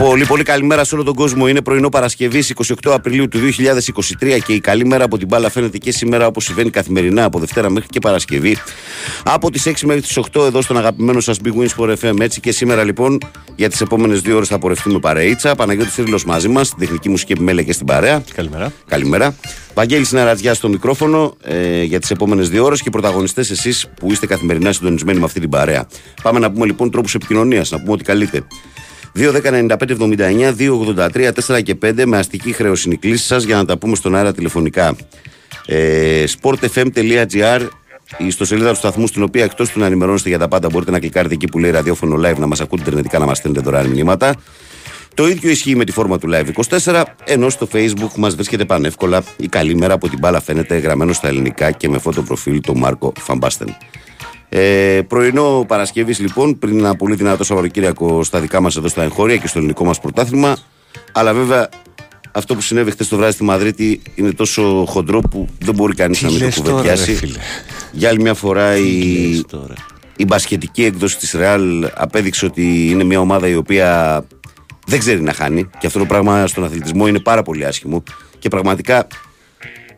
Πολύ πολύ καλημέρα σε όλο τον κόσμο. Είναι πρωινό Παρασκευής 28 Απριλίου του 2023 και η καλή μέρα από την μπάλα φαίνεται και σήμερα όπως συμβαίνει καθημερινά από Δευτέρα μέχρι και Παρασκευή. Από τις 6 μέχρι τις 8 εδώ στον αγαπημένο σας Big Wins for FM. Έτσι και σήμερα λοιπόν για τις επόμενες δύο ώρες θα πορευτούμε παρείτσα. Παναγιώτης Θρύλο μαζί μας, στην τεχνική μουσική επιμέλεια και στην παρέα. Καλημέρα. Καλημέρα. Βαγγέλης Συναρατζιά στο μικρόφωνο ε, για τις επόμενες δύο ώρες και πρωταγωνιστές εσείς που είστε καθημερινά συντονισμένοι με αυτή την παρέα. Πάμε να πούμε λοιπόν τρόπους επικοινωνίας, να πούμε ότι καλείτε. 2-10-95-79, 2-83, 4 και 5 με αστική χρέωση είναι η κλήση σας για να τα πούμε στον αέρα τηλεφωνικά. Ε, sportfm.gr η ιστοσελίδα του σταθμού, στην οποία εκτός του να ενημερώνεστε για τα πάντα, μπορείτε να κλικάρετε εκεί που λέει ραδιόφωνο live, να μας ακούτε ιντερνετικά, να μας στέλνετε δωρεάν μηνύματα. Το ίδιο ισχύει με τη φόρμα του Live 24, ενώ στο Facebook μας βρίσκεται πανεύκολα η καλή μέρα από την μπάλα φαίνεται γραμμένο στα ελληνικά και με φωτοπροφίλ του Μάρκο Φαμπάστεν. Ε, πρωινό Παρασκευής λοιπόν, πριν ένα πολύ δυνατό Σαββατοκύριακο στα δικά μας εδώ στα εγχώρια και στο ελληνικό μας πρωτάθλημα. Αλλά βέβαια αυτό που συνέβη χθες το βράδυ στη Μαδρίτη είναι τόσο χοντρό που δεν μπορεί κανείς να μην το κουβεντιάσει. Για άλλη μια φορά η, η μπασχετική έκδοση της Ρεάλ απέδειξε ότι είναι μια ομάδα η οποία δεν ξέρει να χάνει. Και αυτό το πράγμα στον αθλητισμό είναι πάρα πολύ άσχημο. Και πραγματικά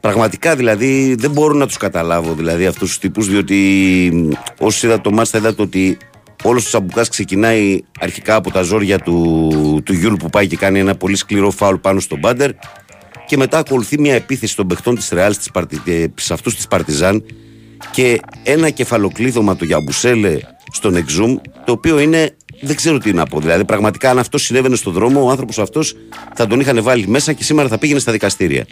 Πραγματικά δηλαδή δεν μπορώ να τους καταλάβω δηλαδή αυτούς τους τύπους, διότι όσοι είδατε το ματς θα είδατε ότι όλος ο τσαμπουκάς ξεκινάει αρχικά από τα ζόρια του, του Γιούλ που πάει και κάνει ένα πολύ σκληρό φάουλ πάνω στον Πάντερ και μετά ακολουθεί μια επίθεση των παιχτών της Ρεάλ σε αυτούς της Παρτιζάν και ένα κεφαλοκλείδωμα του Γιαμπουσέλε στον Εξούμ το οποίο είναι δεν ξέρω τι να πω. Δηλαδή, πραγματικά, αν αυτό συνέβαινε στον δρόμο, ο άνθρωπος αυτός θα τον είχαν βάλει μέσα και σήμερα θα πήγαινε στα δικαστήρια.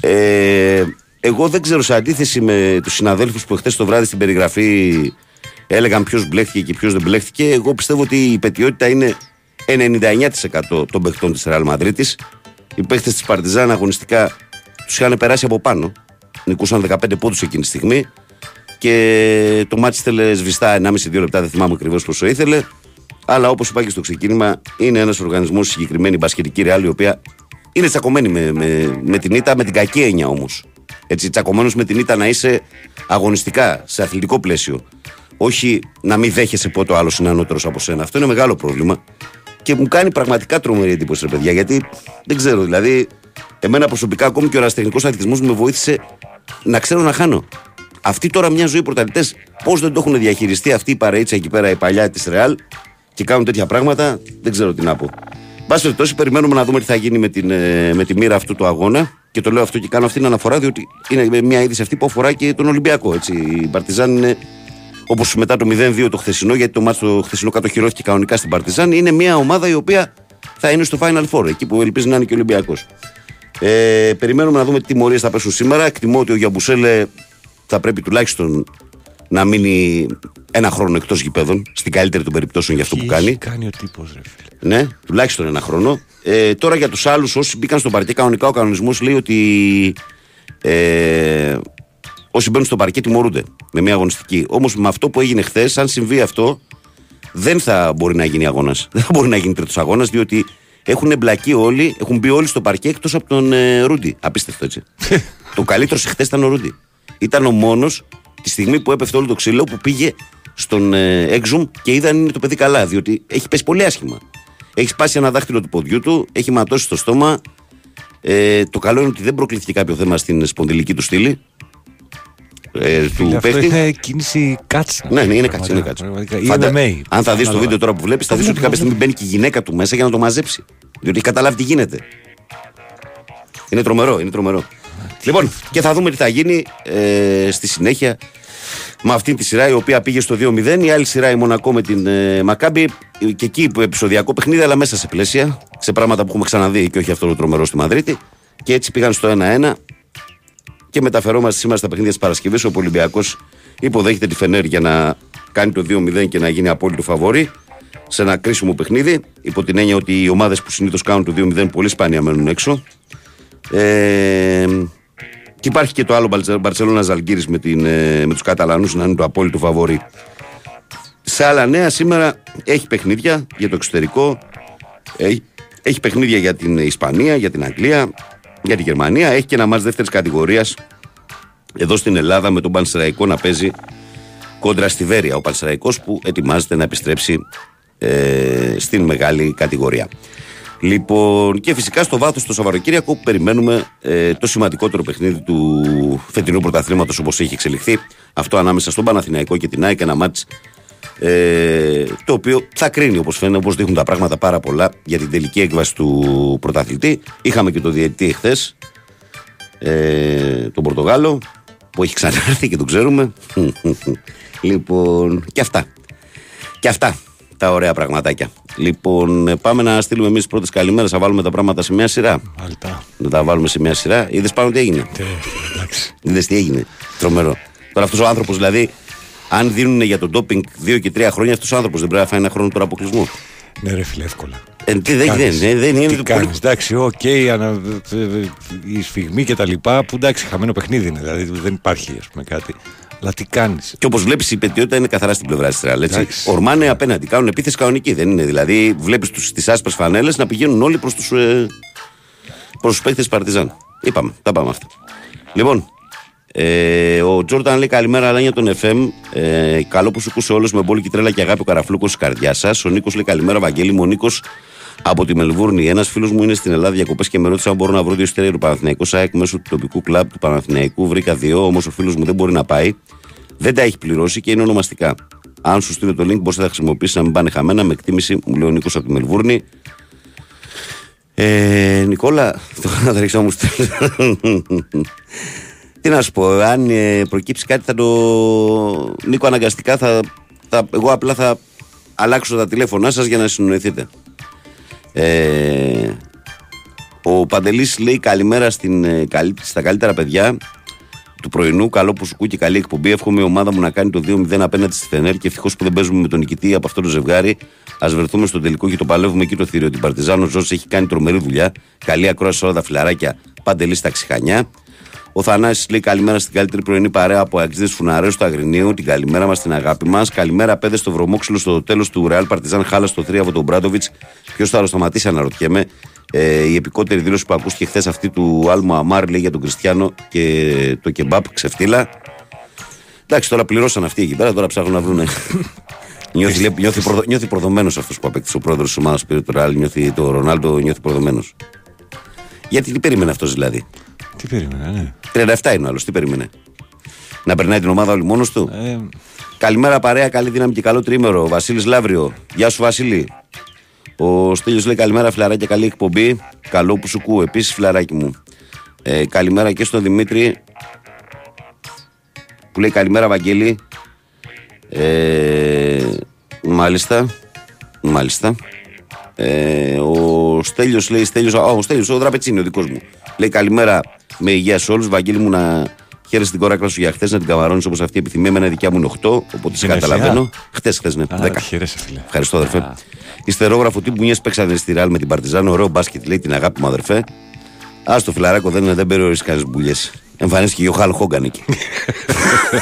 Ε, εγώ δεν ξέρω, σε αντίθεση με τους συναδέλφους που χθε το βράδυ στην περιγραφή έλεγαν ποιος μπλέχτηκε και ποιος δεν μπλέχτηκε, εγώ πιστεύω ότι η πετιότητα είναι 99% των παιχτών της Real Madrid. Οι παίχτες της Παρτιζάν αγωνιστικά τους είχαν περάσει από πάνω. Νικούσαν 15 πόντους εκείνη τη στιγμή. Και το μάτι ήθελε σβηστά 1,5-2 λεπτά, δεν θυμάμαι ακριβώς πόσο ήθελε. Αλλά όπως είπα και στο ξεκίνημα, είναι ένας οργανισμός συγκεκριμένη μπασκετική ρεάλ, η οποία είναι τσακωμένη με, με, με την ήττα, με την κακή έννοια όμως. Έτσι, τσακωμένος με την ήττα να είσαι αγωνιστικά, σε αθλητικό πλαίσιο. Όχι να μην δέχεσαι πότε ο άλλος είναι ανώτερος από σένα. Αυτό είναι μεγάλο πρόβλημα. Και μου κάνει πραγματικά τρομερή εντύπωση, ρε παιδιά, γιατί δεν ξέρω, δηλαδή, εμένα προσωπικά ακόμη και ο ραστεχνικό αθλητισμός με βοήθησε να ξέρω να χάνω. Αυτοί τώρα μια ζωή πρωταθλητές, πώς δεν το έχουν διαχειριστεί αυτή η παρέτσα εκεί πέρα, η παλιά της Ρεάλ και κάνουν τέτοια πράγματα, δεν ξέρω τι να πω. Πάση περιπτώσει, περιμένουμε να δούμε τι θα γίνει με, την, ε, με τη μοίρα αυτού του αγώνα. Και το λέω αυτό και κάνω αυτή την αναφορά, διότι είναι μια είδηση αυτή που αφορά και τον Ολυμπιακό. Έτσι. Η Παρτιζάν είναι όπως μετά το 0-2 το χθεσινό, γιατί το μάτσο το χθεσινό κατοχυρώθηκε κανονικά στην Παρτιζάν, είναι μια ομάδα η οποία θα είναι στο Final Four, εκεί που ελπίζει να είναι και ο Ολυμπιακός. Ε, περιμένουμε να δούμε τι τιμωρίες θα πέσουν σήμερα. Εκτιμώ ότι ο Γιαμπουσέλε θα πρέπει τουλάχιστον να μείνει ένα χρόνο εκτός γηπέδων, στην καλύτερη των περιπτώσεων για αυτό που κάνει. κάνει ο τύπος, ρε φίλε. Ναι, τουλάχιστον ένα χρόνο. Ε, τώρα για τους άλλους, όσοι μπήκαν στο παρκέ, κανονικά ο κανονισμός λέει ότι ε, όσοι μπαίνουν στο παρκέ τιμωρούνται με μια αγωνιστική. Όμως με αυτό που έγινε χθες, αν συμβεί αυτό, δεν θα μπορεί να γίνει αγώνας. Δεν θα μπορεί να γίνει τρίτος αγώνας, διότι έχουν εμπλακεί όλοι, έχουν μπει όλοι στο παρκέ εκτός από τον ε, Ρούντι. Απίστευτο έτσι. το καλύτερο χθες ήταν ο Ρούντι. Ήταν ο μόνος τη στιγμή που έπεφτε όλο το ξύλο που πήγε στον ε, και είδαν είναι το παιδί καλά, διότι έχει πέσει πολύ άσχημα. Έχει σπάσει ένα δάχτυλο του ποδιού του, έχει ματώσει στο στόμα. Ε, το καλό είναι ότι δεν προκλήθηκε κάποιο θέμα στην σπονδυλική του στήλη. Ε, του αυτό είναι κίνηση κάτσα. Ναι, ναι, είναι κάτσα. Είναι κάτσα. Φαντα... Αν θα δεις το βίντεο τώρα που βλέπεις, θα δεις ότι κάποια στιγμή μπαίνει και η γυναίκα του μέσα για να το μαζέψει. Διότι έχει καταλάβει τι γίνεται. Είναι τρομερό, είναι τρομερό. Λοιπόν, και θα δούμε τι θα γίνει ε, στη συνέχεια με αυτή τη σειρά η οποία πήγε στο 2-0. Η άλλη σειρά η Μονακό με την ε, Μακάμπη. Και εκεί που επεισοδιακό παιχνίδι, αλλά μέσα σε πλαίσια. Σε πράγματα που έχουμε ξαναδεί και όχι αυτό το τρομερό στη Μαδρίτη. Και έτσι πήγαν στο 1-1. Και μεταφερόμαστε σήμερα στα παιχνίδια της Παρασκευής. Ο Ολυμπιακός υποδέχεται τη Φενέρ για να κάνει το 2-0 και να γίνει απόλυτο φαβόρη σε ένα κρίσιμο παιχνίδι. Υπό την έννοια ότι οι ομάδες που συνήθως κάνουν το 2-0 πολύ σπάνια μένουν έξω. Ε, και υπάρχει και το άλλο Μπαρσελόνα Ζαλγκύρης με, ε, με τους Καταλανούς να είναι το απόλυτο φαβορή. Σε άλλα νέα, σήμερα έχει παιχνίδια για το εξωτερικό. Έχει, έχει παιχνίδια για την Ισπανία, για την Αγγλία, για τη Γερμανία. Έχει και ένα μάτς δεύτερης κατηγορίας εδώ στην Ελλάδα με τον Πανσεραϊκό να παίζει κόντρα στη Βέρεια. Ο Πανσεραϊκός που ετοιμάζεται να επιστρέψει ε, στην μεγάλη κατηγορία. Λοιπόν, και φυσικά στο βάθος το Σαββατοκύριακο περιμένουμε ε, το σημαντικότερο παιχνίδι του φετινού πρωταθλήματος όπως έχει εξελιχθεί. Αυτό ανάμεσα στον Παναθηναϊκό και την ΑΕΚ, ένα μάτς ε, το οποίο θα κρίνει όπως φαίνεται, όπως δείχνουν τα πράγματα πάρα πολλά για την τελική έκβαση του πρωταθλητή. Είχαμε και το διαιτητή εχθές, ε, τον Πορτογάλο, που έχει ξανάρθει και το ξέρουμε. λοιπόν, και αυτά. Και αυτά τα ωραία πραγματάκια. Λοιπόν, ε, πάμε να στείλουμε εμείς πρώτες καλημέρες, να βάλουμε τα πράγματα σε μια σειρά. Μάλιστα. Να τα βάλουμε σε μια σειρά. Είδες πάνω τι έγινε; εντάξει. Είδες τι έγινε; Τρομερό. Τώρα αυτός ο άνθρωπος δηλαδή, αν δίνουν για τον ντόπινγκ δύο και τρία χρόνια, αυτός ο άνθρωπος δεν πρέπει να φάει ένα χρόνο τώρα αποκλεισμού. Ναι, ρε φίλε, εύκολα. Ε, τι δεν, δεν, δεν, δεν είναι. Τι το κάνεις, πολύ- εντάξει, οκ, ανα... η σφιγμή και τα λοιπά, που εντάξει, χαμένο παιχνίδι είναι, δηλαδή δεν υπάρχει, ας πούμε, κάτι. Αλλά τι κάνεις. Και όπως βλέπεις, η πετιότητα είναι καθαρά στην πλευρά της Ρεάλ. έτσι. Εντάξει. Ορμάνε απέναντι. Κάνουν επίθεση κανονική. Δεν είναι. Δηλαδή, βλέπεις τις άσπρες φανέλες να πηγαίνουν όλοι προς τους ε, προς τους παίχτε Παρτιζάν. Είπαμε. Τα πάμε αυτά. Λοιπόν, ε, ο Τζόρταν λέει καλημέρα, αλλά για τον FM. Ε, καλό που σου ακούσε όλου με μπόλικη τρέλα και αγάπη ο καραφλούκος τη καρδιά σας. Ο Νίκος λέει καλημέρα, Βαγγέλη μου. Ο Νίκος από τη Μελβούρνη. Ένας φίλος μου είναι στην Ελλάδα διακοπές και με ρώτησε αν μπορώ να βρω δύο στέρια του Παναθηναϊκού ΣΑΕΚ μέσω του τοπικού κλαμπ του Παναθηναϊκού. Βρήκα δύο, όμως ο φίλος μου δεν μπορεί να πάει. Δεν τα έχει πληρώσει και είναι ονομαστικά. Αν σου στείλω το link, μπορείς να τα χρησιμοποιήσεις να μην πάνε χαμένα. Με εκτίμηση, μου λέει ο Νίκος από τη Μελβούρνη. Ε, Νικόλα, τώρα να τα ρίξω να μου στείλεις. Τι να σου πω, αν ε, προκύψει κάτι θα το. Νίκο, αναγκαστικά θα, θα. Εγώ απλά θα αλλάξω τα τηλέφωνά σας για να συνοηθείτε. Ε, ο Παντελής λέει καλημέρα στην, ε, καλύ- στα καλύτερα παιδιά του πρωινού. Καλό που σου και καλή εκπομπή. Εύχομαι η ομάδα μου να κάνει το 2-0 απέναντι στη Φενέρ και ευτυχώς που δεν παίζουμε με τον νικητή από αυτό το ζευγάρι. Α βρεθούμε στο τελικό και το παλεύουμε εκεί το θηρίο. Την Παρτιζάνο Ζώση έχει κάνει τρομερή δουλειά. Καλή ακρόαση σε όλα τα φιλαράκια. Παντελής στα ξηχανιά. Ο Θανάσης λέει καλημέρα στην καλύτερη πρωινή παρέα από Αξίδε Φουναρέου του Αγρινίου. Την καλημέρα μας, την αγάπη μας. Καλημέρα, παιδε στο βρωμόξυλο στο τέλος του Ρεάλ Παρτιζάν Χάλα στο 3 από τον Μπράντοβιτς. Ποιος θα αεροσταματήσει, αναρωτιέμαι. Ε, η επικότερη δήλωση που ακούστηκε χθες αυτή του Άλμου Αμάρ λέει για τον Κριστιανό και το κεμπάπ ξεφτύλα. Εντάξει, τώρα πληρώσαν αυτοί εκεί πέρα, τώρα ψάχνουν να βρουν. νιώθει, λέει, νιώθει, προδο, νιώθει προδομένος αυτός που απέκτησε ο πρόεδρος της ομάδας που πήρε το Ρεάλ. Νιώθει, το Ρονάλντο νιώθει προδομένος. Γιατί τι περίμενε αυτός δηλαδή; Τι περίμενα, ναι. 37 είναι ο άλλος, τι περίμενε. Να περνάει την ομάδα όλη μόνος του. Ε, Καλημέρα παρέα, καλή δύναμη και καλό τρίμερο. Βασίλης Λαύριο. Γεια σου, Βασίλη. Ο Στέλιος λέει καλημέρα, φιλαράκια, καλή εκπομπή. Καλό που σου κούω. Επίσης, φιλαράκι μου. Ε, καλημέρα και στον Δημήτρη που λέει καλημέρα, Βαγγέλη. Ε, μάλιστα. Μάλιστα. Ε, ο Στέλιος λέει, Στέλιος, α, ο Στέλιος, ο Δραπετσίνη, ο δικός μου. Λέει καλημέρα με υγεία σε όλους. Βαγγέλη μου να χαίρεσαι την κόρακλα σου για χθες, να την καμαρώνεις όπως αυτή η επιθυμία. Εμένα η δικιά μου είναι 8, οπότε σε Είναι καταλαβαίνω. αισιά. Χτες, χθες, ναι, α, 10. χαίρεσαι, φίλε. Ευχαριστώ, αδερφέ. Ιστερόγραφο τύπου μια παίξανε στη Ρεάλ με την Παρτιζάν. Ωραίο μπάσκετ, λέει την αγάπη μου, αδερφέ. Α το φιλαράκο δεν, δεν περιορίζεις κανείς μπουλιέ. Εμφανίστηκε και ο Χάλ Χόγκαν εκεί.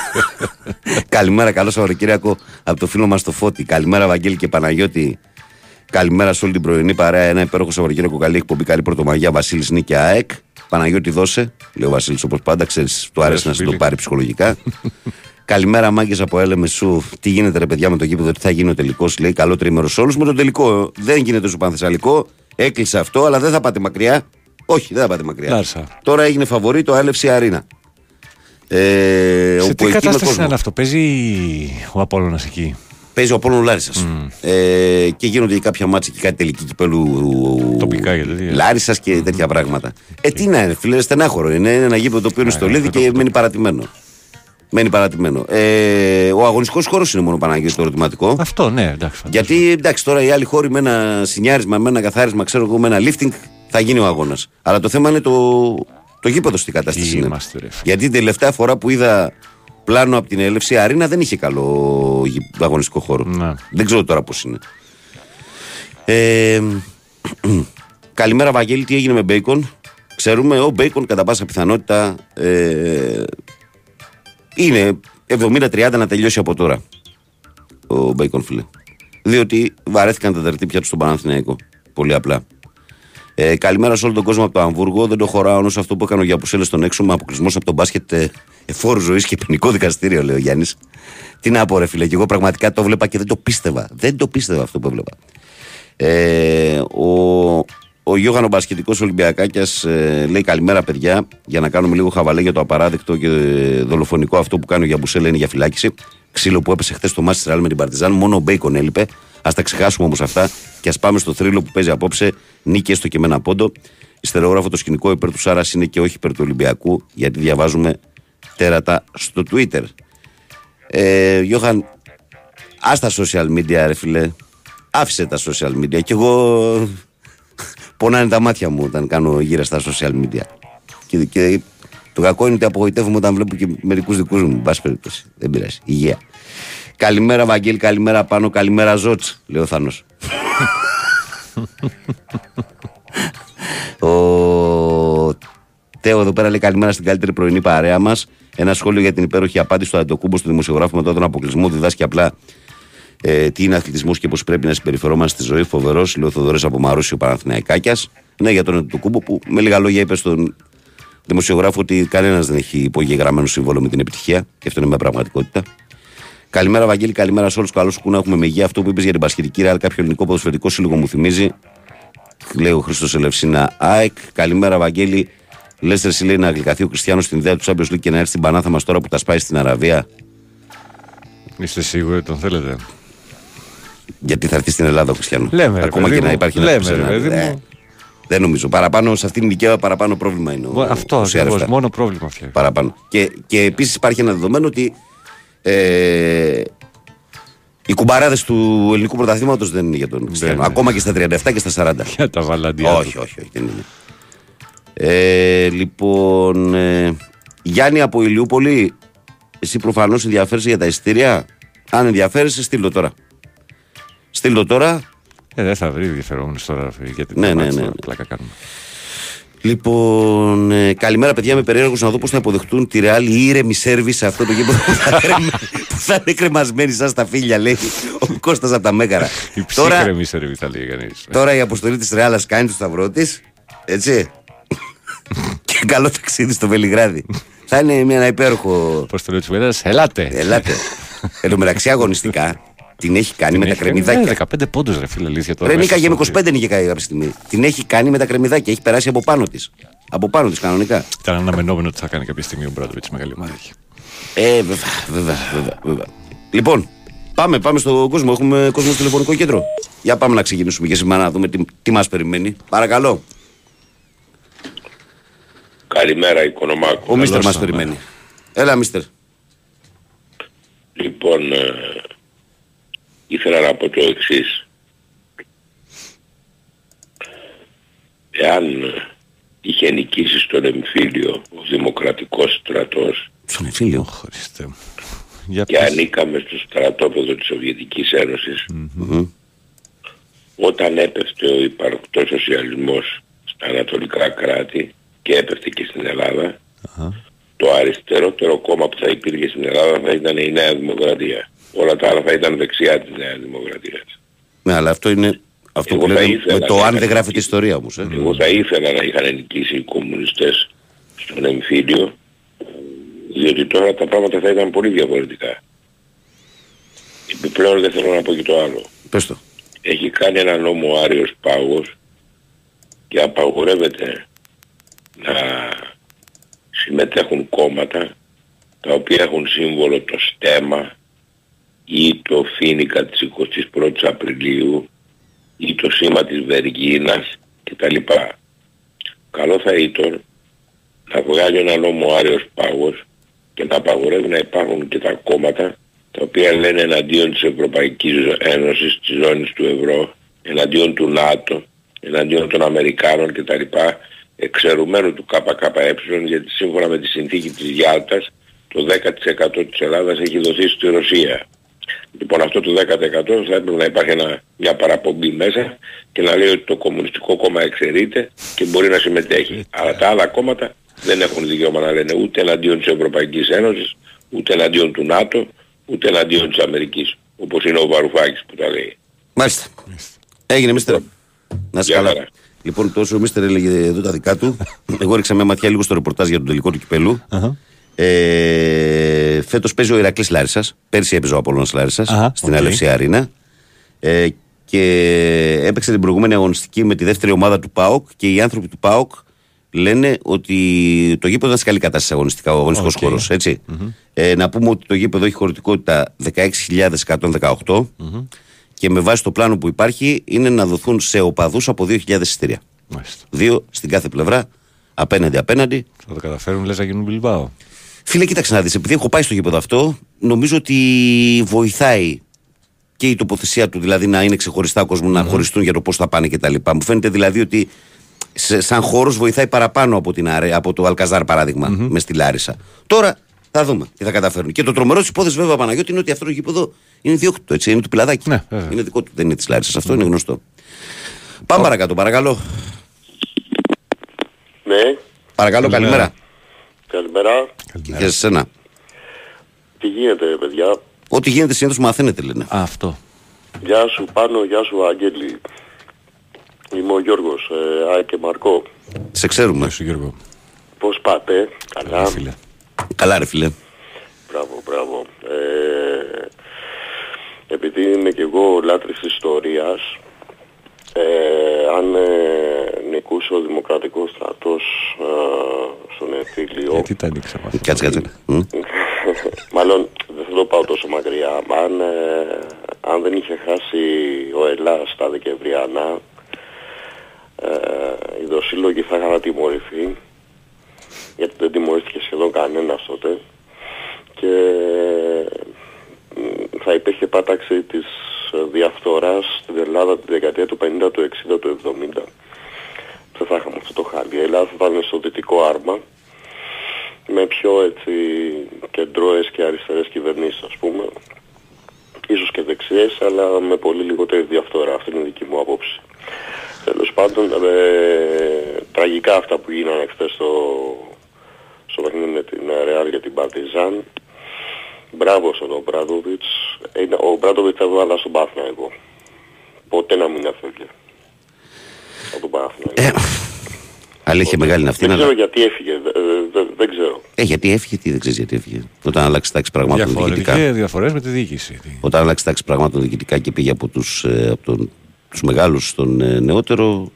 Καλημέρα, καλό Σαββατοκύριακο από το φίλο μας το Φώτη. Καλημέρα, Βαγγέλη και Παναγιώτη. Καλημέρα σε όλη την πρωινή παρέα. Ένα υπέροχο Σαββατοκύριακο. Καλή εκπομπή, καλή πρωτομαγιά. Βασίλης Νίκη ΑΕΚ. Παναγιώτη δώσε. Λέει ο Βασίλης όπως πάντα. Ξέρεις, του αρέσει να σε το φίλε. πάρει ψυχολογικά. Καλημέρα, μάγκες από LMSU. Τι γίνεται, ρε παιδιά, με το γήπεδο, τι θα γίνει ο τελικός. Λέει καλό τρίμερο σε όλους. Με τον τελικό δεν γίνεται στο Πανθεσσαλικό. Έκλεισε αυτό, αλλά δεν θα πάτε μακριά. Όχι, δεν θα πάτε μακριά. Λάρισα. Τώρα έγινε φαβορή το Άλευση Αρίνα. Ε, Σε όπου τι εκεί με κατάσταση κόσμο. είναι αυτό, παίζει ο Απόλλωνας εκεί; Παίζει ο Απόλλων Λάρισας. Ε, και γίνονται και κάποια μάτια και κάτι τελική κυπέλου Τοπικά και τέτοια. Λάρισας και τέτοια πράγματα. Ε, τι να είναι, φίλε, στενάχωρο είναι. Είναι ένα γήπεδο το οποίο είναι στο Λίδι και μένει παρατημένο. Μένει παρατημένο. Ε, ο αγωνιστικός χώρος είναι μόνο Παναγιώτης το ερωτηματικό. Αυτό, ναι, εντάξει. φαντάζομαι. Γιατί εντάξει, τώρα οι άλλοι χώροι με ένα σινιάρισμα, με ένα καθάρισμα, ξέρω εγώ, με ένα lifting θα γίνει ο αγώνας. Αλλά το θέμα είναι το, το γήπεδο στη κατάσταση. Τι είναι. είμαστε, ρε φίλε. Γιατί την τελευταία φορά που είδα πλάνο από την έλευση, η Αρίνα δεν είχε καλό γη- αγωνιστικό χώρο. Ναι. Δεν ξέρω τώρα πώς είναι. Ε, καλημέρα, Βαγγέλη, τι έγινε με Μπέικον; Ξέρουμε, ο Μπέικον κατά πάσα πιθανότητα ε, είναι 70-30 να τελειώσει από τώρα. Ο Μπέικον, φίλε. Διότι βαρέθηκαν τα τερτύπια του στον Παναθηναϊκό. Πολύ απλά. Ε, καλημέρα σε όλο τον κόσμο από το Αμβούργο. Δεν το χωράω όσο αυτό που έκανε ο Γιαμπουσέλε στον Εξούμ, αποκλεισμός από τον μπάσκετ ε, εφ' όρου ζωής και ποινικό δικαστήριο, λέει ο Γιάννης. Τι να πω, ρε φίλε, και εγώ πραγματικά το βλέπα και δεν το πίστευα. Δεν το πίστευα αυτό που έβλεπα. Ε, ο, ο Γιώργανος Μπασχετικό Ολυμπιακάκιας ε, λέει καλημέρα, παιδιά. Για να κάνουμε λίγο χαβαλέ για το απαράδεκτο και δολοφονικό αυτό που κάνει ο Γιαμπουσέλ είναι για φυλάκιση. Ξύλο που έπεσε χθες στο ματς τη Ρεάλ με την Παρτιζάν. Μόνο ο Μπέικον έλειπε. Ας τα ξεχάσουμε όμως αυτά και ας πάμε στο θρύλο που παίζει απόψε. Νίκη έστω και με ένα πόντο. Ιστερόγραφο το σκηνικό υπέρ του Σάρας είναι και όχι υπέρ του Ολυμπιακού, γιατί διαβάζουμε τέρατα στο Twitter. Ε, Γιώχαν, ας τα social media, ρε φιλέ. Άφησε τα social media. Και εγώ πονάνε τα μάτια μου όταν κάνω γύρω στα social media. Και, και το κακό είναι ότι απογοητεύομαι όταν βλέπω και μερικούς δικούς μου. Μπα περιπτώσει. Δεν πειράζει. Υγεία. Καλημέρα, Βαγγέλη, καλημέρα πάνω, καλημέρα, Ζότ, λέει ο Θάνος. ο Τέο εδώ πέρα λέει καλημέρα στην καλύτερη πρωινή παρέα μας. Ένα σχόλιο για την υπέροχη απάντηση του Αντοκούμπο του δημοσιογράφου μετά τον αποκλεισμό. Διδάσκει απλά ε, τι είναι αθλητισμός και πώς πρέπει να συμπεριφερόμαστε στη ζωή. Φοβερός, λέει ο Θοδωρέ από Μαρούσιο Παναθηναϊκάκιας. Ναι, για τον Αντοκούμπο που με λίγα λόγια είπε στον δημοσιογράφο ότι κανένας δεν έχει υπογεγραμμένο σύμβολο με την επιτυχία. Και αυτό είναι μια πραγματικότητα. Καλημέρα, Βαγγέλη, καλημέρα σε όλους. Καλώς που να έχουμε με υγεία. Αυτό που είπες για την Πασχετική Ρεάλ, κάποιο ελληνικό ποδοσφαιρικό σύλλογο μου θυμίζει. Λέει ο Χρήστος Ελευσίνα ΑΕΚ. Καλημέρα, Βαγγέλη. Λέστερ λέει να γλυκαθεί ο Κριστιανός στην ιδέα του Champions League και να έρθει στην Πανάθα μας τώρα που τα σπάει στην Αραβία. Είστε σίγουροι ότι τον θέλετε; Γιατί θα έρθει στην Ελλάδα ο Κριστιανό. Λέμε, Ακόμα ρε, και παιδί να μου. υπάρχει Λέμε, ένα ρε, παιδί Ε, μου. Δεν νομίζω. Παραπάνω σε αυτήν την ηλικία παραπάνω πρόβλημα είναι. ο- Αυτό ο ακριβώς. CR7. Μόνο πρόβλημα φτιάχνει. Παραπάνω. Και, και επίσης υπάρχει ένα δεδομένο ότι ε, οι κουμπαράδες του ελληνικού πρωταθλήματος δεν είναι για τον Κριστιανό. είναι. Ακόμα και στα 37 και στα 40. Για τα βαλαντιά. του. όχι, όχι, όχι, δεν είναι. Ε, λοιπόν, ε, Γιάννη από Ηλιούπολη, εσύ προφανώς ενδιαφέρεσαι για τα εισιτήρια. Αν ενδιαφέρεσαι, στείλ το τώρα. Στείλ το τώρα. Ε, δεν θα βρει ενδιαφερόμενος τώρα γιατί Ναι, τα ναι, μάτια ναι. τώρα πλάκα κάνουμε. Λοιπόν, ε, καλημέρα παιδιά, είμαι περίεργο να δω πώς θα αποδεχτούν τη Ρεάλ η ήρεμη σερβι σε αυτό το γήπεδο που θα, κρεμε- που θα είναι κρεμασμένη σαν στα φίλια, λέει ο Κώστας από τα Μέγαρα. Η τώρα, ψύχρεμη σερβί θα λέει κανείς. τώρα η αποστολή της Ρεάλ κάνει το σταυρό της. Έτσι. και καλό ταξίδι στο Βελιγράδι. θα είναι μια, ένα υπέροχο. Πώς το λέω της μέρα, ελάτε. Ελάτε. Εν τω μεταξύ αγωνιστικά την έχει κάνει με τα Έχει- κρεμμυδάκια. Ναι, 15 πόντους, ρε φίλε, αλήθεια τώρα. Ρε Νίκα μέσα για στο- 25 νίκη κάποια στιγμή. Την έχει κάνει με τα κρεμμυδάκια. Έχει περάσει από πάνω της. Από πάνω της κανονικά. Ήταν αναμενόμενο ότι θα κάνει κάποια στιγμή ο Μπράντοβιτς μεγάλη ομάδα. έχει. Ε, βέβαια, βέβαια, βέβαια, βέβαια. Λοιπόν, πάμε, πάμε στον κόσμο. Έχουμε κόσμο στο τηλεφωνικό κέντρο. Για πάμε να ξεκινήσουμε και σήμερα να δούμε τι, τι μας περιμένει. Παρακαλώ. Καλημέρα Οικονομάκο. Ο Μίστερ μας σας, ναι. περιμένει. Έλα, Μίστερ. Λοιπόν, ε, ήθελα να πω το εξής. Εάν ε, είχε νικήσει στον εμφύλιο ο Δημοκρατικός στρατός Στον εμφύλιο. Χριστέ μου. Για και πες. ανήκαμε στο στρατόπεδο της Σοβιετικής Ένωσης, όταν έπεφτε ο υπαρκτός σοσιαλισμός στα ανατολικά κράτη και έπεφτε και στην Ελλάδα, το αριστερότερο κόμμα που θα υπήρχε στην Ελλάδα θα ήταν η Νέα Δημοκρατία. Όλα τα άλλα θα ήταν δεξιά της Νέας Δημοκρατίας. Ναι, αλλά αυτό είναι. Αυτό Εγώ που θα λέμε ήθελα με το να αν είχα δεν γράφεται νικήσει. ιστορία όμως. Ε. Εγώ θα ήθελα να είχαν νικήσει οι κομμουνιστές στον εμφύλιο, διότι τώρα τα πράγματα θα ήταν πολύ διαφορετικά. Επιπλέον δεν θέλω να πω και το άλλο. Πες το. Έχει κάνει ένα νόμο ο Άριος Πάγος και απαγορεύεται να συμμετέχουν κόμματα τα οποία έχουν σύμβολο το στέμα ή το φίνικα της 21ης Απριλίου ή το σήμα της Βεργίνας κτλ. Καλό θα ήταν να βγάλει ένα νόμο ο Άριος Πάγος και να απαγορεύει να υπάρχουν και τα κόμματα τα οποία λένε εναντίον της Ευρωπαϊκής Ένωσης, της ζώνης του ευρώ, εναντίον του ΝΑΤΟ, εναντίον των Αμερικάνων κτλ. εξαιρουμένου του ΚΚΕ γιατί σύμφωνα με τη συνθήκη της Γιάλτας το 10% της Ελλάδας έχει δοθεί στη Ρωσία. Λοιπόν αυτό το 10% θα έπρεπε να υπάρχει ένα, μια παραπομπή μέσα και να λέει ότι το Κομμουνιστικό Κόμμα εξαιρείται και μπορεί να συμμετέχει. Αλλά τα άλλα κόμματα δεν έχουν δικαίωμα να λένε ούτε εναντίον της Ευρωπαϊκής Ένωσης, ούτε εναντίον του ΝΑΤΟ, ούτε εναντίον της Αμερικής. Όπως είναι ο Βαρουφάκης που τα λέει. Μάλιστα. Έγινε, Μίστερ. Να είσαι Γεια καλά. χαρά. Λοιπόν, τόσο ο Μίστερ έλεγε εδώ τα δικά του. Εγώ ρίξα μια ματιά λίγο στο ρεπορτάζ για τον τελικό του κυπέλου. Αχα. Ε, Φέτος παίζει ο Ηρακλής Λάρισας. Πέρσι έπαιζε ο Απολώνα Λάρισας Αχα, στην OK. AEL FC Arena. Ε, και έπαιξε την προηγούμενη αγωνιστική με τη δεύτερη ομάδα του ΠΑΟΚ και οι άνθρωποι του ΠΑΟΚ λένε ότι το γήπεδο ήταν σε καλή κατάσταση αγωνιστικά, ο αγωνιστικός Οκ. χώρος, έτσι. Ε, να πούμε ότι το γήπεδο έχει χωρητικότητα 16.118 και με βάση το πλάνο που υπάρχει είναι να δοθούν σε οπαδούς από 2.000 εισιτήρια. Μάλιστα. Δύο στην κάθε πλευρά, απέναντι απέναντι. Θα το καταφέρουν, λες να γίνουν Μπιλμπάο. Φίλε, κοίταξε να δεις, επειδή έχω πάει στο γήπεδο αυτό, νομίζω ότι βοηθάει και η τοποθεσία του, δηλαδή να είναι ξεχωριστά ο κόσμο, να χωριστούν για το πώς θα πάνε κτλ. Μου φαίνεται δηλαδή ότι σε, σαν χώρος βοηθάει παραπάνω από, την, Άρε- από το Αλκαζάρ παράδειγμα, μες στη Λάρισα. Τώρα θα δούμε τι θα καταφέρουν. Και το τρομερό της υπόθεσης βέβαια Παναγιώτη είναι ότι αυτό το γήπεδο είναι διόκτητο, έτσι, είναι του πιλαδάκι. Ναι, βέβαια. είναι δικό του, δεν είναι της Λάρισας. Αυτό είναι γνωστό. Πάμε παρακάτω, παρακαλώ. Ναι, Παρακαλώ, καλημέρα. Καλημέρα. Και για σένα. Τι γίνεται, παιδιά; Ό,τι γίνεται συνήθως μαθαίνετε, λένε. Α, αυτό. Γεια σου Πάνο, γεια σου Αγγέλη. Είμαι ο Γιώργος, ε, Άι και Μαρκό. Σε ξέρουμε. Γεια σου Γιώργο. Πώς πάτε, καλά. Ρε φίλε. Καλά, ρε φίλε. Μπράβο, μπράβο. Ε, επειδή είμαι και εγώ λάτρης ιστορίας, ε, αν ε, νικούσε ο Δημοκρατικός στρατός ε, στον εμφύλιο, Γιατί τα ανοίξαμε αυτό. Κάτσε, κάτσε. Μμ. Μάλλον δεν θα το πάω τόσο μακριά. Αν, ε, αν δεν είχε χάσει ο Ελλάς τα Δεκεμβριανά, ε, οι δοσύλλογοι θα είχαν τιμωρηθεί, γιατί δεν τιμωρήθηκε σχεδόν κανένας τότε, και μ, θα υπήρχε πάταξη της ε, διαφθοράς στην Ελλάδα τη δεκαετία του 50, του 60, του 70. Δεν θα είχαμε αυτό το χάλι. Η Ελλάδα θα ήταν στο δυτικό άρμα, με πιο έτσι κεντρώες και αριστερές κυβερνήσεις ας πούμε ίσως και δεξιές αλλά με πολύ λιγότερη διαφθορά αυτή είναι η δική μου άποψη τέλος πάντων ε, τραγικά αυτά που γίνανε χθες στο, στο παιχνίδι με την Real για την Παρτιζάν μπράβο στον Μπράντοβιτς Ε, ο Μπράντοβιτς θα έβαλα στον Πάθνα ποτέ να μην έφευγε από τον Πάθνα Αλήθεια μεγάλη είναι αυτή. δεν αλλά- ξέρω γιατί έφυγε δε- δε- δεν ξέρω Ε, γιατί έφυγε, τι δεν ξέρεις γιατί έφυγε. Όταν άλλαξε τάξη πραγμάτων διοικητικά. Διαφορετικές διαφορές με τη διοίκηση. Όταν άλλαξε τάξη πραγμάτων διοικητικά και πήγε από τους ε, από τον, τους μεγάλους στον ε, νεότερο,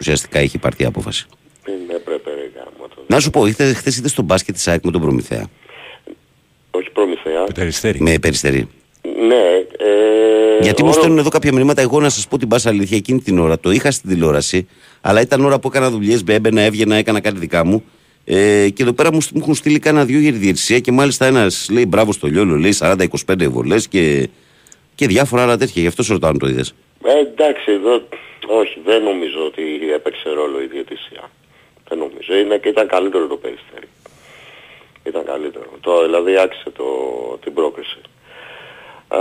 ουσιαστικά είχε πάρθει η απόφαση. δεν έπρεπε ρε γάμο το. Να σου πω, χθες είδες στο μπάσκετ της ΑΕΚ με τον Προμηθέα. όχι προμηθέα Με περιστέρι. Με περιστερή. ναι ε, Γιατί μου όλο- στέλνουν εδώ κάποια μηνύματα, εγώ να σας πω την πάσα αλήθεια εκείνη την ώρα. Το είχα στην τηλεόραση, αλλά ήταν ώρα που έκανα δουλειές, έμπαινα, έβγαινα, έκανα κάτι δικά μου. Ε, και εδώ πέρα μου, στ- μου έχουν στείλει κάνα δύο για τη διαιτησία και μάλιστα ένας λέει μπράβο στο Λιόλο, λέει 40-25 βολές και, και διάφορα άλλα τέτοια. Γι' αυτό σε ρωτάω αν το είδες. Ε, εντάξει, εδώ, όχι, δεν νομίζω ότι έπαιξε ρόλο η διαιτησία. Δεν νομίζω. Είναι και ήταν καλύτερο το περιστέρι. Ήταν καλύτερο. Το, δηλαδή άξιζε το, την πρόκριση. Α,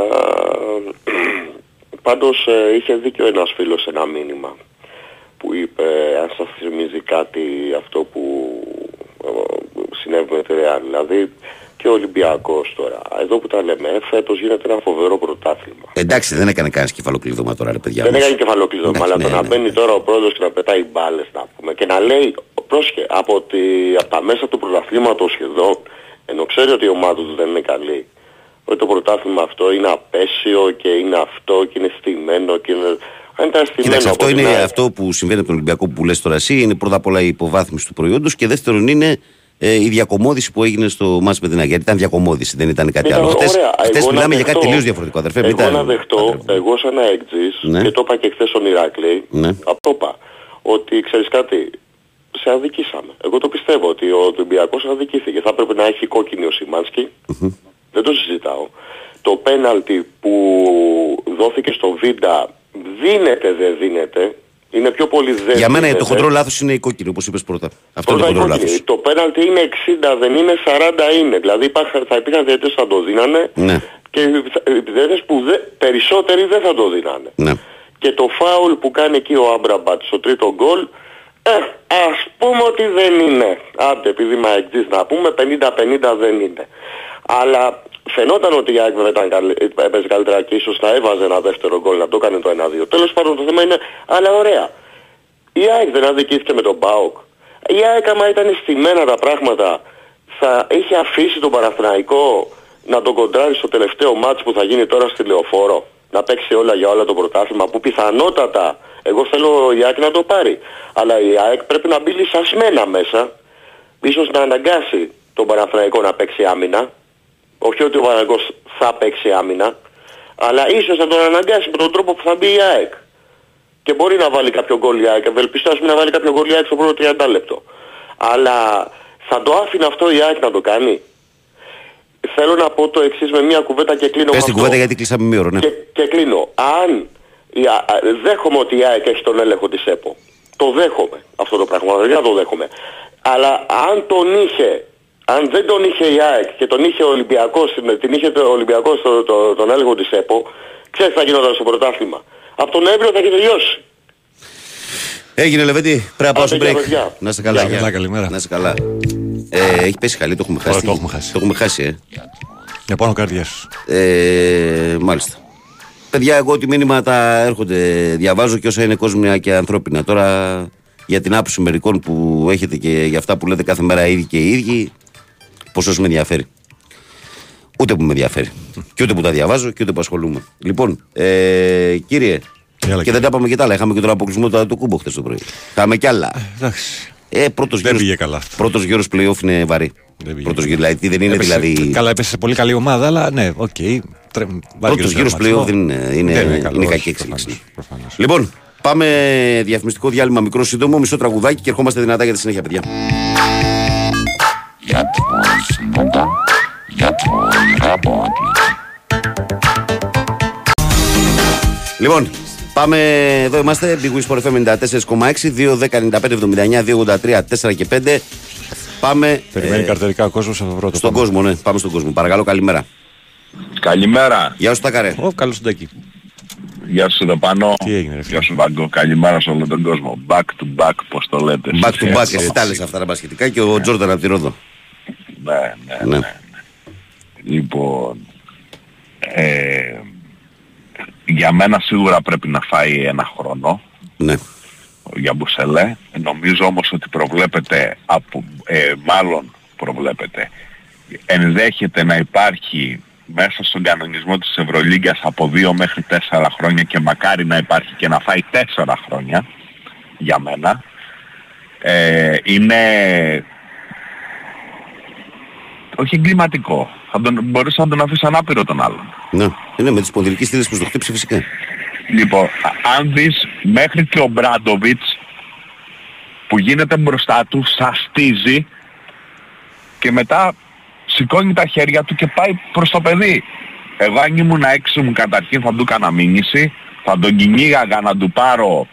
πάντως ε, είχε δίκιο ένας φίλος σε ένα μήνυμα που είπε αν σας θυμίζει κάτι αυτό που ε, συνέβη με τη Real. Δηλαδή και ο Ολυμπιακός τώρα. Εδώ που τα λέμε, φέτος γίνεται ένα φοβερό πρωτάθλημα. Εντάξει, δεν έκανε κανένας κεφαλοκλείδωμα τώρα, ρε παιδιά. Δεν όμως. έκανε κεφαλοκλείδωμα, Εντάξει, αλλά ναι, το να ναι, μπαίνει ναι. τώρα ο πρόεδρος και να πετάει μπάλες να πούμε και να λέει, πρόσχε, από, τη, από τα μέσα του πρωταθλήματος σχεδόν, ενώ ξέρει ότι η ομάδα του δεν είναι καλή, ότι το πρωτάθλημα αυτό είναι απέσιο και είναι αυτό και είναι στημένο και είναι... Αν ήταν στημένο Κοίταξε, αυτό από την είναι ΑΕΚ, αυτό που συμβαίνει από τον Ολυμπιακό που λες τώρα εσύ. Είναι πρώτα απ' όλα η υποβάθμιση του προϊόντος και δεύτερον είναι ε, η διακομόδηση που έγινε στο Μάτς με την ΑΕΚ. Γιατί ήταν διακομόδηση, δεν ήταν κάτι Ήταν άλλο. Χτες, ωραία. χτες Εγώ να μιλάμε για κάτι δεχτώ- τελείως διαφορετικό, αδερφέ. μην Εγώ τα- να δεχτώ, αδερφέ. εγώ σαν αεκτζής, Ναι. και το είπα και χθες στον Ηράκλεη, Ναι. αυτό είπα, ότι ξέρεις κάτι, σε αδικήσαμε. Εγώ το πιστεύω ότι ο Ολυμπιακός αδικήθηκε. Θα έπρεπε να έχει κόκκινη ο σιμανσκι Δεν το συζητάω. Το πέναλτι που δόθηκε στο Βίντα δίνεται, δεν δίνεται. Είναι πιο πολύ δεν Για μένα δίνεται. το χοντρό λάθος είναι η κόκκινη, όπως είπες πρώτα. Αυτό είναι το Πρώτα χοντρό η κόκκινη. λάθος. Το πέναλτι είναι 60, δεν είναι 40 είναι. Δηλαδή υπάρχα- θα υπήρχαν διαιτές που θα το δίνανε Ναι. και διαιτές που δε, περισσότεροι δεν θα το δίνανε. Ναι. Και το φάουλ που κάνει εκεί ο Άμπραμπατς στο τρίτο γκολ, ε, ας πούμε ότι δεν είναι. Άντε, επειδή είμαι αεκτής να πούμε, 50-50 δεν είναι. Αλλά φαινόταν ότι η ΑΕΚ βέβαια ήταν καλή, έπαιζε καλύτερα και ίσως να έβαζε ένα δεύτερο γκολ, να το έκανε το 1-2. Τέλος πάντων το θέμα είναι, αλλά ωραία. Η ΑΕΚ δεν αδικήθηκε με τον ΠΑΟΚ. Η ΑΕΚ άμα ήταν στημένα τα πράγματα θα έχει αφήσει τον Παναθηναϊκό να τον κοντράρει στο τελευταίο μάτς που θα γίνει τώρα στη Λεωφόρο. Να παίξει όλα για όλα το πρωτάθλημα που πιθανότατα εγώ θέλω η ΑΕΚ να το πάρει. Αλλά η ΑΕΚ πρέπει να μπει λυσασμένα μέσα. Ίσως να αναγκάσει τον Παναθηναϊκό να παίξει άμυνα. Όχι ότι ο Παναθηναϊκός θα παίξει άμυνα. Αλλά ίσως να τον αναγκάσει με τον τρόπο που θα μπει η ΑΕΚ. Και μπορεί να βάλει κάποιο γκολ η ΑΕΚ. Ευελπιστώ ας πούμε να βάλει κάποιο γκολ η ΑΕΚ στο πρώτο 30 λεπτό. Αλλά θα το άφηνε αυτό η ΑΕΚ να το κάνει. Θέλω να πω το εξής με μια κουβέντα και κλείνω Πες με την αυτό. κουβέντα γιατί κλείσαμε μία ώρα, ναι. Και, και κλείνω. Αν η, Α- α- δέχομαι ότι η ΑΕΚ έχει τον έλεγχο της ΕΠΟ. Το δέχομαι αυτό το πράγμα. Δεν το δέχομαι. Αλλά αν τον είχε, αν δεν τον είχε η ΑΕΚ και τον είχε ο Ολυμπιακός, την, την είχε το Ολυμπιακός το, το, τον έλεγχο της ΕΠΟ, ξέρεις τι θα γινόταν στο πρωτάθλημα. Από τον Νοέμβριο θα έχει τελειώσει. Έγινε Λεβέντη, πρέπει να πάω στο Άντε, γεια, break. παιδιά. Να είστε καλά, Γεια, γεια. καλά, καλημέρα. Να είστε καλά. Ε, έχει πέσει χαλή, το έχουμε χάσει. το έχουμε χάσει. Το έχουμε χάσει, ε. Για πάνω καρδιά σου. Ε, μάλιστα. Παιδιά, εγώ ό,τι μήνυματα έρχονται, διαβάζω και όσα είναι κόσμια και ανθρώπινα. Τώρα για την άποψη μερικών που έχετε και για αυτά που λέτε κάθε μέρα οι ίδιοι και οι ίδιοι, πόσο με ενδιαφέρει. Ούτε που με ενδιαφέρει. Και ούτε που τα διαβάζω και ούτε που ασχολούμαι. Λοιπόν, ε, κύριε, Έλα, και κύριε. δεν τα είπαμε και τα άλλα. Είχαμε και τον αποκλεισμό του Αντετοκούμπο χθες το πρωί. Είχαμε κι άλλα. Εντάξει. Ε, πρώτος Δεν γύρος, πήγε καλά αυτό. Πρώτος γύρος playoff είναι βαρύ. Δεν πήγε Πρώτος καλά. γύρος, δηλαδή δεν είναι Έπεσε- δηλαδή... Καλά, έπεσε σε πολύ καλή ομάδα, αλλά ναι, OK. Okay. Πρώτος γύρος playoff δεν είναι, είναι, είναι κακή εξέλιξη. Λοιπόν, πάμε διαφημιστικό διάλειμμα μικρό σύντομο, μισό τραγουδάκι και ερχόμαστε δυνατά για τη συνέχεια, παιδιά. Για το σμόντα, για το ραμπόντι. Λοιπόν, πάμε, εδώ είμαστε, Big Wings for FM 94,6, 2, 10, 95, 79, 2, 83, 4 και 5. Πάμε Περιμένει ε, καρτερικά ο κόσμος από πρώτο. στον Πάμε. κόσμο, ναι, πάμε στον κόσμο. Παρακαλώ, καλημέρα. Καλημέρα. Γεια σου, Τάκαρε. Ω, καλό συντάκι. Γεια σου εδώ πάνω. Τι έγινε, ρε φίλε; Γεια σου Βάγκο. Καλημέρα σε όλο τον κόσμο. Back to back, πώς το λέτε. Back to back, Έτσι. εσύ τα λες αυτά τα μπασχετικά και ο Τζόρνταν από τη Ρόδο. Ναι, ναι, Ναι. ναι. Λοιπόν, ε, για μένα σίγουρα πρέπει να φάει ένα χρόνο Ναι. για Μπουσελέ. Νομίζω όμως ότι προβλέπεται, από, ε, μάλλον προβλέπεται, ενδέχεται να υπάρχει μέσα στον κανονισμό της Ευρωλίγκας από 2 μέχρι 4 χρόνια και μακάρι να υπάρχει και να φάει 4 χρόνια για μένα. Ε, είναι όχι εγκληματικό. Θα τον, μπορείς να τον αφήσει ανάπηρο τον άλλον. Ναι, είναι με τις ποδηλικές στήλες που στο χτύψει φυσικά. Λοιπόν, α- αν δεις μέχρι και ο Μπράντοβιτς που γίνεται μπροστά του, σαστίζει και μετά σηκώνει τα χέρια του και πάει προς το παιδί. Εγώ αν ήμουν έξω μου καταρχήν θα του έκανα μήνυση, θα τον κυνήγαγα να του πάρω,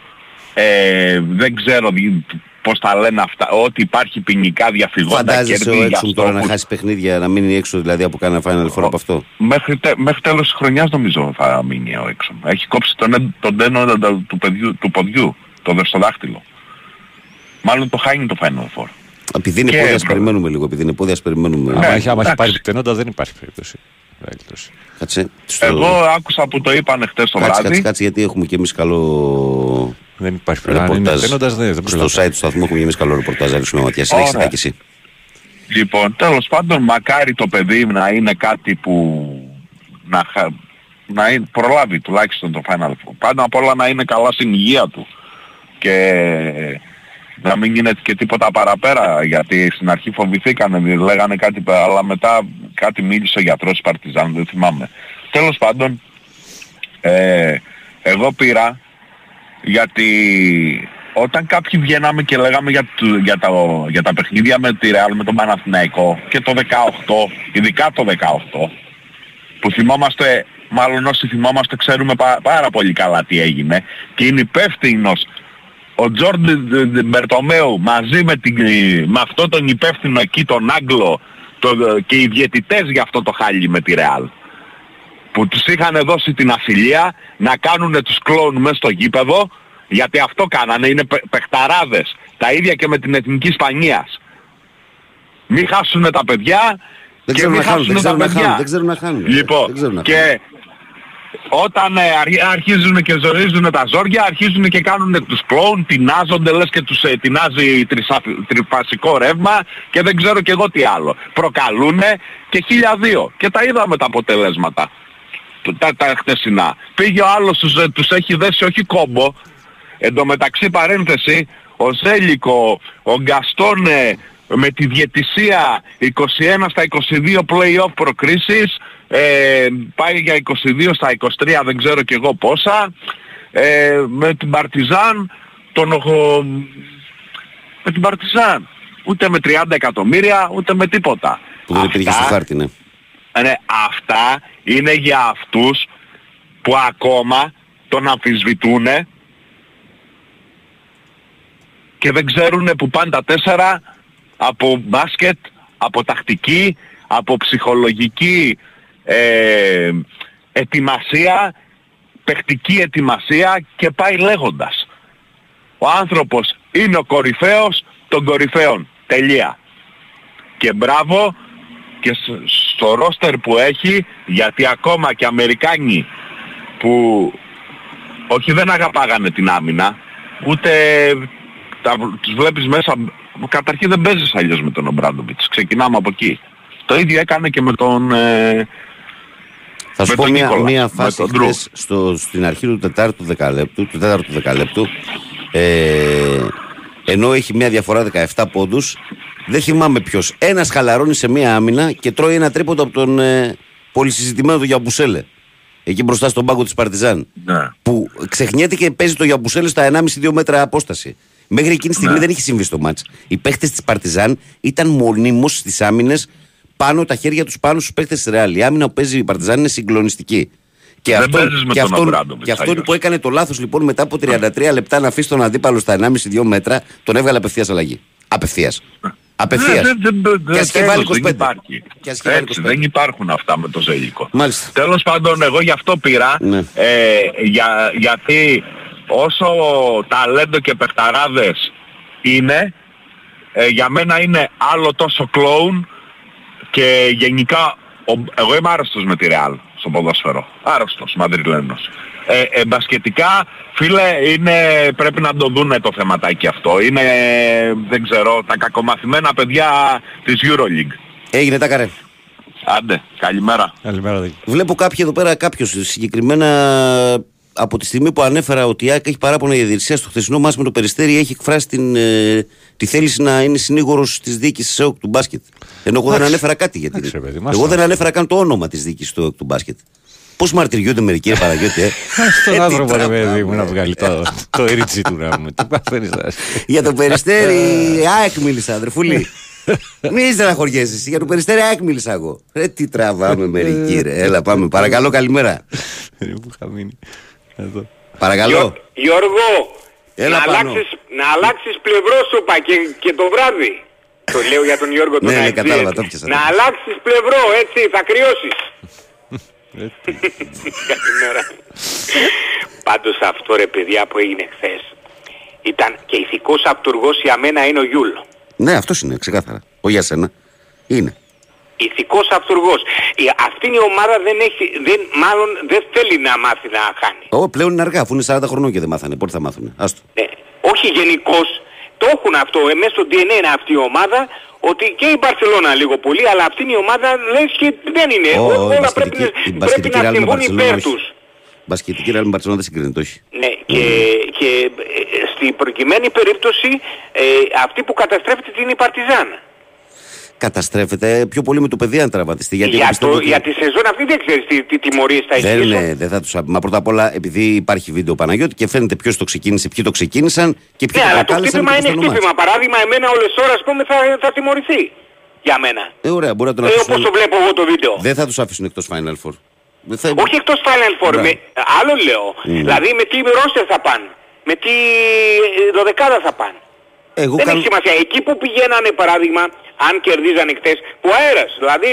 ε, δεν ξέρω δι- πώς τα λένε αυτά, ότι υπάρχει ποινικά διαφυγόντα Φαντάζεσαι κέρδη ο για έξω τώρα να στόχους. χάσει παιχνίδια, να μείνει έξω δηλαδή από κάνα Final Four από αυτό; Μέχρι, τε, μέχρι τέλος της χρονιάς νομίζω θα μείνει ο έξω. Έχει κόψει τον, εν- τον τένο του, του, παιδιού, του ποδιού, το δεξοδάχτυλο. Μάλλον το χάνει το Final Four. Επειδή είναι Και πόδια, ας προ- περιμένουμε λίγο. Επειδή είναι πόδια, ας περιμένουμε. Άμα έχει, άμα έχει εντάξει. πάρει πτενόντα δεν υπάρχει περίπτωση. Περίπτωση. Κάτσε. στο- Εγώ άκουσα που το είπανε χτες το Κάτσε, βράδυ. κάτσε, κάτσε, γιατί έχουμε και εμείς καλό Δεν υπάρχει περίπτωση. Αν είναι ρεπορτάζ. πτενόντα δεν, δεν Στο προλαβαίνω. site του σταθμού έχουμε και εμείς καλό ρεπορτάζ. Να ρίξουμε ματιά. Συνέχισε Ωραία. τα και εσύ. Λοιπόν, τέλος πάντων, μακάρι το παιδί να είναι κάτι που να, χα- να είναι, προλάβει τουλάχιστον το Final Four. Πάνω απ' όλα να είναι καλά στην υγεία του. Και να μην γίνεται και τίποτα παραπέρα, γιατί στην αρχή φοβηθήκανε, δηλαδή λέγανε κάτι, πα- αλλά μετά κάτι μίλησε ο γιατρός της Παρτιζάν, δεν θυμάμαι. Τέλος πάντων, ε, εγώ πήρα γιατί όταν κάποιοι βγαίναμε και λέγαμε για, του- για, τα, για τα παιχνίδια με τη Real με τον Παναθηναϊκό και το 18, ειδικά το 18, που θυμόμαστε, μάλλον όσοι θυμόμαστε ξέρουμε πα- πάρα πολύ καλά τι έγινε και είναι υπεύθυνος ο Τζόρντι Μπερτομέου μαζί με, την, με αυτό τον υπεύθυνο εκεί τον Άγγλο το, και οι διαιτητές για αυτό το χάλι με τη Real που τους είχαν δώσει την ασυλία να κάνουν τους κλόουν μέσα στο γήπεδο γιατί αυτό κάνανε, είναι πε, παιχταράδες. Τα ίδια και με την Εθνική Ισπανίας. Μην χάσουν τα παιδιά Δεν και ξέρουν μην να χάνουν, δεν χάσουν τα ξέρουν να παιδιά. χάνουν, δεν ξέρουν να χάνουν. Λοιπόν, Δεν ξέρουν να και όταν ε, αρχ- αρχίζουν και ζορίζουν τα ζόρια, αρχίζουν και κάνουν τους κλόουν, τεινάζονται, λες και τους ε, τεινάζει τρισαφ- τριφασικό ρεύμα και δεν ξέρω και εγώ τι άλλο. Προκαλούνε και χίλια δύο. Και τα είδαμε τα αποτελέσματα του- τα, τα χτεσινά. Πήγε ο άλλος, τους, ε, τους έχει δέσει όχι κόμπο. Εν τω μεταξύ παρένθεση, ο Ζέλικο, ο Γκαστόνε με τη διαιτησία 21 στα 22 play-off προκρίσεις, ε, πάει για 22 στα 23 δεν ξέρω και εγώ πόσα, ε, με την Παρτιζάν, τον, οχο- με την Παρτιζάν. Ούτε με 30 εκατομμύρια, ούτε με τίποτα. Που δεν υπήρχε στο Αυτά- χάρτη, ναι. Ναι, αυτά είναι για αυτούς που ακόμα τον αμφισβητούν και δεν ξέρουν που πάνε τα τέσσερα από μπάσκετ, από τακτική, από ψυχολογική ε, ετοιμασία, παιχτική ετοιμασία και πάει λέγοντας. Ο άνθρωπος είναι ο κορυφαίος των κορυφαίων. Τελεία. Και μπράβο και σ- στο ρόστερ που έχει γιατί ακόμα και Αμερικάνοι που όχι δεν αγαπάγανε την άμυνα ούτε τα, τους βλέπεις μέσα καταρχήν δεν παίζεις αλλιώς με τον Ομπράντοβιτς ξεκινάμε από εκεί το ίδιο έκανε και με τον ε, Θα σου Με πω τον μια, Νίκολα, μια με φάση τον Ντρου. χθες στο, στην αρχή του τετάρτου δεκαλέπτου, του τέταρτου δεκαλέπτου, ε, ενώ έχει μια διαφορά 17 πόντους, δεν θυμάμαι ποιος. Ένας χαλαρώνει σε μια άμυνα και τρώει ένα τρίποντο από τον ε, πολυσυζητημένο του Γιαμπουσέλε. Εκεί μπροστά στον πάγκο της Παρτιζάν. ναι. Που ξεχνιέται και παίζει το Γιαμπουσέλε στα 1,5-2 μέτρα απόσταση. Μέχρι εκείνη τη στιγμή Ναι. δεν είχε συμβεί στο μάτς. Οι παίχτες της Παρτιζάν ήταν μονίμως στις άμυνες πάνω τα χέρια τους πάνω στους παίχτες της Ρεάλ. Η άμυνα που παίζει η Παρτιζάν είναι συγκλονιστική. Και Δεν αυτόν, παίζεις με και τον αυτόν, Αμπράντοβιτς και αυτόν αλλιώς. που έκανε το λάθος λοιπόν μετά από 33 λεπτά να αφήσει τον αντίπαλο στα 1,5-2 μέτρα, τον έβγαλε απευθείας αλλαγή. Απευθείας. Απευθείας. Ναι, δεν- δεν- δεν- Και ας είχε τέλος, βάλει 25. δεν υπάρχει. Και ας είχε βάλει Έτσι, 25. δεν υπάρχουν αυτά με το Ζέλικο. Μάλιστα. Τέλος πάντων, εγώ γι' αυτό πήρα, Ναι. ε, για, γιατί όσο ταλέντο και παιχταράδες είναι, ε, για μένα είναι άλλο τόσο κλόουν και γενικά, ο- εγώ είμαι άρρωστος με τη Ρεάλ στο ποδόσφαιρο. Άρρωστος, μαδριλένος. Ε, ε, μπασκετικά, φίλε, είναι, πρέπει να το δούνε το θεματάκι αυτό. Είναι, δεν ξέρω, τα κακομαθημένα παιδιά της EuroLeague. Έγινε τα καρέ. Άντε, καλημέρα. Καλημέρα, Δίκη. Βλέπω κάποιοι εδώ πέρα, κάποιος συγκεκριμένα από τη στιγμή που ανέφερα ότι η ΑΕΚ έχει παράπονα για διαιτησία στο χθεσινό μάτς με το Περιστέρι, έχει εκφράσει την, ε, τη θέληση να είναι συνήγορος της διοίκησης ΣΕΟΚ του μπάσκετ. Ενώ εγώ δεν ανέφερα κάτι για την. Εντάξει, ρε παιδί, μας Εγώ το- δεν ανέφερα καν το όνομα της διοίκησης του, του μπάσκετ. Πώς μαρτυριούνται μερικοί, ρε Παραγιώτη, ε; Στον Ε, άνθρωπο, τι ρε τραβάμε, παιδί μου, να ρε. βγάλει το, το ρίτσι του να μου. Τι παθαίνεις τώρα. Για το Περιστέρι, ΑΕΚ μίλησα, αδερφούλη. Μην στεναχωριέσαι, εσύ, για το Περιστέρι ΑΕΚ μίλησα εγώ. Ρε, τι τραβάμε μερικοί, ρε. Έλα, πάμε. Παρακαλώ, καλημέρα. Ε, Πού είχα μείνει. Εδώ. Παρακαλώ. Γιώ- Γιώργο, Έλα να, πάνω. αλλάξεις, να αλλάξεις πλευρό σου είπα και, και το βράδυ. Το λέω για τον Γιώργο τον Ναι, ναι, Αεξή, κατάλαβα, έτσι. το έπιασα, το Να έπιασα. αλλάξεις πλευρό, έτσι, θα κρυώσεις. Ε, τι. Καλημέρα. Πάντως αυτό ρε παιδιά που έγινε χθες ήταν και ηθικός αυτούργος για μένα είναι ο Γιούλ. Ναι, αυτός είναι, ξεκάθαρα. Όχι για σένα. Είναι. Ηθικός αυτούργος. Η, αυτή η ομάδα δεν έχει, δεν, μάλλον δεν θέλει να μάθει να χάνει. Ω, πλέον είναι αργά, αφού είναι 40 χρονών και δεν μάθανε. Πότε θα μάθουνε; Άστο. Ναι. Όχι γενικώς. Το έχουν αυτό. Ε, μέσα στο DNA είναι αυτή η ομάδα. Ότι και η Μπαρσελόνα λίγο πολύ, αλλά αυτή είναι η ομάδα λες και δεν είναι. Ω, Ό- ω, η Όλα πρέπει, μπασκετική- η να- πρέπει μπασκετική να Real με συμβούν Μπαρσελόνα, υπέρ όχι. τους. Μπασκετική ρεάλ με Μπαρσελόνα δεν συγκρίνεται, όχι. Ναι, και, και ε, στην προκειμένη περίπτωση ε, αυτή που καταστρέφεται είναι η Παρτιζάν. Καταστρέφεται πιο πολύ με το παιδί αν τραυματιστεί. Γιατί εγώ για, πιστεύω το, ότι για τη σεζόν αυτή δεν ξέρεις τι, τι τιμωρίες θα δεν, ισχύσουν. είναι, δεν θα τους... Μα πρώτα απ' όλα, επειδή υπάρχει βίντεο Παναγιώτη και φαίνεται ποιος το ξεκίνησε, ποιοι το ξεκίνησαν και ποιοι Ναι, το αλλά το προκάλεσαν χτύπημα και είναι ποιος το ονομάζει. χτύπημα. Παράδειγμα, εμένα όλες ώρες ας πούμε θα, θα τιμωρηθεί. Για μένα. Ε, ωραία, μπορεί να τον Ε, όπως το αφήσουν. βλέπω εγώ το βίντεο. Δεν θα τους αφήσουν εκτός Final Four. Δεν θα... Όχι εκτός Final Four, Ναι. με, άλλο λέω. Δηλαδή με τι ρόστερ θα πάνε. Με τι ε, δωδεκάδα θα πάνε. Εγώ Δεν κάνω... έχει σημασία. Εκεί που πηγαίνανε παράδειγμα, αν κερδίζανε χτες, που αέρας. Δηλαδή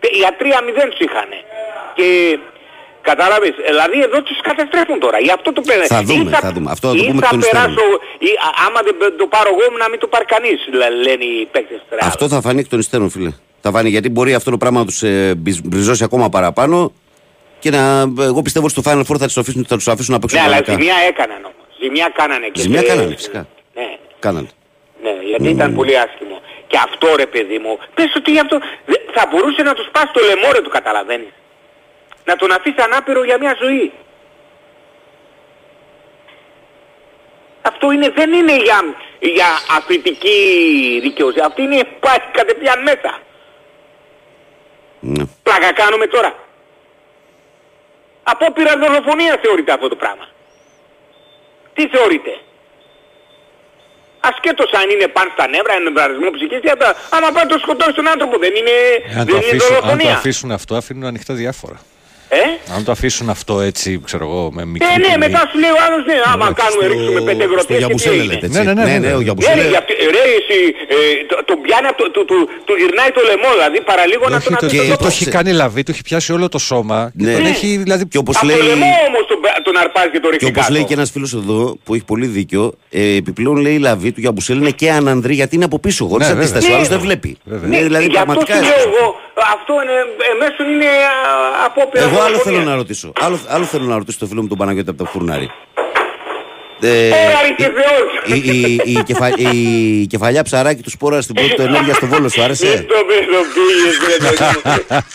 τε- για 3-0 τους είχαν. Και κατάλαβες, δηλαδή εδώ τους καταστρέφουν τώρα. Γι' αυτό το πέρα. Θα δούμε, θα δούμε. Αυτό θα το ή πούμε θα εκ των υστέρων. περάσω, ή, α- άμα δεν το πάρω εγώ να μην το πάρει κανείς, λέ- λένε οι παίκτες της Real. Αυτό θα φανεί εκ των υστέρων, φίλε. Θα φανεί γιατί μπορεί αυτό το πράγμα να τους ε, μπιζ- μπριζώσει ακόμα παραπάνω Και να, εγώ πιστεύω ότι στο Final Four θα τους αφήσουν, θα τους αφήσουν να παίξουν Ναι, αλλά κανονικά. ζημιά έκαναν όμως. Ζημιά κάνανε. Και Ζημιά σε- κάνανε, φυσικά. Ναι. Κάνανε. Ναι, γιατί ήταν πολύ άσχημο. Και αυτό ρε παιδί μου, πες ότι γι' αυτό δε- θα μπορούσε να τους σπάσει το λαιμό ρε του καταλαβαίνεις. Να τον αφήσεις ανάπηρο για μια ζωή. Αυτό είναι, δεν είναι για, για αθλητική δικαιοσύνη. Αυτή είναι πάει κατευθείαν μέσα. Ναι. Πλάκα κάνουμε τώρα. Απόπειρα δολοφονία θεωρείται αυτό το πράγμα. Τι θεωρείται. Ασχέτως αν είναι πάνω στα νεύρα, εμβρασμό ψυχής, τι αυτά. άμα πάει το σκοτώσει τον άνθρωπο δεν είναι, Αν δεν το, είναι αφήσουν, αν το δολοφονία. αφήσουν αυτό, αφήνουν ανοιχτά διάφορα. Ε; Αν το αφήσουν αυτό έτσι, ξέρω εγώ, με μικρή Ε, ναι, τιμή. μετά σου λέει ο άλλος, ναι, άμα κάνουμε, ρίξουμε πέντε Στο γροτές και τι Γιαμπουσέλε έγινε. λέτε έτσι. Ναι, ναι, ναι, ναι. ο Ναι, Γιαμπουσέλε. ρε, για αυτή- ρε, εσύ, ε, το- τον πιάνει από το, του, του, του γυρνάει το λαιμό, δηλαδή παραλίγο να Όχι, τον το, αφήσει και στον το τόπο. έχει κάνει λαβή, του έχει πιάσει όλο το σώμα. και Ναι. Τον Ναι. έχει, δηλαδή, Και όπως Από λέει... το λαιμό όμως τον, τον αρπάζει και τον Και ρίχνει όπω κάτω. λέει και ένας φίλος εδώ που έχει πολύ δίκιο, ε, επιπλέον λέει η λαβή του Γιαμπουσέλ είναι και ανανδρή γιατί είναι από πίσω. Χωρίς Ναι, αντίσταση. βέβαια. Ο άλλος Ναι. δεν βλέπει. Βέβαια. Ναι, δηλαδή Γι' αυτό πραγματικά. Σου λέω εγώ, αυτό είναι, εμέσως είναι α, απόπειρα Εγώ άλλο δολοφονίας. θέλω να ρωτήσω. Άλλο, άλλο θέλω να ρωτήσω το φίλο μου τον Παναγιώτη από το Φουρνάρι. Ε, Ωρα, ρε, και Θεός. η, η, η, κεφα- η κεφαλιά ψαράκι του σπόρα στην πρώτη του ενέργεια στο βόλο σου άρεσε; Στο πίσω πήγες, ρε παιδί μου.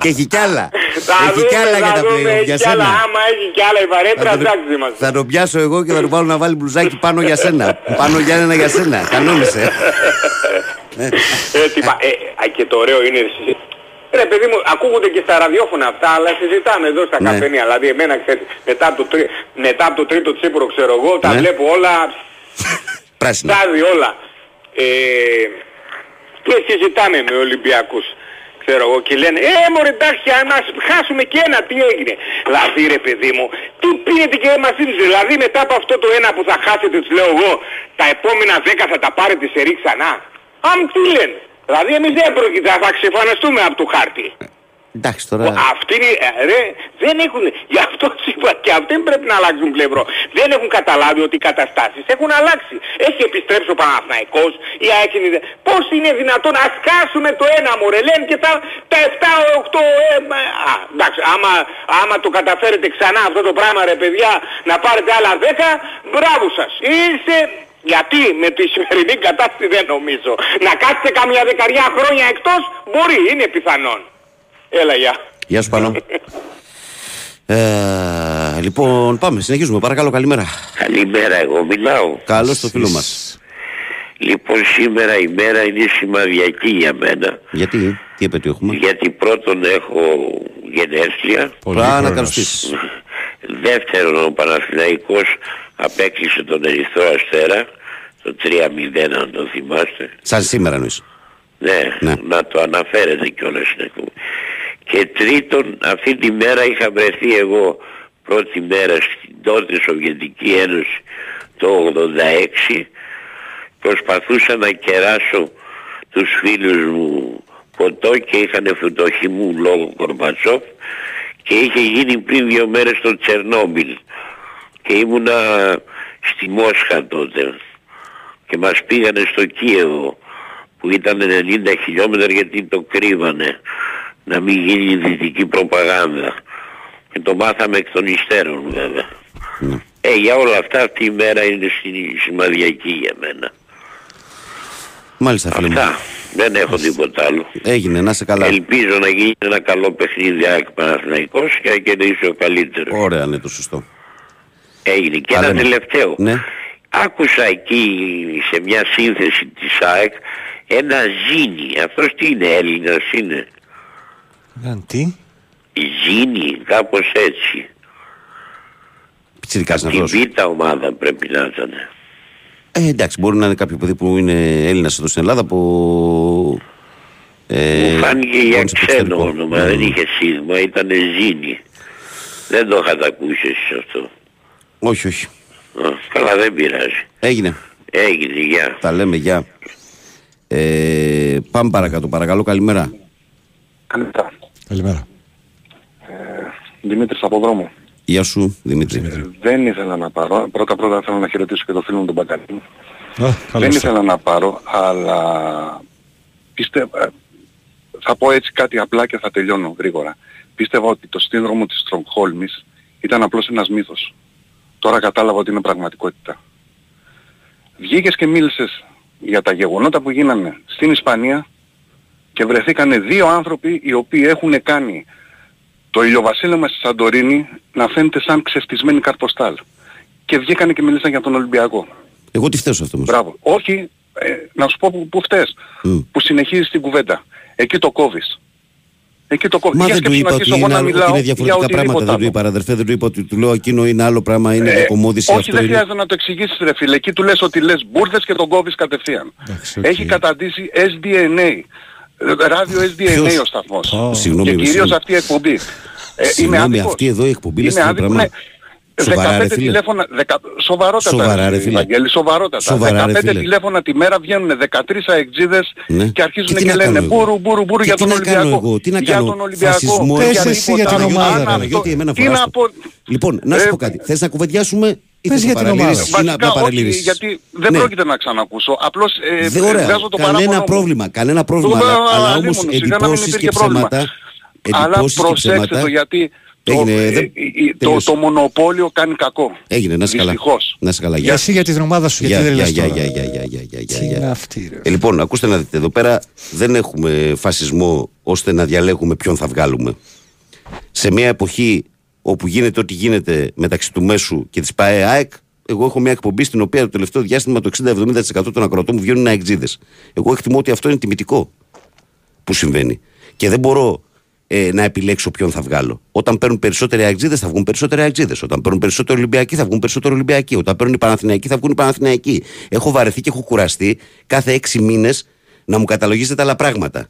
και έχει κι άλλα. Θα έχει δούμε, κι άλλα θα για τα δούμε, πλέον. έχει Για κι άλλα. σένα. Άμα έχει κι άλλα η παρέτρα, Θα τον- εντάξει είμαστε. Θα τον πιάσω εγώ και θα του βάλω να βάλει μπλουζάκι πάνω για σένα. Πάνω για ένα για σένα. Κανόνισε. Ε, τι πα- ε, α, και το ωραίο είναι εσύ. Ρε παιδί μου, ακούγονται και στα ραδιόφωνα αυτά, αλλά συζητάμε εδώ στα Ναι. καφενεία. Δηλαδή εμένα ξέρετε, μετά από το, τρί, μετά από το τρίτο τσίπουρο ξέρω εγώ, τα Ναι. βλέπω όλα, Πράσινα. στάδι όλα. Ε, και συζητάμε με Ολυμπιακούς. Ξέρω εγώ και λένε Ε μωρέ εντάξει αν μας χάσουμε και ένα τι έγινε Δηλαδή ρε παιδί μου Τι πίνετε και μας δίνετε Δηλαδή μετά από αυτό το ένα που θα χάσετε τους λέω εγώ Τα επόμενα δέκα θα τα πάρετε σε ρίξ ξανά Αν τι λένε Δηλαδή εμείς δεν πρόκειται θα ξεφαναστούμε από το χάρτη Εντάξει τώρα. αυτοί ε, ρε, δεν έχουν, γι' αυτό σου είπα και αυτοί πρέπει να αλλάξουν πλευρό. Δεν έχουν καταλάβει ότι οι καταστάσεις έχουν αλλάξει. Έχει επιστρέψει ο Παναθηναϊκός, η ΑΕΚ είναι... δε- Πώς είναι δυνατόν, ας κάσουμε το ένα μωρέ, λένε και τα, τα 7-8... Ε, μα- α, εντάξει, άμα, άμα το καταφέρετε ξανά αυτό το πράγμα ρε παιδιά, να πάρετε άλλα 10, μπράβο σας. Είστε... Γιατί με τη σημερινή κατάσταση δεν νομίζω. Να κάτσετε καμιά δεκαριά χρόνια εκτός, μπορεί, είναι πιθανόν. Έλα, γεια. Γεια σου Πάνο. Ε, λοιπόν, πάμε, συνεχίζουμε. Παρακαλώ, καλημέρα. Καλημέρα, εγώ μιλάω. Καλώς το φίλο μας. Λοιπόν, σήμερα η μέρα είναι σημαδιακή για μένα. Γιατί, τι επέτειο έχουμε. Γιατί πρώτον έχω γενέθλια. πολύ Πράγμα να χρόνος. καλωστείς. Δεύτερον, ο Παναθηναϊκός απέκλεισε τον Ερυθρό Αστέρα. Το 3-0, αν το θυμάστε. Σαν σήμερα εννοείς. Ναι, Ναι. να το αναφέρετε κιόλας στην εκπομπή. Και τρίτον, αυτή τη μέρα είχα βρεθεί εγώ πρώτη μέρα στην τότε Σοβιετική Ένωση το 86 προσπαθούσα να κεράσω τους φίλους μου ποτό και είχαν φρουτοχή μου λόγω Κορμπατσόφ και είχε γίνει πριν δύο μέρες στο Τσερνόμπιλ και ήμουνα στη Μόσχα τότε και μας πήγανε στο Κίεβο που ήταν 90 χιλιόμετρα γιατί το κρύβανε να μην γίνει η δυτική προπαγάνδα και το μάθαμε εκ των υστέρων βέβαια. Ναι. Ε, για όλα αυτά αυτή η μέρα είναι στη- σημαδιακή για μένα. Μάλιστα, φίλε μου. Αυτά. Δεν έχω τίποτα άλλο. Έγινε, να είσαι καλά. Ελπίζω να γίνει ένα καλό παιχνίδι ΑΕΚ Παναθηναϊκός και να κερδίσει ο καλύτερος. Ωραία, ναι, το σωστό. Έγινε. Και Τα ένα λέμε. τελευταίο. Ναι. Άκουσα εκεί σε μια σύνθεση της ΑΕΚ ένα ζήνι. Αυτός τι είναι, Έλληνας είναι; Ήταν τι; Ζήνι, κάπως έτσι. Πιτσιρικάς να Τη αυτός. β' ομάδα πρέπει να ήταν. Ε, εντάξει, μπορεί να είναι κάποιο παιδί που είναι Έλληνας εδώ στην Ελλάδα που... Ε, Μου φάνηκε για γόνισε στο ξένο εξωτερικό. όνομα, Ναι, δεν ναι. είχε σίγμα, ήταν ζήνι. Δεν το είχατε ακούσει εσείς αυτό. Όχι, όχι. Α, καλά δεν πειράζει. Έγινε. Έγινε, γεια. Τα λέμε, γεια. Ε, πάμε παρακάτω, παρακαλώ, καλημέρα. Καλημέρα. Καλημέρα. Δημήτρης από δρόμο. Γεια σου, Δημήτρη. Δεν ήθελα να πάρω. Πρώτα πρώτα θέλω να χαιρετήσω και το φίλο μου τον Μπακαλίνο. Α, Δεν καλώς. ήθελα να πάρω, αλλά πιστεύω... ε, θα πω έτσι κάτι απλά και θα τελειώνω γρήγορα. Πίστευα ότι το σύνδρομο της Στροκχόλμης ήταν απλώς ένας μύθος. Τώρα κατάλαβα ότι είναι πραγματικότητα. Βγήκες και μίλησες για τα γεγονότα που γίνανε στην Ισπανία και βρεθήκανε δύο άνθρωποι οι οποίοι έχουν κάνει το ηλιοβασίλεμα στη Σαντορίνη να φαίνεται σαν ξεφτισμένη καρποστάλ. Και βγήκανε και μιλήσαν για τον Ολυμπιακό. Εγώ τι φταίω σε αυτό όμως. Μπράβο. Όχι, ε, να σου πω που, που φταίς. Μμ. Που συνεχίζεις την κουβέντα. Εκεί το κόβεις. Εκεί το κόβεις. Μα Για δεν του σκέψου να είπα ότι αρχίσω εγώ είναι, να άλλο- ότι μιλάω είναι για διαφορετικά πράγματα. οτιδήποτε Δεν του άλλο. είπα, αδερφέ, δεν του είπα ότι του λέω εκείνο είναι άλλο πράγμα, είναι Ε, διακομόδηση. όχι, αυτό δεν είναι. χρειάζεται να το εξηγήσεις ρε φίλε. Εκεί του λες ότι λες μπουρδες και τον κόβεις κατευθείαν. Εντάξει, οκ. Έχει καταντήσει SDNA. Ες, Ράδιο SDNA Ποιος; ο σταθμός. Ω. Συγγνώμη, και με κυρίως συγγνώμη. αυτή η εκπομπή. Ε, είμαι Συγγνώμη, άδικος. αυτή εδώ η εκπομπή είναι Είμαι αυτό το άδικο, πράγμα. ναι. Σοβαρά, ρε 15 φίλε. τηλέφωνα, δεκα... σοβαρότατα, Σοβαρά, ρε φίλε. Βαγγέλη, σοβαρότατα. Σοβαρά, ρε 15 φίλε. τηλέφωνα τη μέρα βγαίνουν 13 αεξίδες Ναι. και αρχίζουν Και και, τι να λένε κάνω εγώ; μπούρου, μπούρου, μπούρου Και για τι τον να κάνω Ολυμπιακό. εγώ; Τι να για κάνω; τον Ολυμπιακό. Φασισμό, Πες για εσύ για τίποτα την άλλο. ομάδα, Αν ρε, αυτό- Παναγιώτη, εμένα τι φοράς να το. πω- Λοιπόν, να σου Ε, πω κάτι. Θες να κουβεντιάσουμε ή Πες θες για να την παραλύσεις ομάδα. ή να- Βασικά να όχι, παραλύσεις. γιατί δεν Ναι. πρόκειται να ξανακούσω. Απλώς ε, Δεν ωραία. βγάζω το Κανένα παράπονο μου. πρόβλημα. Κανένα πρόβλημα. Το- Αλλά, αλλά α, όμως λίμωνο, σιγά να μην εντυπώσεις και υπήρχε πρόβλημα. ψέματα. Αλλά εντυπώσεις και προσέξτε ψέματα. το γιατί το, Έγινε, ε, δεν- ε, ε, το, τελείωσε. το μονοπόλιο κάνει κακό. Έγινε, να είσαι καλά. Δυστυχώς. Να είσαι καλά. Για Γεια. εσύ για την ομάδα σου, Γεια, γιατί δεν γεια, λες γεια, τώρα. γεια, γεια, γεια, γεια, γεια, γεια, Τι γεια. είναι αυτή ρε. Ε, λοιπόν, ακούστε να δείτε, εδώ πέρα δεν έχουμε φασισμό ώστε να διαλέγουμε ποιον θα βγάλουμε. Σε μια εποχή όπου γίνεται ό,τι γίνεται μεταξύ του Μέσου και της ΠαΕ ΑΕΚ, εγώ έχω μια εκπομπή στην οποία το τελευταίο διάστημα το 60-70% των ακροατών μου βγαίνουν αεξίδες. Εγώ εκτιμώ ότι αυτό είναι τιμητικό που συμβαίνει. Και δεν μπορώ ε, να επιλέξω ποιον θα βγάλω. Όταν παίρνουν περισσότεροι αεξίδες, θα βγουν περισσότεροι αεξίδες. Όταν παίρνουν περισσότεροι Ολυμπιακοί, θα βγουν περισσότεροι Ολυμπιακοί. Όταν παίρνουν οι Παναθηναϊκοί, θα βγουν οι Παναθηναϊκοί. Έχω βαρεθεί και έχω κουραστεί κάθε έξι μήνες να μου καταλογίζετε άλλα πράγματα.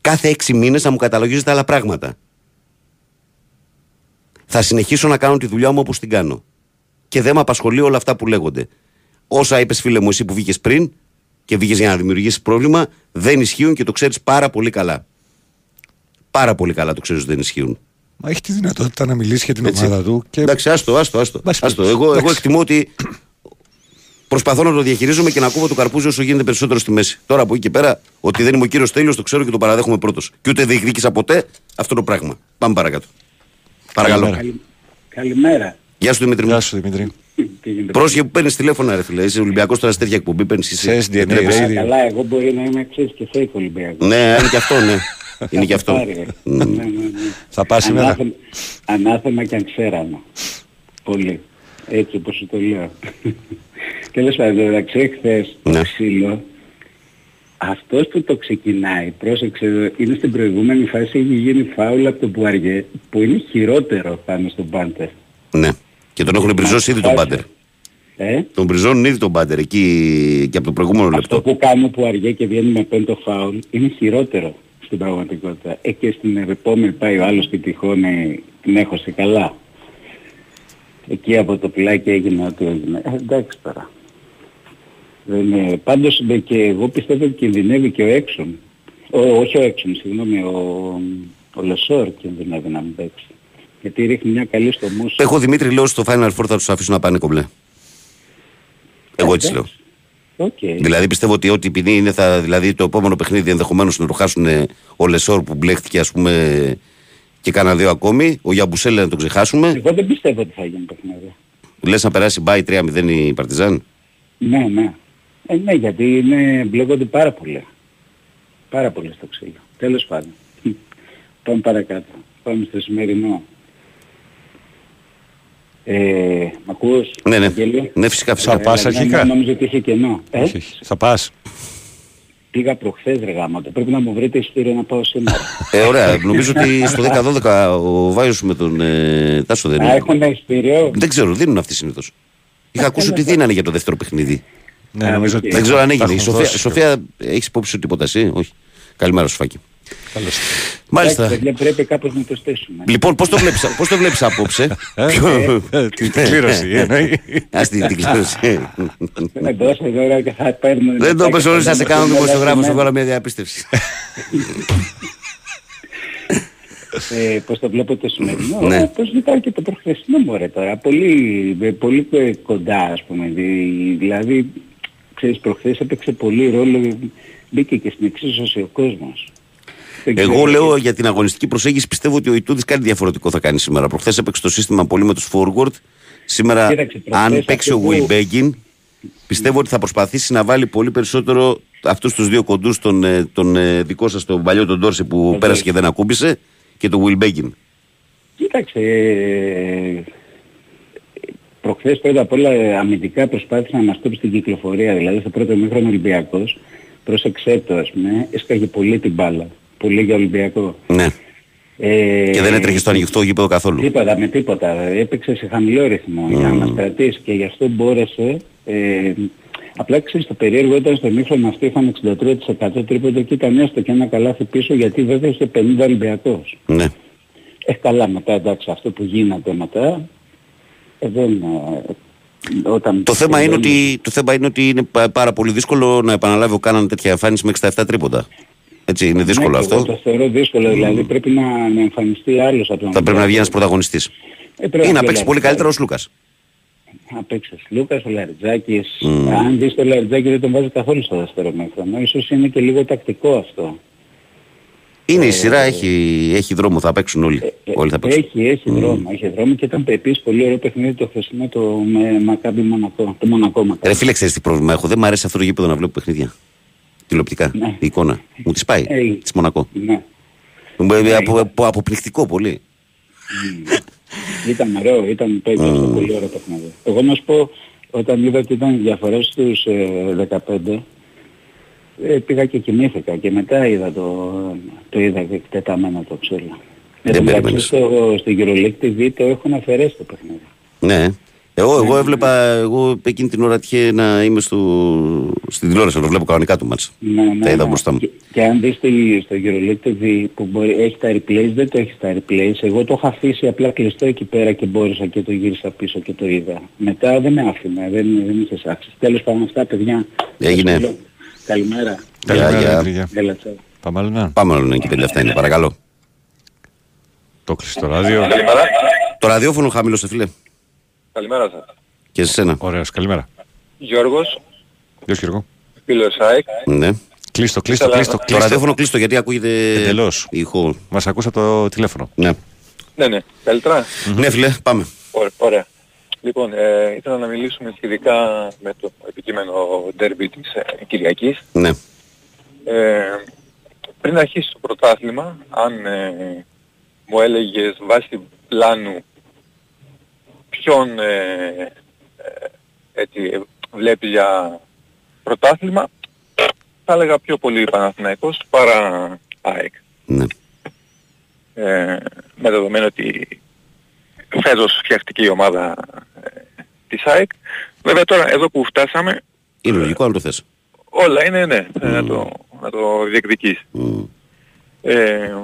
Κάθε έξι μήνες να μου καταλογίζετε άλλα πράγματα. Θα συνεχίσω να κάνω τη δουλειά μου όπως την κάνω. Και δεν με απασχολεί όλα αυτά που λέγονται. Όσα είπες, φίλε μου, εσύ που βγήκες πριν και βγήκες για να δημιουργήσεις πρόβλημα, δεν ισχύουν και το ξέρεις πάρα πολύ καλά. Πάρα πολύ καλά το ξέρεις ότι δεν ισχύουν. Μα έχει τη δυνατότητα να μιλήσεις για την Έτσι. ομάδα του και Εντάξει, άστο, άστο, άστο. Μπας άστο. περιπτώσει. Εγώ, εγώ Εντάξει. εκτιμώ ότι προσπαθώ να το διαχειρίζομαι και να ακούω το καρπούζι όσο γίνεται περισσότερο στη μέση. Τώρα από εκεί και πέρα, ότι δεν είμαι ο κύριος τέλειο, το ξέρω και το παραδέχομαι πρώτος. Και ούτε διεκδίκησα ποτέ αυτό το πράγμα. Πάμε παρακάτω. Παρακαλώ. Καλημέρα. Καλη- Καλημέρα. Γεια σου Δημήτρη. Γεια μου. σου Δημήτρη. Τι γίνεται; Πρόσχε που παίρνεις τηλέφωνα, ρε φίλε. Είσαι Ολυμπιακός τώρα σε τέτοια εκπομπή. Παίρνεις Σε SDNA, Α, εσύ. καλά, εγώ μπορεί να είμαι ξέρεις και fake Ολυμπιακός. Ναι, είναι και αυτό, ναι. είναι και αυτό. Πάρει, ρε. Μμ. Ναι, ναι, ναι. Θα πας σήμερα; Ανάθεμα- Ανάθεμα και αν ξέραμε. Πολύ. Έτσι όπως σου το λέω. Τέλος πάντων, εντάξει, εχθές το Ναι. ξύλο, αυτός που το ξεκινάει, πρόσεξε, εδώ, είναι στην προηγούμενη φάση, έχει γίνει φάουλ από τον Πουαριέ, που είναι χειρότερο πάνω στον Πάντερ. Ναι. Και τον έχουν μπριζώσει ήδη τον Πάντερ. Ε; Τον μπριζώνουν ήδη τον Πάντερ εκεί και από το προηγούμενο Αυτό λεπτό. που κάνω που αργεί και βγαίνει με πέντο φάουλ είναι χειρότερο στην πραγματικότητα. Ε, και στην επόμενη πάει ο άλλος και τυχόν την έχωσε καλά. Εκεί από το πλάκι έγινε ό,τι έγινε. Ε, εντάξει τώρα. Δεν είναι... Πάντως ε, και εγώ πιστεύω ότι κινδυνεύει και ο Έξον. Ο, όχι ο Έξον, συγγνώμη, ο, ο Λεσόρ κινδυνεύει να μην παίξει. Γιατί ρίχνει μια καλή στο μουσο. Εγώ Δημήτρη λέω στο Final Four θα τους αφήσω να πάνε κομπλέ. Εγώ έτσι λέω. Οκ. Δηλαδή πιστεύω ότι ό,τι ποινή είναι, θα, δηλαδή το επόμενο παιχνίδι ενδεχομένως να το χάσουν ε, ο Λεσόρ που μπλέχτηκε, ας πούμε, και κάνα δύο ακόμη. Ο Γιαμπουσέλε να το ξεχάσουμε. Εγώ δεν πιστεύω ότι θα γίνει παιχνίδι. Λες να περάσει bye 3-0 η Παρτιζάν; Ναι, ναι. Ε, ναι, γιατί είναι, μπλέκονται πάρα πολύ. Πάρα πολύ στο ξύλο. Τέλος πάντων. Πάμε παρακάτω. Πάμε στο σημερινό. Ε, μ' ακούς, Ναι, ναι. Βαγγέλη; Ναι, φυσικά, φυσικά. Θα πας Ε, ναι, αρχικά. ναι, Νόμιζα ότι είχε κενό. Ε, Όχι, όχι. Θα πας. πήγα προχθές ρε γαμώ. Πρέπει να μου βρείτε εισιτήριο να πάω σήμερα. Ε, ωραία. Νομίζω ότι στο 10-12 ο Βάιος με τον ε, Τάσο δεν Α, είναι. έχουν εισιτήριο. Δεν ξέρω, δίνουν αυτοί συνήθως. Είχα ακούσει ότι δίνανε για το δεύτερο παιχνίδι. Ναι, Α, νομίζω οκ. ότι Δεν ξέρω αν τα έγινε. Η έχουν Σοφία, δώσει. Σοφία έχεις υπόψη σου τίποτα εσύ, όχι. Καλημέρα, Σοφάκη. Καλώς. Μάλιστα. Εντάξει, παιδιά, πρέπει κάπως να το στήσουμε. Λοιπόν, πώς το βλέπεις πώς το βλέπεις απόψε; Ποιο- Ε, Την την κλήρωση εννοεί. Ας την την κλήρωση. Με δώσε τώρα και θα παίρνω... Δεν το πες όλες, θα σε κάνω δημοσιογράφος, σου εγώ βάλω μια διαπίστευση. ε, πώς το βλέπω το σημερινό, Ναι. ναι. πώς ζητάω και το προχθεσινό μου ρε τώρα, πολύ, ε, πολύ ε, κοντά ας πούμε, Δη- δηλαδή ξέρεις προχθές έπαιξε πολύ ρόλο μπήκε και στην εξίσωση ο κόσμος. Δεν ξέρω Εγώ λέω γιατί. για την αγωνιστική προσέγγιση πιστεύω ότι ο Ιτούδης κάτι διαφορετικό θα κάνει σήμερα. Προχθές έπαιξε το σύστημα πολύ με τους forward. Σήμερα, Κοίταξε, προχθές αν παίξει αυτό ο που- Wilbekin, πιστεύω ότι θα προσπαθήσει να βάλει πολύ περισσότερο αυτούς τους δύο κοντούς, τον, ε, τον ε, δικό σας, τον παλιό τον Τόρση που Βεβαίως. πέρασε και δεν ακούμπησε, και τον Wilbekin. Κοίταξε, ε, προχθές πρώτα απ' όλα ε, αμυντικά προσπάθησε να μας κόψει την κυκλοφορία. Δηλαδή στο πρώτο μήχρονο Ολυμπιακός, πρόσεξέ το ας πούμε, έσκαγε πολύ την μπάλα. Πολύ για Ολυμπιακό. Ναι. Ε, Και δεν έτρεχε στο ανοιχτό γήπεδο καθόλου. Τίποτα με τίποτα. Έπαιξε σε χαμηλό ρυθμό για να μας κρατήσει και γι' αυτό μπόρεσε. Ε, απλά ξέρεις το περίεργο ήταν στο μήχρονο αυτό είχαν 63% τρίποντο και ήταν έστω και ένα καλάθι πίσω γιατί βέβαια είχε 50 Ολυμπιακός. Ναι. Ε, καλά μετά εντάξει αυτό που γίνεται μετά ε, δεν, ε, όταν Το θέμα, είναι δεν- ότι, το θέμα είναι ότι είναι πα- πάρα πολύ δύσκολο να επαναλάβει ο Κάναν τέτοια εμφάνιση με 67 τρίποντα. Έτσι, είναι δύσκολο ναι, αυτό. Εγώ το θεωρώ δύσκολο, δηλαδή πρέπει να, να εμφανιστεί άλλος από τον Θα πρέπει να βγει ένας πρωταγωνιστής. Ε, πρέπει Ή να βγει παίξει ο πολύ Λαριτζάκης. καλύτερα ο Λούκας. Να παίξει ο Λούκας, ο Λαριτζάκης. Αν δεις το Λαριτζάκη δεν τον βάζει καθόλου στο δεύτερο μέχρονο. Ίσως είναι και λίγο τακτικό αυτό. Είναι η σειρά, έχει, έχει δρόμο, θα παίξουν όλοι. Ε, όλοι θα παίξουν. Έχει, έχει δρόμο, έχει δρόμο και ήταν επίσης πολύ ωραίο παιχνίδι το χθεσινό το με Μακάμπι Μονακό. Το Μονακό Μακάμπι. Ρε φίλε, ξέρεις τι πρόβλημα έχω. Δεν μου αρέσει αυτό το γήπεδο να βλέπω παιχνίδια. Τηλεοπτικά. Ναι. Η εικόνα. Μου τη πάει. Ε, Της Μονακό. Ναι. Μου ε, απο, απο, αποπληκτικό πολύ. Ήταν ωραίο, ήταν το ήταν αυτό πολύ ωραίο παιχνίδι. Εγώ να σου πω, όταν είδα ότι ήταν διαφορές στους ε, 15, ε, πήγα και κοιμήθηκα και μετά είδα το, το είδα και εκτεταμένα το ξύλο. Δεν Εν τω μεταξύ, περίμενες. στο, στο EuroLeague TV το έχουν αφαιρέσει το παιχνίδι. Ναι. Εγώ, εγώ έβλεπα, εγώ εκείνη την ώρα τυχαία να είμαι στο, στην τηλεόραση, να το βλέπω κανονικά του μάτς. Ναι, ναι, Τα είδα ναι. μπροστά μου. Και, και αν δεις το, στο EuroLeague TV που μπορεί, έχει τα replays, δεν το έχεις τα replays. Εγώ το είχα αφήσει απλά κλειστό εκεί πέρα και μπόρεσα και το γύρισα πίσω και το είδα. Μετά δεν με άφηνε, δεν, δεν είχες άξιση. Τέλος πάντων αυτά παιδιά. Έγινε. Καλημέρα. Γεια, Καλημέρα, γεια. Αντρίγια. Έλα, τσάου. Πάμε άλλο ένα. Πάμε άλλο και πέντε αυτά είναι, παρακαλώ. Το κλειστό ράδιο. Καλημέρα. Το ραδιόφωνο χαμήλωσε φίλε. Καλημέρα σας. Και σε σένα. Ωραίος, καλημέρα. Γιώργος, Γεια σου Γιώργο. φίλος ΑΕΚ. Ναι. Κλείστο, κλείστο, Ήθελα- κλείστο, Το κλείστο. ραδιόφωνο κλείστο γιατί ακούγεται Εντελώς. ήχο. Μας ακούσα το τηλέφωνο. Ναι. Ναι, ναι. Καλύτερα; Ναι φίλε, πάμε. Ω- Ωραία. Λοιπόν, ε, ήθελα να μιλήσουμε σχετικά με το επικείμενο ντέρμπι της ε, Κυριακής. Ναι. Ε, πριν αρχίσει το πρωτάθλημα, αν ε, μου έλεγες βάσει πλάνου ποιον ε, ε, έτσι, ε, βλέπεις για πρωτάθλημα, θα έλεγα πιο πολύ Παναθηναϊκός παρά ΑΕΚ. ναι. Ε, με δεδομένο ότι φέτος φτιαχτική η ομάδα ε, της ΑΕΚ. Βέβαια τώρα εδώ που φτάσαμε Είναι λογικό αν το θες. όλα είναι ναι, ε, να, το, να το διεκδικείς. Μμ. Ε,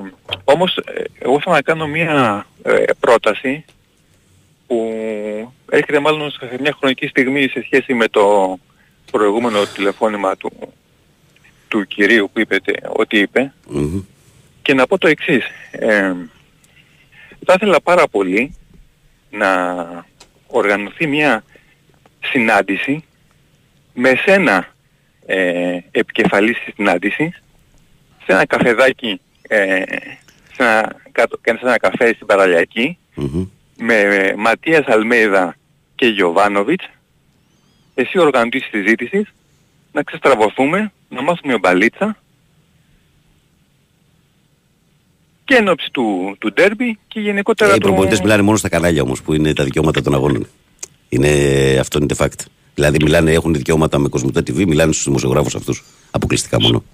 όμως ε, εγώ θα να κάνω μια ε, πρόταση που έρχεται μάλλον σε μια χρονική στιγμή σε σχέση με το προηγούμενο τηλεφώνημα του, του κυρίου που είπε ότι είπε Μμμ. και να πω το εξής. Ε, θα ήθελα πάρα πολύ να οργανωθεί μια συνάντηση με σένα ε, επικεφαλής της συνάντησης σε ένα καφεδάκι ε, σε ένα, κάτω, σε ένα καφέ στην Παραλιακή Μμμ. με Ματίας Αλμέιδα και Γιωβάνοβιτς εσύ ο οργανωτής της συζήτησης να ξεστραβωθούμε, να μάθουμε μπαλίτσα και εν ώψη του, του ντέρμπι και γενικότερα Ε, οι του... προπονητές μιλάνε μόνο στα κανάλια όμως που είναι τα δικαιώματα των αγώνων. Είναι, αυτό είναι de fact. Δηλαδή μιλάνε, έχουν δικαιώματα με Κοσμοτέ TV, μιλάνε στους δημοσιογράφους αυτούς. Αποκλειστικά μόνο.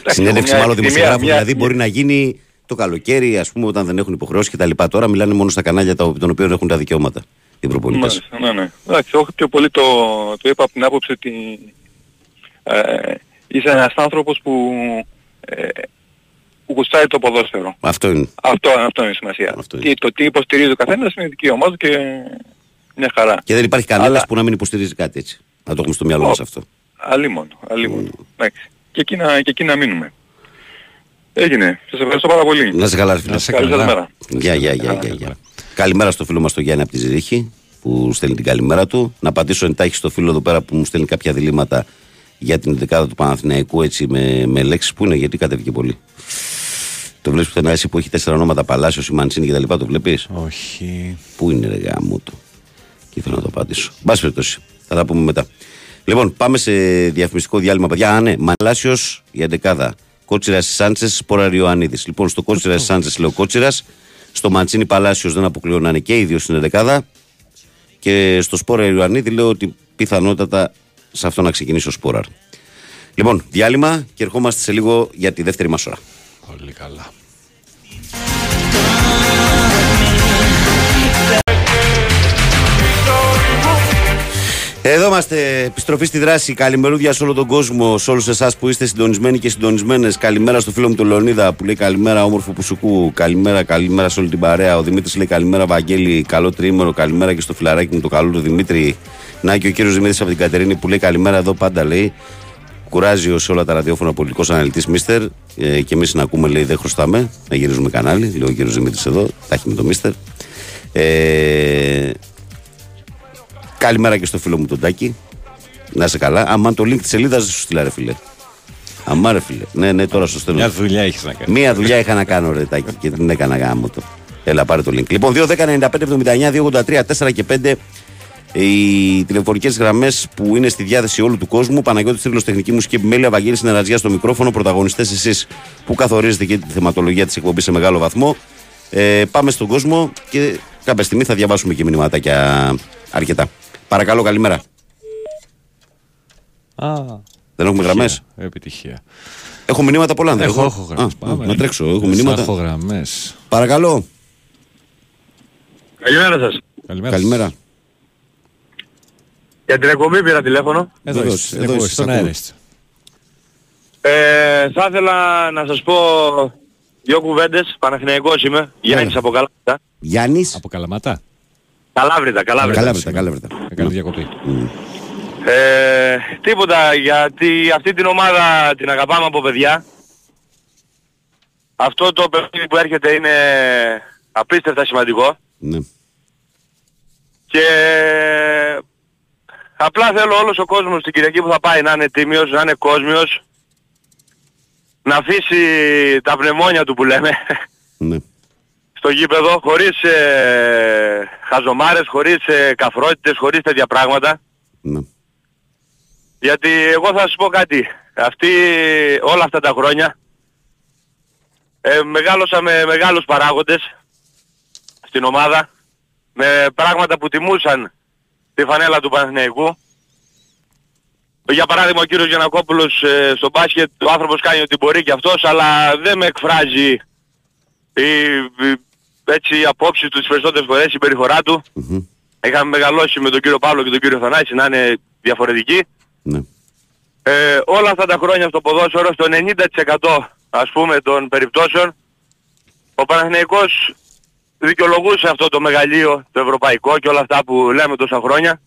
Εντάξει, Συνέντευξη έχω μια μάλλον εκτιμία, δημοσιογράφου μια- δηλαδή μπορεί να γίνει το καλοκαίρι, ας πούμε, όταν δεν έχουν υποχρεώσει κτλ. Τώρα μιλάνε μόνο στα κανάλια τα- των οποίων έχουν τα δικαιώματα οι προπονητές. Μάλιστα, ναι, ναι. Εντάξει, όχι πιο πολύ το, το είπα από την άποψη ότι ε, είσαι ένας άνθρωπος που, ε, που γουστάει το ποδόσφαιρο. Αυτό είναι. Αυτό, αυτό είναι η σημασία. Αυτό είναι. Τι, το τι υποστηρίζει ο καθένας είναι δική ομάδα και μια χαρά. Και δεν υπάρχει κανένας Αλλά- που να μην υποστηρίζει κάτι έτσι. Να το έχουμε στο μυαλό μας Ω. αυτό. Αλλήμον, αλλήμον. Εντάξει. Και εκεί, να, και εκεί να μείνουμε. Έγινε. Σας ευχαριστώ πάρα πολύ. Να σε καλά, ρε φίλε. Να σε Καλή σας καλά. μέρα. Γεια, γεια, γεια, γεια, γεια. Καλημέρα στο φίλο μας τον Γιάννη από τη Ζηρίχη που στέλνει την καλημέρα του. Να πατήσω εντάχει στο φίλο εδώ πέρα που μου στέλνει κάποια διλήμματα για την δεκάδα του Παναθηναϊκού έτσι με, με λέξει που είναι, γιατί κατέβηκε πολύ. Το βλέπεις πουθενά εσύ που έχει τέσσερα ονόματα Παλάσιος, η Μαντσίνη και τα λοιπά, το βλέπεις; Όχι. Πού είναι ρε γάμο του; Και ήθελα να το απαντήσω. Μπας περιπτώσει. Θα τα πούμε μετά. Λοιπόν, πάμε σε διαφημιστικό διάλειμμα, παιδιά. Α, ναι, Μαλάσιος για δεκάδα. Κότσιρας Σάντσες, Σπόρα Ριωαννίδη. Λοιπόν, στο Κότσιρας Σάντσες λέω Κότσιρας. Στο Μαντσίνη Παλάσιος δεν αποκλείω να είναι και οι δύο στην δεκάδα. Και στο Σπόρα Ιωαννίδη λέω ότι πιθανότατα σε αυτό να ξεκινήσει ο Σπόραρ. Λοιπόν, διάλειμμα και ερχόμαστε σε λίγο για τη δεύτερη μας ώρα. Πολύ καλά. Εδώ είμαστε, επιστροφή στη δράση. Καλημερούδια σε όλο τον κόσμο, σε όλους εσάς που είστε συντονισμένοι και συντονισμένες. Καλημέρα στο φίλο μου τον Λεωνίδα που λέει καλημέρα, όμορφο Πουσουκού. Καλημέρα, καλημέρα σε όλη την παρέα. Ο Δημήτρης λέει καλημέρα, Βαγγέλη, καλό τρίμερο. Καλημέρα και στο φιλαράκι μου το καλό του Δημήτρη. Να και ο κύριος Δημήτρης από την Κατερίνη που λέει καλημέρα εδώ πάντα λέει. Κουράζει σε όλα τα ραδιόφωνα πολιτικός αναλυτής Μίστερ. Ε, και εμείς να ακούμε λέει δεν χρωστάμε. Να γυρίζουμε κανάλι. Λέει ο κύριος Δημήτρης εδώ. Τα έχει με το Μίστερ. Ε, Καλημέρα και στο φίλο μου τον Τάκη. Να είσαι καλά. Αμάν το link της σελίδας δεν σου στείλα, ρε φίλε. Αμά, ρε φίλε. Ναι, ναι, τώρα σου στέλνω. Μια δουλειά έχεις να κάνεις. Μία δουλειά είχα να κάνω, ρε Τάκη, και την έκανα γάμο το. Έλα, πάρε το link. Λοιπόν, 2, 10, 95, 79, 283, 4 και 5 οι τηλεφωνικές γραμμές που είναι στη διάθεση όλου του κόσμου. Παναγιώτης Τρίλο, τεχνική μουσική επιμέλεια, Βαγγέλης Συνεργασία στο μικρόφωνο. Πρωταγωνιστές εσείς που καθορίζετε και τη θεματολογία της εκπομπής σε μεγάλο βαθμό. Ε, πάμε στον κόσμο και κάποια στιγμή θα διαβάσουμε και μηνυματάκια αρκετά. Παρακαλώ, καλημέρα. Α, Δεν έχουμε γραμμές; επιτυχία. Έχω μηνύματα πολλά. αν δεν Εγώ έχω; γραμμές. Α, Πάμε. Να τρέξω. Έχω Εσά μηνύματα. Έχω γραμμές. Παρακαλώ. Καλημέρα σας. Καλημέρα. Καλημέρα. Για την εκπομπή πήρα τηλέφωνο. Εδώ Βεβαίως, είστε, εδώ εδώ είστε, είστε, στον ακούμε. αέρα είστε. Ε, θα ήθελα να σας πω δύο κουβέντες. Παναθηναϊκός είμαι. Γιάννης από Καλάβρητα. Γιάννης; Από Καλαματά. Καλάβρητα, Καλάβρητα. Καλά βρετα, καλά βρετα. Έκανε διακοπή. Ε, τίποτα, γιατί αυτή την ομάδα την αγαπάμε από παιδιά. Αυτό το παιχνίδι που έρχεται είναι απίστευτα σημαντικό. Ναι. Και απλά θέλω όλος ο κόσμος την Κυριακή που θα πάει να είναι τίμιος, να είναι κόσμιος, να αφήσει τα πνευμόνια του που λέμε ναι. στο γήπεδο χωρίς ε, χαζομάρες, χωρίς ε, καφρότητες, χωρίς τέτοια πράγματα. ναι. Γιατί εγώ θα σας πω κάτι. Αυτή όλα αυτά τα χρόνια ε, μεγάλωσα με μεγάλους παράγοντες στην ομάδα με πράγματα που τιμούσαν τη φανέλα του Παναθηναϊκού. Για παράδειγμα ο κύριος Γιανακόπουλος ε, στο μπάσκετ ο άνθρωπος κάνει ό,τι μπορεί και αυτός αλλά δεν με εκφράζει η, η, έτσι η απόψη του τις περισσότερες φορές, η συμπεριφορά του. Μμμ. Είχαμε μεγαλώσει με τον κύριο Παύλο και τον κύριο Θανάση να είναι διαφορετικοί. ναι. Ε, όλα αυτά τα χρόνια στο ποδόσφαιρο, στο 90% ας πούμε των περιπτώσεων, ο Παναθηναϊκός δικαιολογούσε αυτό το μεγαλείο, το ευρωπαϊκό και όλα αυτά που λέμε τόσα χρόνια.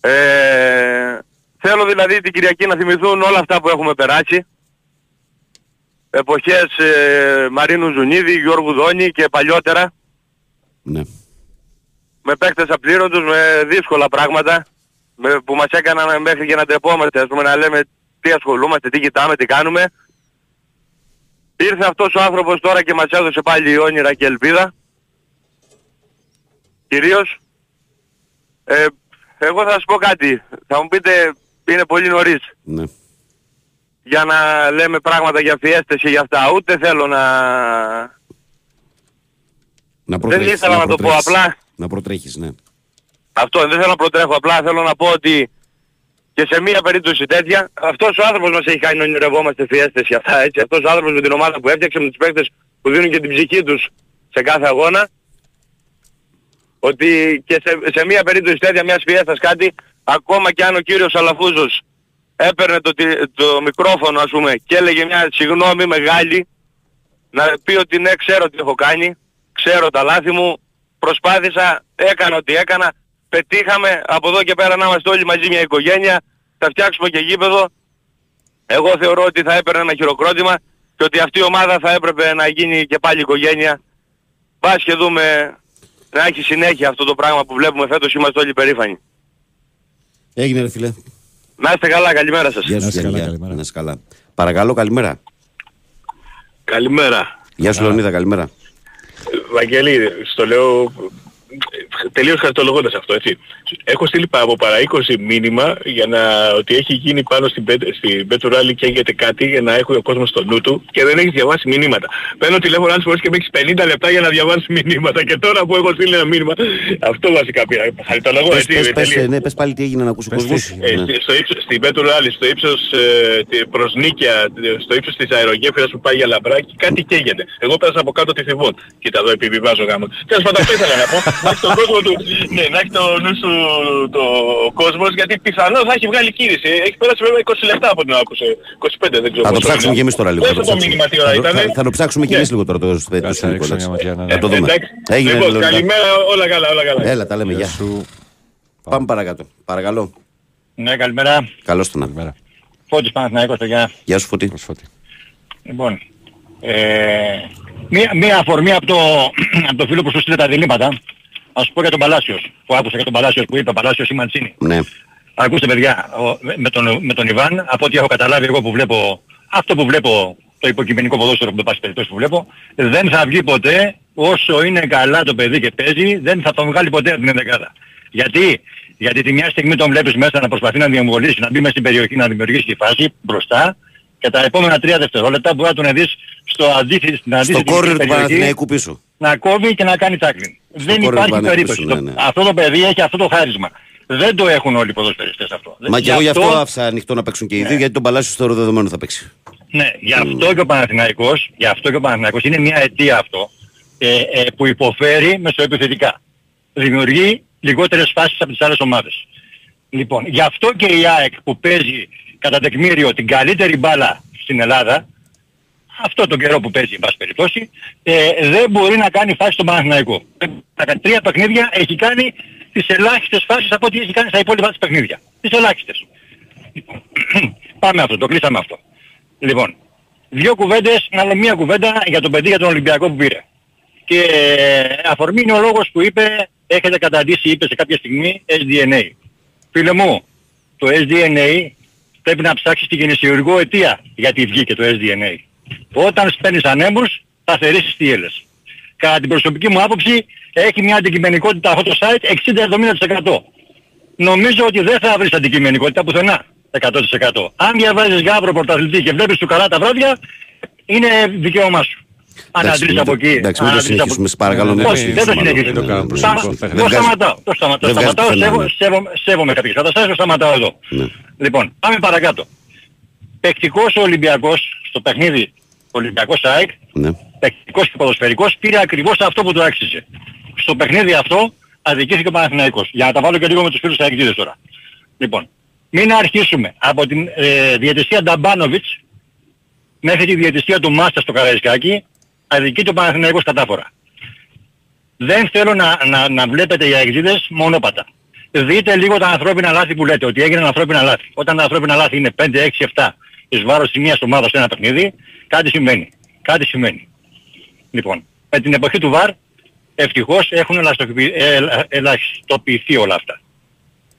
Ε, θέλω δηλαδή την Κυριακή να θυμηθούν όλα αυτά που έχουμε περάσει. Εποχές ε, Μαρίνου Ζουνίδη, Γιώργου Δόνη και παλιότερα ναι. με παίκτες απλήρωτους, με δύσκολα πράγματα με, που μας έκαναν μέχρι και να τρεπόμαστε, ας πούμε να λέμε τι ασχολούμαστε, τι κοιτάμε, τι κάνουμε. Ήρθε αυτός ο άνθρωπος τώρα και μας έδωσε πάλι όνειρα και ελπίδα. Κυρίως. Ε, εγώ θα σας πω κάτι. Θα μου πείτε είναι πολύ νωρίς ναι. για να λέμε πράγματα για φιέστες και για αυτά. Ούτε θέλω να... Να Δεν ήθελα να το πω προτρέχεις. απλά. Να προτρέχεις, ναι. Αυτό δεν θέλω να προτρέχω, απλά θέλω να πω ότι και σε μία περίπτωση τέτοια, αυτός ο άνθρωπος μας έχει κάνει να ονειρευόμαστε φιέστες και αυτά έτσι. Αυτός ο άνθρωπος με την ομάδα που έφτιαξε, με τους παίκτες που δίνουν και την ψυχή τους σε κάθε αγώνα, ότι και σε, σε μία περίπτωση τέτοια μιας φιέστας κάτι, ακόμα και αν ο κύριος Αλαφούζος έπαιρνε το, τι- το μικρόφωνο ας πούμε και έλεγε μια συγγνώμη μεγάλη, να πει ότι ναι ξέρω τι έχω κάνει, ξέρω τα λάθη μου, προσπάθησα, έκανα ό,τι έκανα, πετύχαμε, από εδώ και πέρα να είμαστε όλοι μαζί μια οικογένεια, θα φτιάξουμε και γήπεδο. Εγώ θεωρώ ότι θα έπαιρνε ένα χειροκρότημα και ότι αυτή η ομάδα θα έπρεπε να γίνει και πάλι οικογένεια. Πας και δούμε να έχει συνέχεια αυτό το πράγμα που βλέπουμε φέτος, είμαστε όλοι περήφανοι. Έγινε ρε φίλε. Να είστε καλά, καλημέρα σας. Γεια σου, Γιάννη. Γεια. Να είσαι καλά. Παρακαλώ, καλημέρα. Καλημέρα. Γεια σου, Λεωνίδα, καλημέρα. Βαγγέλη, στο λέω τελείως χαρτολογώντας αυτό, έτσι. Έχω στείλει πα- από παρά 20 μήνυμα για να, ότι έχει γίνει πάνω στην, πέτ, στην Πέτρο Ράλι και έγινε κάτι για να έχει ο κόσμος στο νου του και δεν έχεις διαβάσει μηνύματα. Παίρνω τηλέφωνο άλλες φορές και με έχεις 50 λεπτά για να διαβάσεις μηνύματα και τώρα που έχω στείλει ένα μήνυμα, αυτό βασικά πήρα. Χαριτολογώ, Πες, έτσι. πες, ε, πες, τελείως. ναι, πες πάλι τι έγινε να ακούσει ο κόσμος. Ε, Ναι. στη- στο ύψος, στην Πέτρου Ράλι, στο ύψος ε, τη- προς Νίκαια, ε, στο ύψος της αερογέφυρας που πάει για λαμπράκι, κάτι καίγεται. Εγώ πέρασα από κάτω τη Θηβών. Κοίτα εδώ επιβιβάζω γάμο. Τέλος πάντων αυτό ήθελα να πω. Να έχει τον κόσμο του, ναι, να έχει το νου σου το κόσμος, γιατί πιθανόν θα έχει βγάλει κίνηση. Έχει πέρασει βέβαια 20 λεπτά από την άκουσε. 25 δεν ξέρω Θα το πόσο ψάξουμε είναι. και εμείς τώρα λίγο. Πες θα το το ψάξουμε. μήνυμα τι ώρα Θα το- ήτανε; θα- Θα το ψάξουμε και Ναι. εμείς λίγο τώρα το το Κάτσε να ρίξω Νικόλας. μια ματιά, να Θα το Ε, δούμε. εντάξει. Έγινε, Λοιπόν, Λεωνίδα. καλημέρα, όλα καλά, όλα καλά. Έλα, τα λέμε, γεια. σου. Πάμε παρακάτω. Παρακαλώ. Ναι, καλημέρα. Καλώς τον. Καλημέρα. Φώτης Παναθηναϊκός, παιδιά. Γεια σου, Φωτή. Προσφώτη. Λοιπόν, ε, μία, μία αφορμή από το, από το φίλο που σου στείλε τα διλήμματα. Ας πω για τον Παλάσιος, που άκουσα για τον Παλάσιος που είπε Παλάσιος ή Μαντσίνη. Ναι. Ακούστε παιδιά, ο- με, τον, με τον Ιβάν, από ό,τι έχω καταλάβει εγώ που βλέπω, αυτό που βλέπω, το υποκειμενικό ποδόσφαιρο που το πάση περιπτώσει που βλέπω, δεν θα βγει ποτέ όσο είναι καλά το παιδί και παίζει, δεν θα τον βγάλει ποτέ από την ενδεκάδα. Γιατί, γιατί τη μια στιγμή τον βλέπεις μέσα να προσπαθεί να διαμβολήσει, να μπει μέσα στην περιοχή, να δημιουργήσει τη φάση μπροστά και τα επόμενα τρία δευτερόλεπτα μπορεί να τον δεις στο αντίθετο, στην Στο αντίθετη κόρνερ του περιοχή Παναθηναϊκού πίσω. Να κόβει και να κάνει τάκλιν. Δεν κόρνερ του υπάρχει Παναθηναϊκού, περίπτωση. ναι, Το- ναι. Αυτό το παιδί έχει αυτό το χάρισμα. Δεν το έχουν όλοι οι ποδοσφαιριστές αυτό. Μα Γι' και εγώ γι' αυτό άφησα ανοιχτό να παίξουν και οι δύο, γιατί τον Παλάσιο θεωρώ δεδομένο θα παίξει. Ναι, γι' αυτό και ο Παναθηναϊκός, γι' αυτό και ο Παναθηναϊκός είναι μια αιτία αυτό ε, ε, που υποφέρει μεσοεπιθετικά. Δημιουργεί λιγότερες φάσεις από τις άλλες ομάδες. Λοιπόν, γι' αυτό και η ΑΕΚ που παίζει κατά τεκμήριο την καλύτερη μπάλα στην Ελλάδα, αυτό τον καιρό που παίζει, εν πάση περιπτώσει, ε, δεν μπορεί να κάνει φάση στον Παναθηναϊκό. Τα τρία παιχνίδια έχει κάνει τις ελάχιστες φάσεις από ό,τι έχει κάνει στα υπόλοιπα της παιχνίδια. Τις ελάχιστες. Πάμε αυτό, το κλείσαμε αυτό. Λοιπόν, δύο κουβέντες, άλλο μία κουβέντα για τον παιδί για τον Ολυμπιακό που πήρε. Και ε, αφορμή είναι ο λόγος που είπε, έχετε καταντήσει, είπε σε κάποια στιγμή, SDNA. Φίλε μου, το SDNA πρέπει να ψάξεις τη γενεσιουργό αιτία γιατί βγήκε το SDNA. Όταν σπαίνεις ανέμους, θα θερήσεις τι έλες. Κατά την προσωπική μου άποψη, έχει μια αντικειμενικότητα αυτό το site 60-70%. Νομίζω ότι δεν θα βρεις αντικειμενικότητα πουθενά 100%. Αν διαβάζεις Γάβρο πρωταθλητή και βλέπεις του καλά τα βράδια, είναι δικαίωμά σου. Αν Εντάξει, αντλείς μην από το- εκεί. εντάξει, μην αν το αντλείς από- συνεχίσουμε, σε παρακαλώ, μην το Όχι, δεν το συνεχίσουμε, συνεχίσουμε. δεν το κάνουμε Στα- προσωπικό. Το Δεν βγάζει- σταματάω. Το σταμα- το δεν βγάζει σταματάω. πουθενά, σέβω- ναι. σέβομαι- Σέβομαι κάποιες καταστάσεις, το σταματάω εδώ. Ναι. Λοιπόν, πάμε παρακάτω. Παικτικός ο Ολυμπιακός στο παιχνίδι Ολυμπιακός ΑΕΚ, Ναι. παικτικός και ποδοσφαιρικός, πήρε ακριβώς αυτό που του άξιζε. Στο παιχνίδι αυτό αδικήθηκε ο Παναθηναϊκός. Για να τα βάλω και λίγο με τους φίλους αεκτήδες τώρα. Λοιπόν, μην αρχίσουμε από την ε, διαιτησία Νταμπάνοβιτς μέχρι τη διαιτησία του Μάστα στο Καραϊσκάκι, αδικείται ο Παναθηναϊκός κατάφορα. Δεν θέλω να, να, να βλέπετε οι αεξίδες μονόπατα. Δείτε λίγο τα ανθρώπινα λάθη που λέτε, ότι έγιναν ανθρώπινα λάθη. Όταν τα ανθρώπινα λάθη είναι 5, 6, 7 εις βάρος της μιας ομάδας σε ένα παιχνίδι, κάτι συμβαίνει. Κάτι συμβαίνει. Λοιπόν, με την εποχή του ΒΑΡ, ευτυχώς έχουν ελαστοποιη- ε, ελα- ελαχιστοποιηθεί όλα αυτά.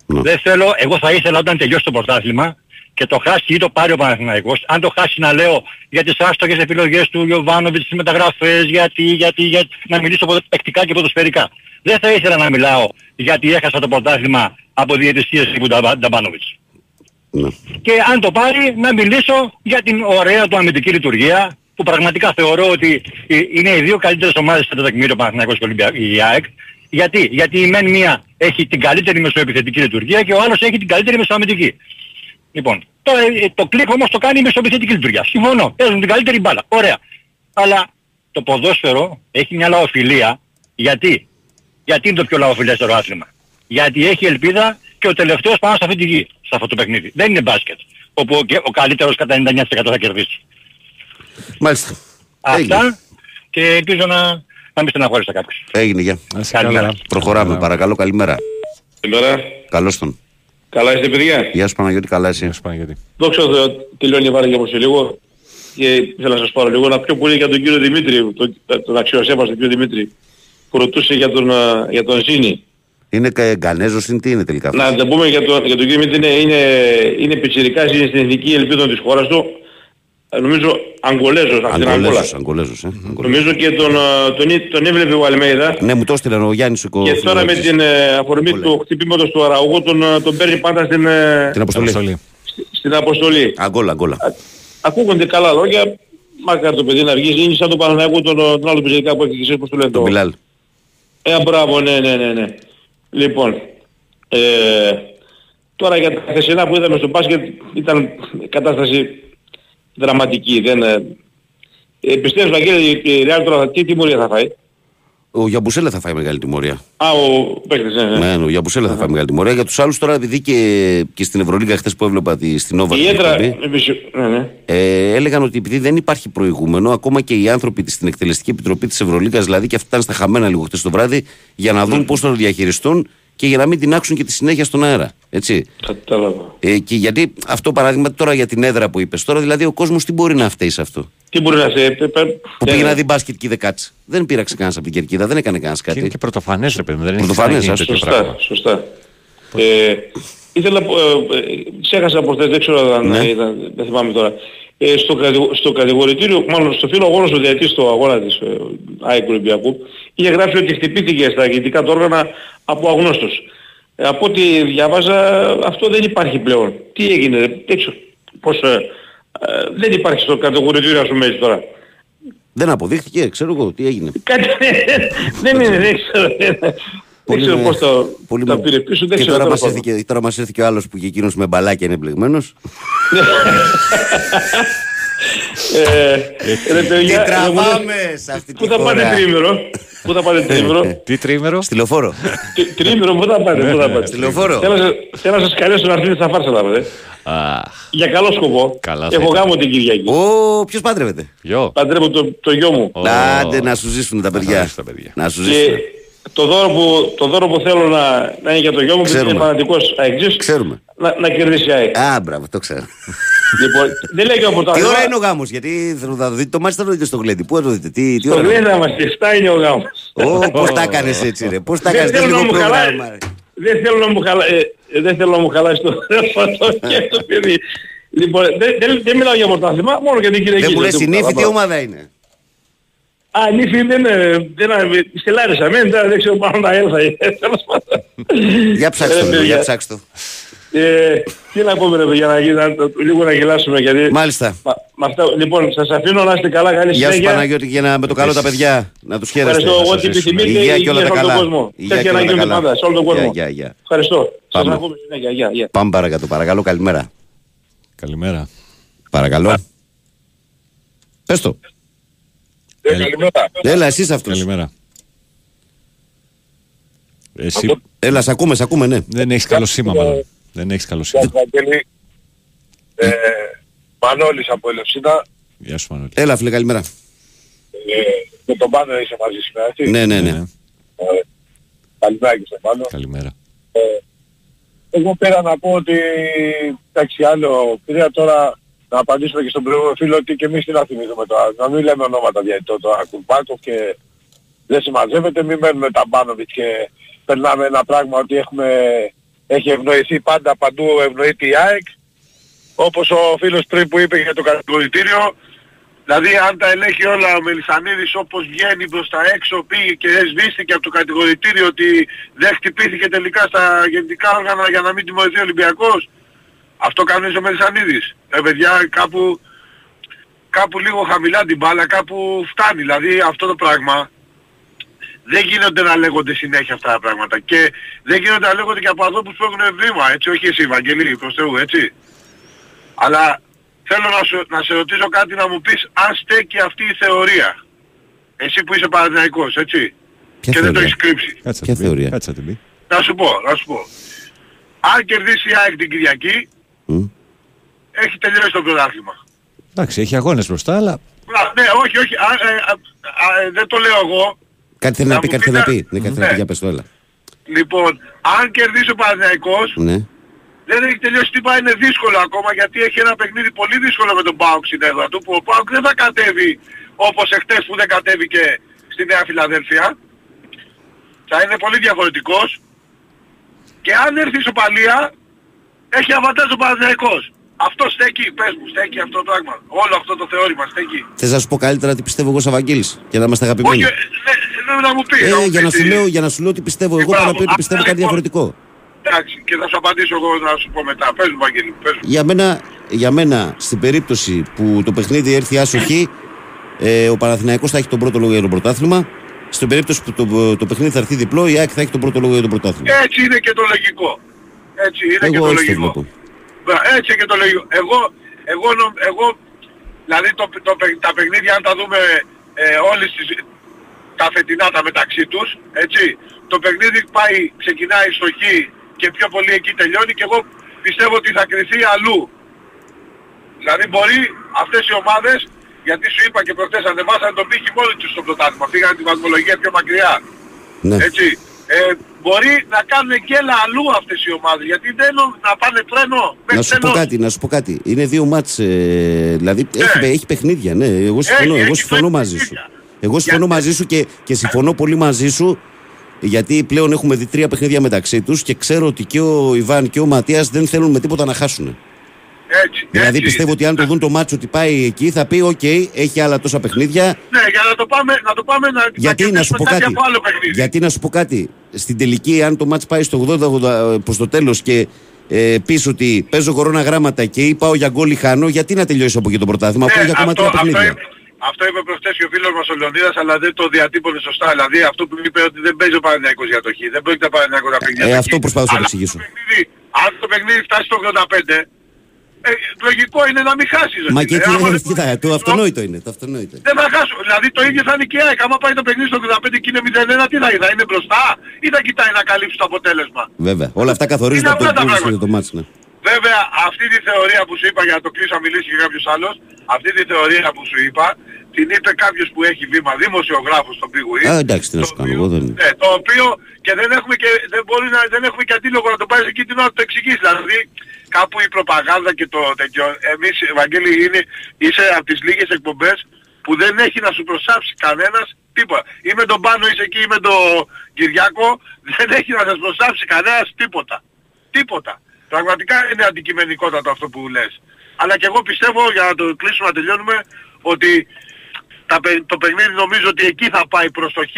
Δεν θέλω, εγώ θα ήθελα όταν τελειώσει το πρωτάθλημα και το χάσει ή το πάρει ο Παναθηναϊκός, αν το χάσει να λέω για τις άστοχες επιλογές του Γιωβάνοβιτς, τις μεταγραφές, γιατί, γιατί, γιατί, να μιλήσω ποδο- παικτικά και ποδοσφαιρικά. Δεν θα ήθελα να μιλάω γιατί έχασα το πρωτάθλημα από διαιτησίες του Νταμπα- Νταμπάνοβιτς. Ναι. Και αν το πάρει να μιλήσω για την ωραία του αμυντική λειτουργία που πραγματικά θεωρώ ότι ε, είναι οι δύο καλύτερες ομάδες στο τεκμήριο Παναθηναϊκός και Ολυμπια- η ΑΕΚ. Γιατί, γιατί η μεν μία έχει την καλύτερη μεσοεπιθετική λειτουργία και ο άλλος έχει την καλύτερη μεσοαμυντική. Λοιπόν, τώρα ε, το κλικ όμως το κάνει η μεσοεπιθετική λειτουργία. Συμφωνώ, παίζουν την καλύτερη μπάλα. Ωραία. Αλλά το ποδόσφαιρο έχει μια λαοφιλία. Γιατί, γιατί είναι το πιο λαοφιλέστερο άθλημα. Γιατί έχει ελπίδα και ο τελευταίος πάνω σε αυτή τη γη, σε αυτό το παιχνίδι. Δεν είναι μπάσκετ, όπου ο, και- ο καλύτερος κατά 99% θα κερδίσει. Μάλιστα. Αυτά και ελπίζω να, να μην στεναχώρησα κάποιος. Έγινε, γεια. Καλημέρα. Προχωράμε, παρακαλώ, καλημέρα. Καλημέρα. Καλώς τον. Καλά είστε παιδιά; Γεια σου Παναγιώτη, καλά εσύ. Δόξα τω Θεώ, τελειώνει η βάρη για σε λίγο και θέλω να σας πάρω λίγο να πιο πολύ για τον κύριο Δημήτρη, τον, τον αξιοσέβαστο κύριο Δημήτρη, που ρωτούσε για τον, α, για τον Ζήνη. Είναι κα- Γκανέζος, είναι τι είναι τελικά. αυτός; Να το πούμε για, το, για τον κύριο Μίτ είναι, είναι, είναι πιτσιρικάς, είναι στην εθνική ελπίδα της χώρας του. Ε, Νομίζω Αγγολέζος, από την Αγγόλα. Αγκολέζος, Αγκολέζος, ε. Αγκολέζος. Νομίζω και τον, ε, τον, εί- τον έβλεπε ο Αλμέιδα. Ναι, μου το έστειλε ο Γιάννης ο Και τώρα με την ε, αφορμή του χτυπήματος του Αραούγου τον, ε, τον παίρνει πάντα στην, ε, Την αποστολή. στην αποστολή. Αγκόλα, αγκόλα. Ακούγονται καλά λόγια. Μακάρι το παιδί να βγει. Είναι σαν τον Παναγιακό τον, τον άλλο πιζερικά που έχει και εσείς πώς το λέτε. Τον Μπιλάλ. Ε, μπράβο, ναι, ναι, ναι, ναι. Λοιπόν, ε, τώρα για τα χθεσινά που είδαμε στο μπάσκετ ήταν κατάσταση δραματική. Δεν, ε, ε, πιστεύεις Βαγγέλη η Real τώρα τι τιμωρία θα φάει; Ο Γιαμπουσέλα θα φάει μεγάλη τιμωρία. Α, ο παίκτης, ναι, ναι. Ναι, ναι, ο Γιαμπουσέλα θα φάει μεγάλη τιμωρία. Για τους άλλους τώρα, επειδή και, και στην Ευρωλίγα χθες που έβλεπα τη, στην Όβα Η την έντρα, εκπομπή, ναι, ναι. ε, έλεγαν ότι επειδή δεν υπάρχει προηγούμενο, ακόμα και οι άνθρωποι της- στην Εκτελεστική Επιτροπή της Ευρωλίγας, δηλαδή και αυτά ήταν στα χαμένα λίγο χθες το βράδυ, για να δουν πώς θα το διαχειριστούν και για να μην την άξουν και τη συνέχεια στον αέρα. Έτσι. Κατάλαβα. Ε, και γιατί αυτό παράδειγμα τώρα για την έδρα που είπες τώρα, δηλαδή ο κόσμος τι μπορεί να φταίει σε αυτό; Τι μπορεί να σε... πε- πε- Που ναι, πήγε ναι. να δει μπάσκετ και δεν κάτσε. Δεν πήραξε κανένας από την κερκίδα, δεν έκανε κανένας κάτι. Είναι και πρωτοφανές ρε παιδί μου, δεν έχει Πρωτοφανές, ξαναγίνει άστο. τέτοιο Σωστά, πράγμα. σωστά. Ε, ήθελα, ε, ε, ξέχασα από χθες, δεν ξέρω αν Ναι. ήταν, δεν θυμάμαι τώρα. Ε, στο, κατηγο- στο κατηγορητήριο, μάλλον στο φίλο αγώνος ο διαιτής στο αγώνα της ε, ΑΕΚ Ολυμπιακού, είχε γράψει ότι χτυπήθηκε στα αγγλικά του όργανα από αγνώστος. Ε, από ό,τι διάβαζα, αυτό δεν υπάρχει πλέον. Τι έγινε, ρε, δεν ξέρω πώς... Ε, ε, δεν υπάρχει στο κατηγορητήριο, ας πούμε έτσι τώρα. Δεν αποδείχτηκε, ξέρω εγώ τι έγινε. Κάτι δεν είναι, δεν ξέρω. Δεν ξέρω με- πώς το, πολύ τα με- πήρε πίσω, δεν και ξέρω. τώρα μας, τέλος έρθει και, τώρα μας έρθει και ο άλλος που και εκείνος με μπαλάκια είναι μπλεγμένος. Ε, ρε παιδιά, Τι ρε, μου τραβάμε λες, σε αυτή Πού τη θα πάτε χώρα; τρίμηνο, πού θα πάτε τρίμηνο, Τι τρίμερο. Στη λεωφόρο. Τι- τρίμηνο, πού θα πάτε, πού θα πάτε. Στη λεωφόρο. Θέλω να σας- Θέλω να σας καλέσω να έρθετε στα φάρσα να πάτε. Αχ, Για καλό σκοπό. Καλά θα Έχω ήταν. γάμο την Κυριακή. Ω, ποιος πάντρευεται. γιο. Παντρεύω το, το γιο μου. Ω, Άντε να σου ζήσουν τα παιδιά. ζήσουν τα παιδιά. Να σου Και ζήσουν. Το δώρο που, το δώρο που θέλω να, να είναι για το γιο μου, επειδή Ξέρουμε. είναι φανατικός αεξής, Ξέρουμε. να, να κερδίσει η ΑΕΚ. Α, μπράβο, το ξέρω. Λοιπόν, δεν λέει και ο Τι πρωτάθλημα. ώρα είναι ο γάμος, γιατί θα θα το δείτε το μάτι, θα το δείτε στο γλέντι. Πού θα το δείτε, τι, τι Το ώρα είναι; Γλέντα μας και 7 είναι ο γάμος. Ω, πώς τα έκανες έτσι ρε, πώς τα Δεν έκανες, θέλω δεν να λίγο μου χαλάει. πρόγραμμα. ρε. Δεν θέλω να μου χαλά, ε, ε, δεν θέλω να μου χαλάσει το το και το παιδί. Λοιπόν, δεν, δεν, δεν μιλάω για πρωτάθλημα, μόνο για την Κυριακή. Δεν μου λες η το νύφη τι παραπάνω. ομάδα είναι. Α, νύφη δεν, ε, δεν, ε, στη Λάρισα, μην, δεν δεν ξέρω πάνω να έλθα. ε, τέλος πάντων. Για ψάξτε Ε, το, λίγο, παιδιά, για ψάξτε το. ε, Τι να πούμε ρε παιδιά, να, γι- να, λίγο να γελάσουμε γιατί... Μάλιστα. Μα, με αυτά, λοιπόν, σας αφήνω να είστε καλά, καλή Γεια σου συνέχεια. Παναγιώτη για να με το καλό τα παιδιά. Να τους χαίρεστε. Ευχαριστώ, Να ό,τι σας ζήσουμε. επιθυμείτε, Υγεία και όλα υγεία τα σε όλο τον καλά. κόσμο. Υγεία Τέτοια και να όλα τα γίνουν καλά. πάντα, σε όλο τον κόσμο. Γεια, γεια, γεια. Ευχαριστώ. Σας Πάμε. ακούμε συνέχεια. Γεια, γεια. Πάμε παρακάτω, παρακαλώ, καλημέρα. Καλημέρα. Παρακαλώ. Πες το. Καλημέρα. Έλα, εσύ αυτός. Καλημέρα. Εσύ Έλα, σ' ακούμε, σ' ακούμε, ναι. δεν έχεις καλό σήμα μάλλον. Δεν έχεις καλό σήμα. Βαγγέλη. Ε, Μανώλης από Ελευσίνα. Γεια σου Μανώλη. Έλα, φίλε, καλημέρα. Ε, με τον Πάνο είσαι μαζί σήμερα, έτσι; Ναι, ναι, ναι. Ε, καλημέρα και στον Πάνο. Καλημέρα. Ε, εγώ πέρα να πω ότι, εντάξει άλλο, πήρα τώρα να απαντήσουμε και στον προηγούμενο φίλο ότι και εμείς τι να θυμίζουμε τώρα. Να μην λέμε ονόματα διαιτητών τώρα, Κουρπάκοφ και δεν συμμαζεύεται, μην μένουμε τα Μπάνοβιτς και περνάμε ένα πράγμα ότι έχουμε, έχει ευνοηθεί πάντα παντού ευνοείται η ΑΕΚ. Όπως ο φίλος πριν που είπε για το κατηγορητήριο, Δηλαδή αν τα ελέγχει όλα ο Μελισανίδης όπως βγαίνει προς τα έξω πήγε και σβήστηκε από το κατηγορητήριο ότι δεν χτυπήθηκε τελικά στα γενικά όργανα για να μην τιμωρηθεί ο Ολυμπιακός. Αυτό κάνει ο Μελισανίδης. Ε παιδιά κάπου, κάπου λίγο χαμηλά την μπάλα, κάπου φτάνει. Δηλαδή αυτό το πράγμα δεν γίνονται να λέγονται συνέχεια αυτά τα πράγματα και δεν γίνονται να λέγονται και από ανθρώπους που έχουν βήμα, έτσι, όχι εσύ Βαγγελή, προς Θεού, έτσι. Αλλά θέλω να, σου, να σε ρωτήσω κάτι να μου πεις αν στέκει αυτή η θεωρία. Εσύ που είσαι Παναθηναϊκός, έτσι. Ποια και δεν το θεωρία; έχεις κρύψει. Κάτσε Ποια να την πει. θεωρία; Κάτσε να την πει. Να σου πω, να σου πω. Αν κερδίσει η ΑΕΚ την Κυριακή, Μμ. έχει τελειώσει το πρωτάθλημα. Εντάξει, έχει αγώνες μπροστά, αλλά Α, Ναι, όχι, όχι, α, ε, α, α, ε, δεν το λέω εγώ. Κάτι θέλει Να να πει, μου κάτι θέλει να πείτε- πει. Ναι, κάτι θέλει να πει, Ναι. για πες το, έλα. Λοιπόν, αν κερδίσει ο Παναθηναϊκός, Ναι. δεν έχει τελειώσει τίποτα, είναι δύσκολο ακόμα γιατί έχει ένα παιχνίδι πολύ δύσκολο με τον Πάουκ στην έδρα του που ο Πάουκ δεν θα κατέβει όπως εχθές που δεν κατέβηκε στη Νέα Φιλαδέλφια. Θα είναι πολύ διαφορετικός Και αν έρθει η ισοπαλία, έχει αβαντάζ ο Παναθηναϊκός. Αυτό στέκει, πες μου, στέκει αυτό το πράγμα. Όλο αυτό το θεώρημα στέκει. Θες να σου πω καλύτερα τι πιστεύω εγώ Σαβαγγέλης για να είμαστε αγαπημένοι. Όχι, ε, ναι, ναι, να μου πεις. να Ε, μου για, πεις να τι- σου λέω, για να σου λέω τι πιστεύω εγώ μπράβο. παρά πει ότι Α, πιστεύω ναι, κάτι λοιπόν. διαφορετικό. Εντάξει, και θα σου απαντήσω εγώ να σου πω μετά. Πες μου, Βαγγέλη, πες μου. Για μένα, για μένα στην περίπτωση που το παιχνίδι έρθει άσοχη, ε, ο Παναθηναϊκός θα έχει τον πρώτο λόγο για το πρωτάθλημα. Στην περίπτωση που το, το παιχνίδι θα έρθει διπλό, η ΑΕΚ θα έχει τον πρώτο λόγο για το πρωτάθλημα. Έτσι είναι και το λογικό. Έτσι είναι και Εγώ το έτσι το λογικό. βλέπω. Μπρα- Έτσι και το λογικό. Εγώ, εγώ, νο- εγώ δηλαδή το, το, παι- τα παιχνίδια αν τα δούμε ε, όλες τις, τα φετινά τα μεταξύ τους, έτσι, το παιχνίδι πάει, ξεκινάει στο χ και πιο πολύ εκεί τελειώνει και εγώ πιστεύω ότι θα κρυθεί αλλού. Δηλαδή μπορεί αυτές οι ομάδες, γιατί σου είπα και προχτές ανεβάσαν τον πύχη μόνοι τους στο πρωτάθλημα, πήγαν τη βαθμολογία πιο μακριά. Ναι. Έτσι. Ε, μπορεί να κάνουν γκέλα αλλού αυτές οι ομάδες, γιατί δεν νο- να πάνε τρένο Να μέχρι σου πω τέλος. κάτι, να σου πω κάτι. Είναι δύο μάτς, ε, δηλαδή έχει, έχει παιχνίδια, ναι. Εγώ συμφωνώ, Έχει, εγώ έχει συμφωνώ μαζί σου. Εγώ συμφωνώ μαζί σου και, και συμφωνώ πολύ μαζί σου γιατί πλέον έχουμε δει τρία παιχνίδια μεταξύ τους και ξέρω ότι και ο Ιβάν και ο Ματίας δεν θέλουν με τίποτα να χάσουν. Έτσι, Δηλαδή έτσι. πιστεύω ότι αν το δουν το ματς ότι πάει εκεί θα πει οκ, έχει άλλα τόσα παιχνίδια. Ναι, για να το πάμε, να το πάμε να, Γιατί να σου κερδίσουμε πω κάτι κάτι; από άλλο παιχνίδι. Γιατί να σου πω κάτι; Στην τελική, αν το μάτς πάει στο 80 προς το τέλος και ε, πεις ότι παίζω κορώνα γράμματα και ή πάω για γκολ ή χάνω, γιατί να τελειώσει από εκεί το πρωτάθλημα, αφού Ναι, έχει ακόμα αυτό, τρία αυτό, παιχνίδια; είπε, αυτό είπε προχτές και ο φίλος μας ο Λεωνίδας, αλλά δεν το διατύπωνε σωστά. Δηλαδή αυτό που είπε ότι δεν παίζει ο Παναθηναϊκός για το χ. Δεν πρόκειται ο Παναθηναϊκός να παίξει για Ε, το χ. αυτό προσπαθούσα να Αλλά εξηγήσω. το παιχνίδι, αν το παιχνίδι φτάσει στο 85, ε, λογικό είναι να μην χάσεις. ρε Μα φίλε. και έτσι, Άμα ε, δεν κοίτα, το αυτονόητο είναι. Το αυτονόητο. είναι. Δεν θα χάσω. Δηλαδή το ίδιο θα είναι και η ΑΕΚ. Άμα πάει το παιχνίδι στο 85 και είναι 0-1, τι θα είναι, θα είναι μπροστά ή θα κοιτάει να καλύψει το αποτέλεσμα; Βέβαια. Όλα αυτά καθορίζονται Είναι από το απλά τα που πράγματα. το μάτς. Ναι. Βέβαια, αυτή τη θεωρία που σου είπα για να το κλείσω, να μιλήσει και κάποιος άλλος, αυτή τη θεωρία που σου είπα, την είπε κάποιος που έχει βήμα, δημοσιογράφος στον Big Win, Α, εντάξει, τι να σου κάνω, εγώ δεν. ναι, το οποίο και δεν έχουμε και, δεν μπορεί να, δεν έχουμε και αντίλογο να το πάρεις εκεί την ώρα να το εξηγήσεις. Δηλαδή, κάπου η προπαγάνδα και το τέτοιο, εμείς, Ευαγγέλη, είναι, είσαι από τις λίγες εκπομπές που δεν έχει να σου προσάψει κανένας τίποτα. Ή με τον Πάνο είσαι εκεί ή με τον Κυριάκο, δεν έχει να σας προσάψει κανένας τίποτα. Τίποτα. Πραγματικά είναι αντικειμενικότατο αυτό που λες. Αλλά και εγώ πιστεύω, για να το κλείσουμε να τελειώνουμε, ότι τα, παι- το παιχνίδι νομίζω ότι εκεί θα πάει προς το χ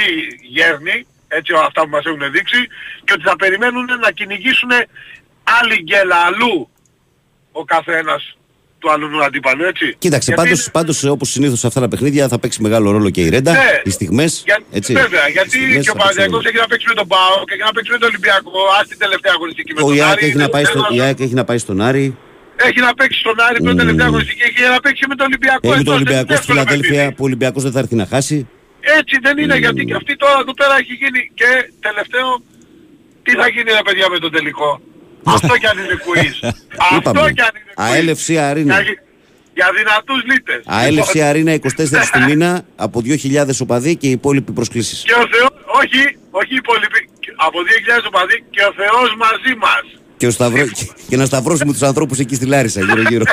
γέρνη, έτσι αυτά που μας έχουν δείξει, και ότι θα περιμένουν να κυνηγήσουν άλλη γκέλα αλλού ο καθένας του άλλου αντίπαλου, έτσι. Κοίταξε, Γιατί πάντως, πάντως όπως συνήθως σε αυτά τα παιχνίδια θα παίξει μεγάλο ρόλο και η Ρέντα, Ναι. οι στιγμές. Για, έτσι. Βέβαια, Οι γιατί στιγμές και ο θα παίξουν Παναγιακός ρόλο. έχει να παίξει με τον ΠΑΟ και έχει να παίξει με τον Ολυμπιακό, ας την τελευταία αγωνιστική με Ο τον Ιάκ Άρη. έχει, να πάει στο, δεν- η ΑΕΚ έχει να πάει στον Άρη. Έχει να παίξει στον Άρη πρώτη τελευταία αγωνιστική, έχει να παίξει με τον Ολυμπιακό. Έχει εντός, τον δεν είναι Ολυμπιακό στη εύκολο Φιλαδέλφια παιχνίδι. που ο Ολυμπιακός δεν θα έρθει να χάσει. Έτσι δεν είναι, γιατί και αυτή τώρα εδώ πέρα έχει γίνει και τελευταίο, τι θα γίνει ρε παιδιά με τον τελικό; Αυτό κι αν είναι quiz. Αυτό Είπαμε. κι αν είναι quiz. Αέλευση Αρίνα. Για, για δυνατούς λίτες. Αέλευση Λοιπόν, Αρίνα 24 του μήνα από 2.000 οπαδοί και οι υπόλοιποι προσκλήσεις. Και ο Θεός, όχι, όχι οι υπόλοιποι, από 2.000 οπαδοί και ο Θεός μαζί μας. Και, ο Σταυρό... και να σταυρώσουμε τους ανθρώπους εκεί στη Λάρισα γύρω γύρω.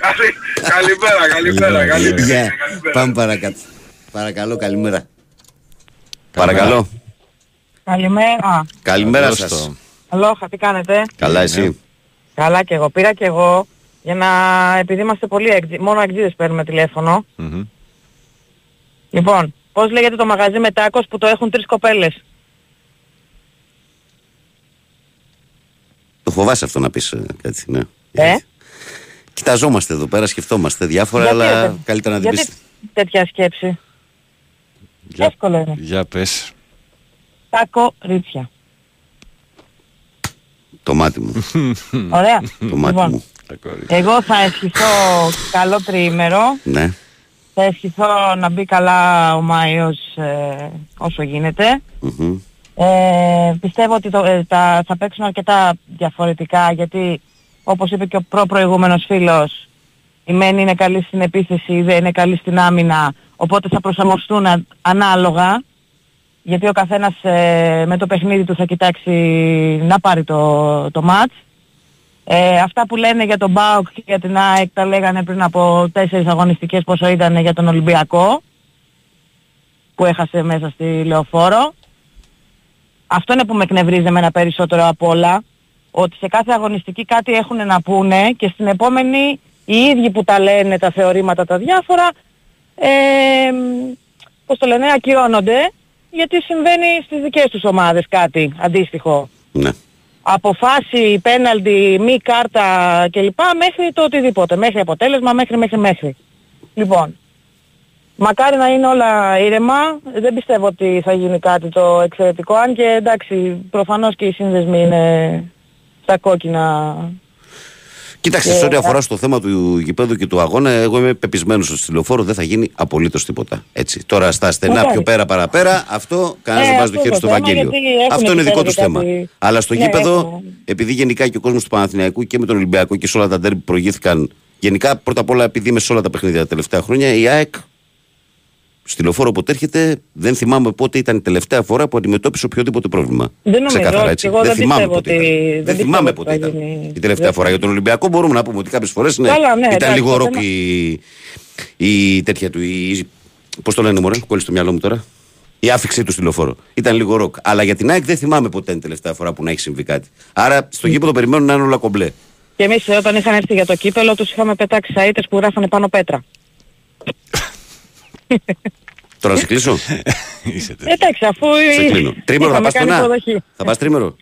Καλη- Καλημέρα, καλημέρα, καλημέρα. Γεια. Πάμε παρακάτω. Παρακαλώ, καλημέρα. Παρακαλώ. Καλημέρα. Καλημέρα Καλώς σας. το. Αλόχα, τι κάνετε; Καλά εσύ; Καλά και εγώ. Πήρα και εγώ για να... επειδή είμαστε πολύ εκτζι... μόνο εκτζίδες παίρνουμε τηλέφωνο. Μμμ. Λοιπόν, πώς λέγεται το μαγαζί με τάκος που το έχουν τρεις κοπέλες; Το φοβάσαι αυτό να πεις ε, κάτι, ναι. Ε; Κοιταζόμαστε εδώ πέρα, σκεφτόμαστε διάφορα, Γιατί, αλλά ρε, καλύτερα να την Γιατί πεις. τέτοια σκέψη; Για, Εύκολο είναι. για πες. Τάκο ρίτσια. Το μάτι μου. Ωραία. Το μάτι λοιπόν, μου. Τα κορίτσια. εγώ θα ευχηθώ καλό τριήμερο. Ναι. Θα ευχηθώ να μπει καλά ο Μάιος ε, όσο γίνεται. Μμμ. Ε, πιστεύω ότι το, ε, τα, θα παίξουν αρκετά διαφορετικά γιατί όπως είπε και ο προ προηγούμενος φίλος η Μένη είναι καλή στην επίθεση, η Δε είναι καλή στην άμυνα οπότε θα προσαρμοστούν α- ανάλογα γιατί ο καθένας ε, με το παιχνίδι του θα κοιτάξει να πάρει το, το μάτς. Ε, αυτά που λένε για τον ΜΠΑΟΚ και για την ΑΕΚ τα λέγανε πριν από τέσσερις αγωνιστικές πόσο ήταν για τον Ολυμπιακό που έχασε μέσα στη Λεωφόρο. Αυτό είναι που με εκνευρίζει εμένα περισσότερο από όλα, ότι σε κάθε αγωνιστική κάτι έχουν να πούνε και στην επόμενη οι ίδιοι που τα λένε τα θεωρήματα τα διάφορα, ε, πώς το λένε, ακυρώνονται γιατί συμβαίνει στις δικές τους ομάδες κάτι αντίστοιχο. Ναι. Από φάση, πέναλτι, μη κάρτα κλπ. μέχρι το οτιδήποτε. Μέχρι αποτέλεσμα, μέχρι, μέχρι, μέχρι. Λοιπόν, μακάρι να είναι όλα ήρεμα. Δεν πιστεύω ότι θα γίνει κάτι το εξαιρετικό. Αν και εντάξει, προφανώς και οι σύνδεσμοι είναι στα κόκκινα Κοίταξε, Και- σε ό,τι αφορά στο θέμα του γηπέδου και του αγώνα, εγώ είμαι πεπισμένος ότι στη λεωφόρο δεν θα γίνει απολύτως τίποτα. Έτσι. Τώρα στα στενά Εντάξει. πιο πέρα παραπέρα, αυτό κανένας Ε, δεν βάζει το αυτό χέρι το στο θέμα, Βαγγέλιο. γιατί έχουν Αυτό είναι εκεί δικό πέρα τους και θέμα. κάτι- Αλλά στο Ναι, γήπεδο, έχουν. επειδή γενικά και ο κόσμος του Παναθηναϊκού και με τον Ολυμπιακό και σε όλα τα ντέρμπι προηγήθηκαν. Γενικά, πρώτα απ' όλα, επειδή είμαι σε όλα τα παιχνίδια τα τελευταία χρόνια, η ΑΕΚ στη λεωφόρο όποτε έρχεται, δεν θυμάμαι πότε ήταν η τελευταία φορά που αντιμετώπισε οποιοδήποτε πρόβλημα. Δεν νομίζω, Ξεκάθαρα, όχι, έτσι. εγώ δεν θυμάμαι πιστεύω πότε ότι- ήταν. δεν Δεν πιστεύω θυμάμαι ότι πότε θα ήταν. γίνει- Η τελευταία φορά για τον Ολυμπιακό μπορούμε να πούμε ότι κάποιες φορές ναι, Καλά, ναι, ήταν εντάξει, λίγο το ροκ θέμα- η, η τέτοια του. Η, Πώς το λένε, Μωρέ, κόλλησε στο μυαλό μου τώρα; Η άφηξή του στη λεωφόρο. Ήταν λίγο ροκ. Αλλά για την ΑΕΚ δεν θυμάμαι ποτέ είναι η τελευταία φορά που να έχει συμβεί κάτι. Άρα στο γήπεδο περιμένουν να είναι όλα κομπλέ. Και εμείς ε, όταν είχαν έρθει για το κύπελο τους είχαμε πετάξει σαΐτες που γράφανε πάνω πέτρα. Τώρα να σε κλείσω; Εντάξει, αφού σε κλείνω. Τρίμερο θα είχαμε πας κάνει πουθενά. υποδοχή. Θα πας τρίμερο.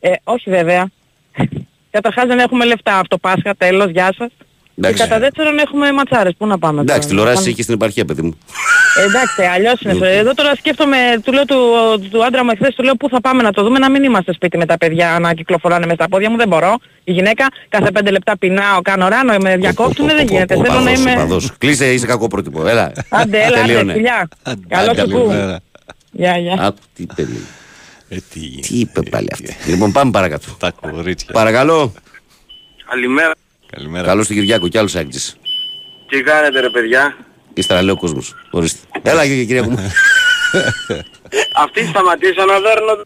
Ε, όχι βέβαια. Καταρχάς δεν έχουμε λεφτά αυτό Πάσχα, τέλος, γεια σας. Εντάξει. Και κατά δεύτερον έχουμε ματσάρες, πού να πάμε Εντάξει, τώρα, τηλεοράσει να πάμε- είχε στην επαρχία, παιδί μου. Ε, εντάξει, αλλιώς είναι. Λοιπόν. Εδώ τώρα σκέφτομαι, του λέω του, του άντρα μου εχθές, του λέω πού θα πάμε να το δούμε, να μην είμαστε σπίτι με τα παιδιά να κυκλοφοράνε μέσα στα πόδια μου, δεν μπορώ. Η γυναίκα κάθε πέντε λεπτά πεινάω, κάνω ράνο, με διακόπτουνε, δεν γίνεται. Θέλω να είμαι... Παδός. Κλείσε, είσαι κακό πρότυπο. Έλα. Άντε, έλα, άντε, Τελείωνε. φιλιά. Καλό Άντε, σου κου. καλημέρα. Γεια, γεια. Άκου τι παιδί. τι είπε πάλι αυτή. Λοιπόν, πάμε παρακάτω. Τα κορίτσια. Παρακαλώ. Καλημέρα. Καλημέρα. Καλώς στην Κυριάκο κι άλλος άγγιζες. Τι κάνετε ρε παιδιά; Ύστερα λέει ο κόσμος. Ορίστε. Έλα και Κυριάκο μου. Αυτοί σταματήσαν να δέρνουν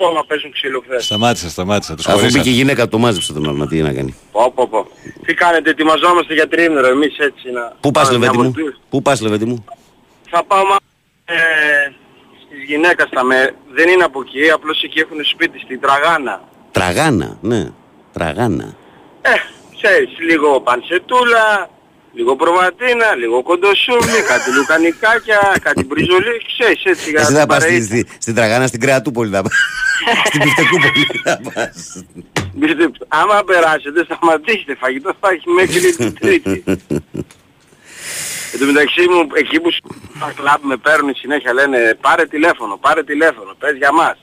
ακόμα παίζουν ξύλο χθες. Σταμάτησα, σταμάτησα. Τους Αφού χωρίσανε. μπήκε η γυναίκα που το μάζεψε τον άλλο, τι να κάνει. Πω πω πω. Τι κάνετε, ετοιμαζόμαστε για τρίμηνο εμείς έτσι να... Πού πας πάμε Λεβέντη μια μου; βολτή. Πού πας Λεβέντη μου; Θα πάω μα... Ε, στις γυναίκας τα με... Δεν είναι από εκεί, απλώς εκεί έχουν σπίτι, στην Τραγάνα. Τραγάνα, ναι. Τραγάνα. Ε, ξέρεις, λίγο πανσετούλα, λίγο προβατίνα, λίγο κοντοσούβλι, κάτι λουκανικάκια, κάτι μπριζολί, ξέρεις έτσι για Εσύ την θα πας στη, παρεΐτα. στη, στην Τραγάνα, στην Κρεατούπολη θα πας. στην Πιφτεκούπολη θα πας. Μπείτε- Άμα περάσετε, σταματήστε, φαγητό θα έχει μέχρι την Τρίτη. Εν τω μεταξύ μου, εκεί που στα κλαμπ με παίρνουν συνέχεια λένε πάρε τηλέφωνο, πάρε τηλέφωνο, πες για μας.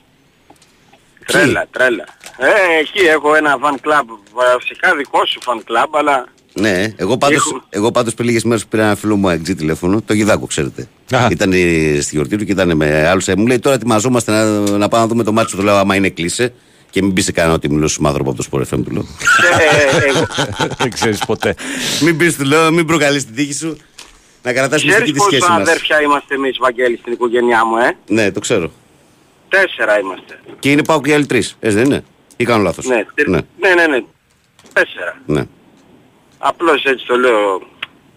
Τρέλα, τρέλα. Ε, εκεί έχω ένα fan club, βασικά δικό σου fan club, αλλά Ναι, εγώ πάντως, Έχω- εγώ πάντως πριν λίγες μέρες πήρα ένα φίλο μου AXG τηλέφωνο, το Γιδάκο ξέρετε. Ήταν ε, στη γιορτή του και ήταν με άλλους. Ε, Μου λέει τώρα ετοιμαζόμαστε να, να πάμε να δούμε το μάτσο. Του λέω άμα είναι κλείσε. Και μην πεις σε κανένα ότι μιλώ με άνθρωπο από το Sport FM του λέω. Δεν ξέρεις ποτέ. μην πεις του λέω, μην προκαλείς την τύχη σου. Να κρατάς μυστική ξέρεις της πόσα σχέση μας. αδέρφια είμαστε εμείς, Βαγγέλη, στην οικογένειά μου, ε; Ναι, το ξέρω. Τέσσερα είμαστε. Και είναι πάω και οι άλλοι τρεις. Έτσι δεν είναι; Ή κάνω λάθος; Ναι, τε- ναι. ναι, ναι, ναι. Τέσσερα. ναι. Απλώς έτσι το λέω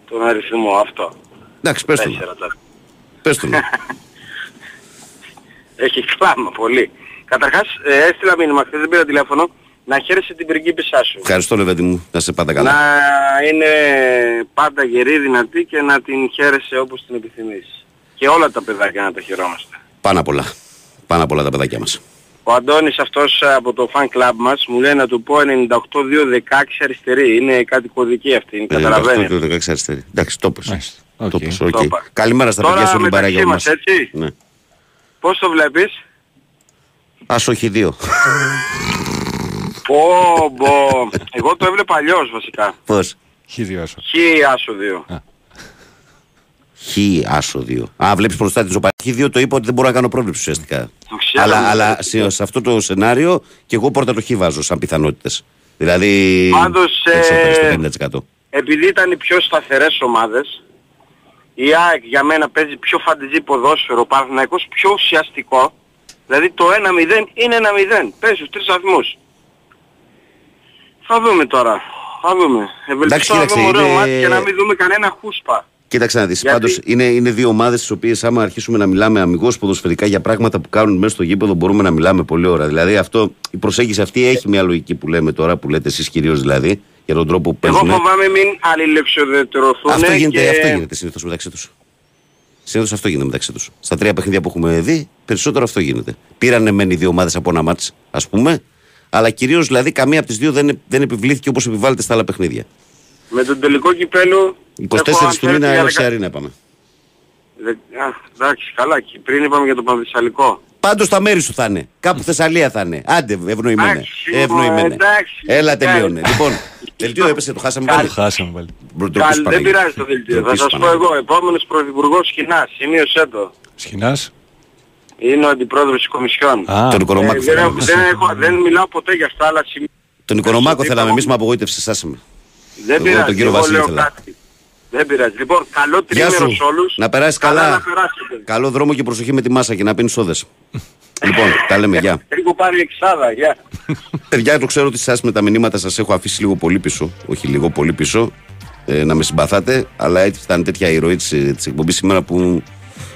τον αριθμό αυτό. Εντάξει, πες το. Τέσσερα τώρα. Πες το. ναι. Έχει κλάμα πολύ. Καταρχάς ε, έστειλα μήνυμα χθες, δεν πήρα τηλέφωνο, να χαίρεσαι την πριγκίπισσά σου. Ευχαριστώ Λεβέντη μου. Να σε πάντα καλά. Να είναι πάντα γερή, δυνατή και να την χαίρεσαι όπως την επιθυμείς. Και όλα τα παιδάκια να τα χαιρόμαστε. Πάνω απ' όλα. Πάνω απ' όλα τα παιδάκια μας. Ο Αντώνης αυτός ε, από το fan club μας μου λέει να του πω 98-2-16 αριστερή. Είναι κάτι κωδική αυτή, είναι, καταλαβαίνεις. 98 και 16 αριστερή. Εντάξει, το πες. Το πες, οκ. Το είπα. Καλημέρα στα Τώρα παιδιά σου μεταξύ Λιμπαράγια μας, μας. έτσι. Ναι. Πώς το βλέπεις; Ας όχι δύο. Πω, πω. Εγώ το έβλεπα αλλιώς βασικά. Πώς; Χίλιο άσο. Χι άσο δύο. Χ, άσο δύο. Α, βλέπεις μπροστά της ζωοπαρή. Χ δύο το είπα ότι δεν μπορώ να κάνω πρόβλεψη ουσιαστικά. Ξέρω, αλλά ναι. αλλά σε, σε αυτό το σενάριο και εγώ πρώτα το χ βάζω σαν πιθανότητες. Δηλαδή. Πάντως, έξω ε, στο 50%. επειδή ήταν οι πιο σταθερές ομάδες, η ΑΕΚ για μένα παίζει πιο φαντεζή ποδόσφαιρο, ο Παναθηναϊκός πιο ουσιαστικό, δηλαδή το 1-0 είναι 1-0, παίζει στους τρεις βαθμούς. Θα δούμε τώρα, θα δούμε. Ευελπιστώ να κοίταξε, δούμε ωραίο είναι- μάτι και να μην δούμε κανένα χούσπα. Κοίταξε να δεις. Γιατί- Πάντως είναι, είναι δύο ομάδες τις οποίες, άμα αρχίσουμε να μιλάμε αμυγός ποδοσφαιρικά για πράγματα που κάνουν μέσα στο γήπεδο, μπορούμε να μιλάμε πολλή ώρα. Δηλαδή, αυτό, η προσέγγιση αυτή έχει μια λογική που λέμε τώρα, που λέτε εσείς κυρίως δηλαδή, για τον τρόπο που Εγώ παίζουν. φοβάμαι μην αλληλεξοδετρωθούν Αυτό γίνεται, και... αυτό γίνεται συνήθως μεταξύ τους. Συνήθως αυτό γίνεται μεταξύ τους. Στα τρία παιχνίδια που έχουμε δει, περισσότερο αυτό γίνεται. Πήρανε μεν οι δύο ομάδες από ένα μάτς, ας πούμε, αλλά κυρίως δηλαδή καμία από τις δύο δεν, δεν επιβλήθηκε όπως επιβάλλεται στα άλλα παιχνίδια. Με τον τελικό κυπέλο... 24 έχω, αν του θέλετε, μήνα για έλεξε δεκα- αρίνα είπαμε. Δε- Α, εντάξει, καλά. Και πριν είπαμε για το Πανθεσσαλικό. Πάντως τα μέρη σου θα είναι. Κάπου Θεσσαλία θα είναι. Άντε, ευνοημένε. Εντάξει, Ευνοημένε. εντάξει. Έλα, Εντάξει. τελείωνε. λοιπόν, δελτίο έπεσε, το χάσαμε πάλι. Το χάσαμε πάλι. Ντροπή Καλ- σου, δεν Παναγία. πειράζει το δελτίο. Θα Ντροπή σου, σας πω Παναγία. εγώ. Επόμενος πρωθυπουργός Σχοινάς. Σημείωσέ το. Σχοινάς; Είναι ο αντιπρόεδρος της Κομισιόν. Α. Τον Οικονομάκο Ε, δεν, θέλαμε έχω- εμείς. δεν, έχω- δεν μιλάω ποτέ για αυτά, αλλά σημεί- Τον Οικονομάκο Είπα- θέλαμε εμείς, με απογοήτευσε, σάσαμε. δεν Εγώ πειράζει. τον κύριο εγώ Βασίλη λέω ήθελα. κάτι. Δεν πειράζει. Λοιπόν, καλό Γεια τρίμερο σου. σε όλους. Να περάσεις Καλά καλά. να περάσετε. Καλό δρόμο και προσοχή με τη μάσα και να πίνεις σόδες. λοιπόν, τα λέμε, γεια. Έχω πάρει εξάδα, γεια. Παιδιά, το ξέρω ότι εσά με τα μηνύματα σας έχω αφήσει λίγο πολύ πίσω. Όχι λίγο, πολύ πίσω. Ε, να με συμπαθάτε, αλλά έτσι ήταν τέτοια η ροή της εκπομπής σήμερα που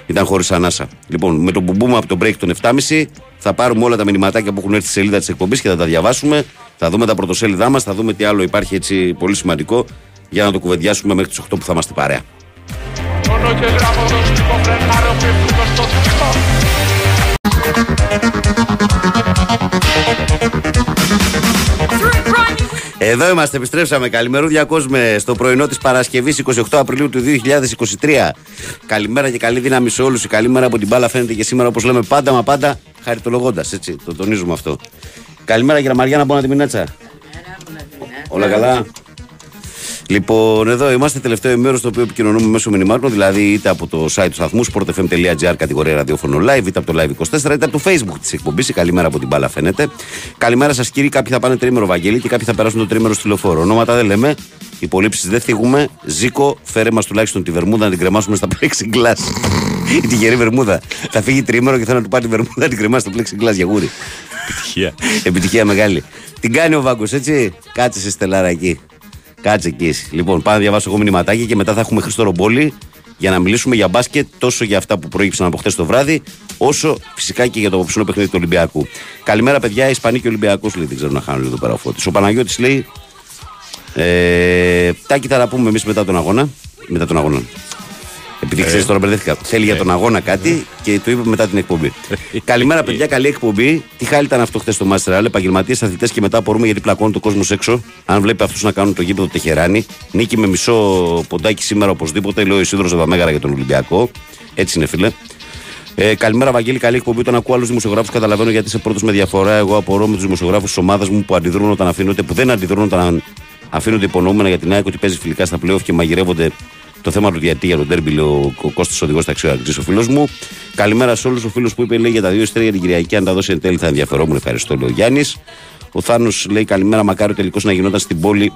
ήταν χωρίς ανάσα. Λοιπόν, με τον μπουμπούμα από το break των 7.30 θα πάρουμε όλα τα μηνυματάκια που έχουν έρθει στη σελίδα της εκπομπής και θα τα διαβάσουμε. Θα δούμε τα πρωτοσέλιδά μας, θα δούμε τι άλλο υπάρχει έτσι πολύ σημαντικό για να το κουβεντιάσουμε μέχρι τις 8 που θα είμαστε παρέα. Εδώ είμαστε, επιστρέψαμε. Καλημερούδια κόσμε στο πρωινό της Παρασκευής 28 Απριλίου του 2023. Καλημέρα και καλή δύναμη σε όλους. Η καλή μέρα από την μπάλα φαίνεται και σήμερα, όπως λέμε πάντα μα πάντα, χαριτολογώντας. Έτσι, το τονίζουμε αυτό. Καλημέρα, κύριε Μαριάννα, μπορώ να τη μηνέτσα. Όλα καλά; Λοιπόν, εδώ είμαστε τελευταίο ημέρο στο οποίο επικοινωνούμε μέσω μηνυμάτων, δηλαδή είτε από το site του σταθμού sportfm.gr κατηγορία ραδιόφωνο live, είτε από το live 24, είτε από το facebook της εκπομπής. Η καλημέρα από την μπάλα φαίνεται. Καλημέρα σας κύριοι, κάποιοι θα πάνε τρίμερο Βαγγέλη και κάποιοι θα περάσουν το τρίμερο στη λεωφόρο. Ονόματα δεν λέμε, υπολείψει δεν θίγουμε. Ζήκο, φέρε μας τουλάχιστον τη βερμούδα να την κρεμάσουμε στα plexiglass. Η τυχερή βερμούδα. Θα φύγει τρίμερο και θέλω να του πάρει τη βερμούδα να την κρεμάσει στο plexiglass για γούρι. Επιτυχία. Επιτυχία μεγάλη. Την κάνει ο Βάγκος, έτσι. Κάτσε σε στελάρα εκεί. Κάτσε εκεί. εσύ. Λοιπόν, πάω να διαβάσω εγώ μηνυματάκι και μετά θα έχουμε Χρήστο Ρομπόλη για να μιλήσουμε για μπάσκετ τόσο για αυτά που προήγησαν από χθες το βράδυ, όσο φυσικά και για το απόψινό παιχνίδι του Ολυμπιακού. Καλημέρα, παιδιά. Ισπανοί και Ολυμπιακός λέει. Δεν ξέρω να χάνουν εδώ πέρα ο Φώτης. Ο Παναγιώτης λέει. Ε, τάκι θα τα πούμε εμείς μετά τον αγώνα. Μετά τον αγώνα. Επειδή ξέρεις τώρα μπερδεύτηκα. Θέλει για τον αγώνα κάτι και το είπε μετά την εκπομπή. Καλημέρα, παιδιά, καλή εκπομπή. Τι χάλι ήταν αυτό χθες στο Master Real. Επαγγελματίες αθλητές και μετά απορούμε γιατί πλακώνουν το κόσμος έξω. Αν βλέπει αυτούς να κάνουν το γήπεδο Τεχεράνη. Νίκη με μισό ποντάκι σήμερα οπωσδήποτε. Λέω Ισίδρο Δαμέγαρα για τον Ολυμπιακό. Έτσι είναι, φίλε. Ε, καλημέρα, Βαγγέλη. Καλή εκπομπή. Όταν ακούω άλλους δημοσιογράφους, καταλαβαίνω γιατί είσαι πρώτο με διαφορά. Εγώ απορώ με τους δημοσιογράφους της ομάδας μου που αντιδρούν όταν αφήνονται, που δεν αντιδρούν όταν αφήνονται υπονοούμενα για την ΑΕΚ ότι παίζει φιλικά στα playoff και μαγειρεύονται το θέμα του γιατί για τον τέρμπι, λέει ο, ο Κώστας Οδηγός Ταξιοαρκτή, ο φίλος μου. Καλημέρα σε όλους. Ο φίλος που είπε λέει για τα δύο ειστέρια για την Κυριακή, αν τα δώσει εν τέλει θα ενδιαφερόμουν. Ευχαριστώ, λέει ο Γιάννης. Ο Θάνος λέει καλημέρα, μακάρι ο τελικός να γινόταν στην πόλη.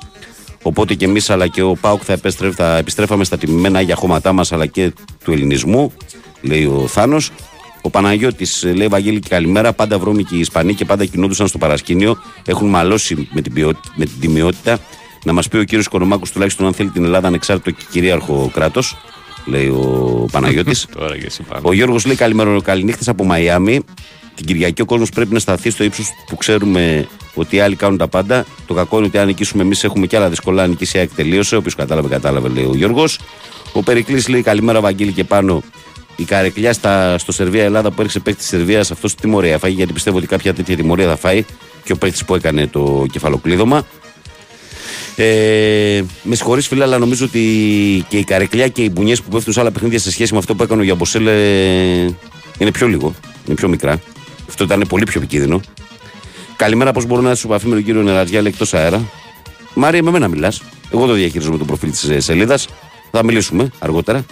Οπότε και εμείς αλλά και ο Πάουκ θα, επέστρεφ, θα επιστρέφαμε στα τιμημένα για χώματά μας αλλά και του ελληνισμού, λέει ο Θάνος. Ο Παναγιώτης λέει Βαγγέλη και καλημέρα. Πάντα βρώμικοι οι Ισπανοί και πάντα κινούντουσαν στο παρασκήνιο. Έχουν μαλώσει με την, ποιότητα, με την τιμιότητα. Να μας πει ο κύριος Κονομάκος τουλάχιστον αν θέλει την Ελλάδα ανεξάρτητο και κυρίαρχο κράτος, λέει ο Παναγιώτης. Τώρα και εσύ πάμε. Ο Γιώργος λέει καλημέρα, καληνύχτες από Μαϊάμι. Την Κυριακή ο κόσμος πρέπει να σταθεί στο ύψος που ξέρουμε ότι οι άλλοι κάνουν τα πάντα. Το κακό είναι ότι αν νικήσουμε εμείς έχουμε κι άλλα δύσκολα. Αν νικήσει η ΑΕΚ τελείωσε. Όποιος κατάλαβε, κατάλαβε, λέει ο Γιώργος. Ο Περικλής λέει καλημέρα, Βαγγέλη και πάνω. Η καρεκλιά στα, στο Σερβία Ελλάδα που έριξε παίκτης της Σερβίας, αυτός τι τιμωρία φάγει, γιατί πιστεύω ότι κάποια τέτοια τιμωρία θα φάει και ο παίκτης που έκανε το κεφαλοκλείδωμα. Ε, με συγχωρείς φίλε, αλλά νομίζω ότι και η καρεκλιά και οι μπουνιές που πέφτουν σε άλλα παιχνίδια σε σχέση με αυτό που έκανε ο Γιαμποσέλε είναι πιο λίγο, είναι πιο μικρά. Αυτό ήταν πολύ πιο επικίνδυνο. Καλημέρα, πώς μπορώ να έρθω σε επαφή με τον κύριο Νερατζιά, λέει εκτός αέρα; Μάρια, με μένα μιλάς. Εγώ το διαχειρίζομαι το προφίλ της σελίδας. Θα μιλήσουμε αργότερα.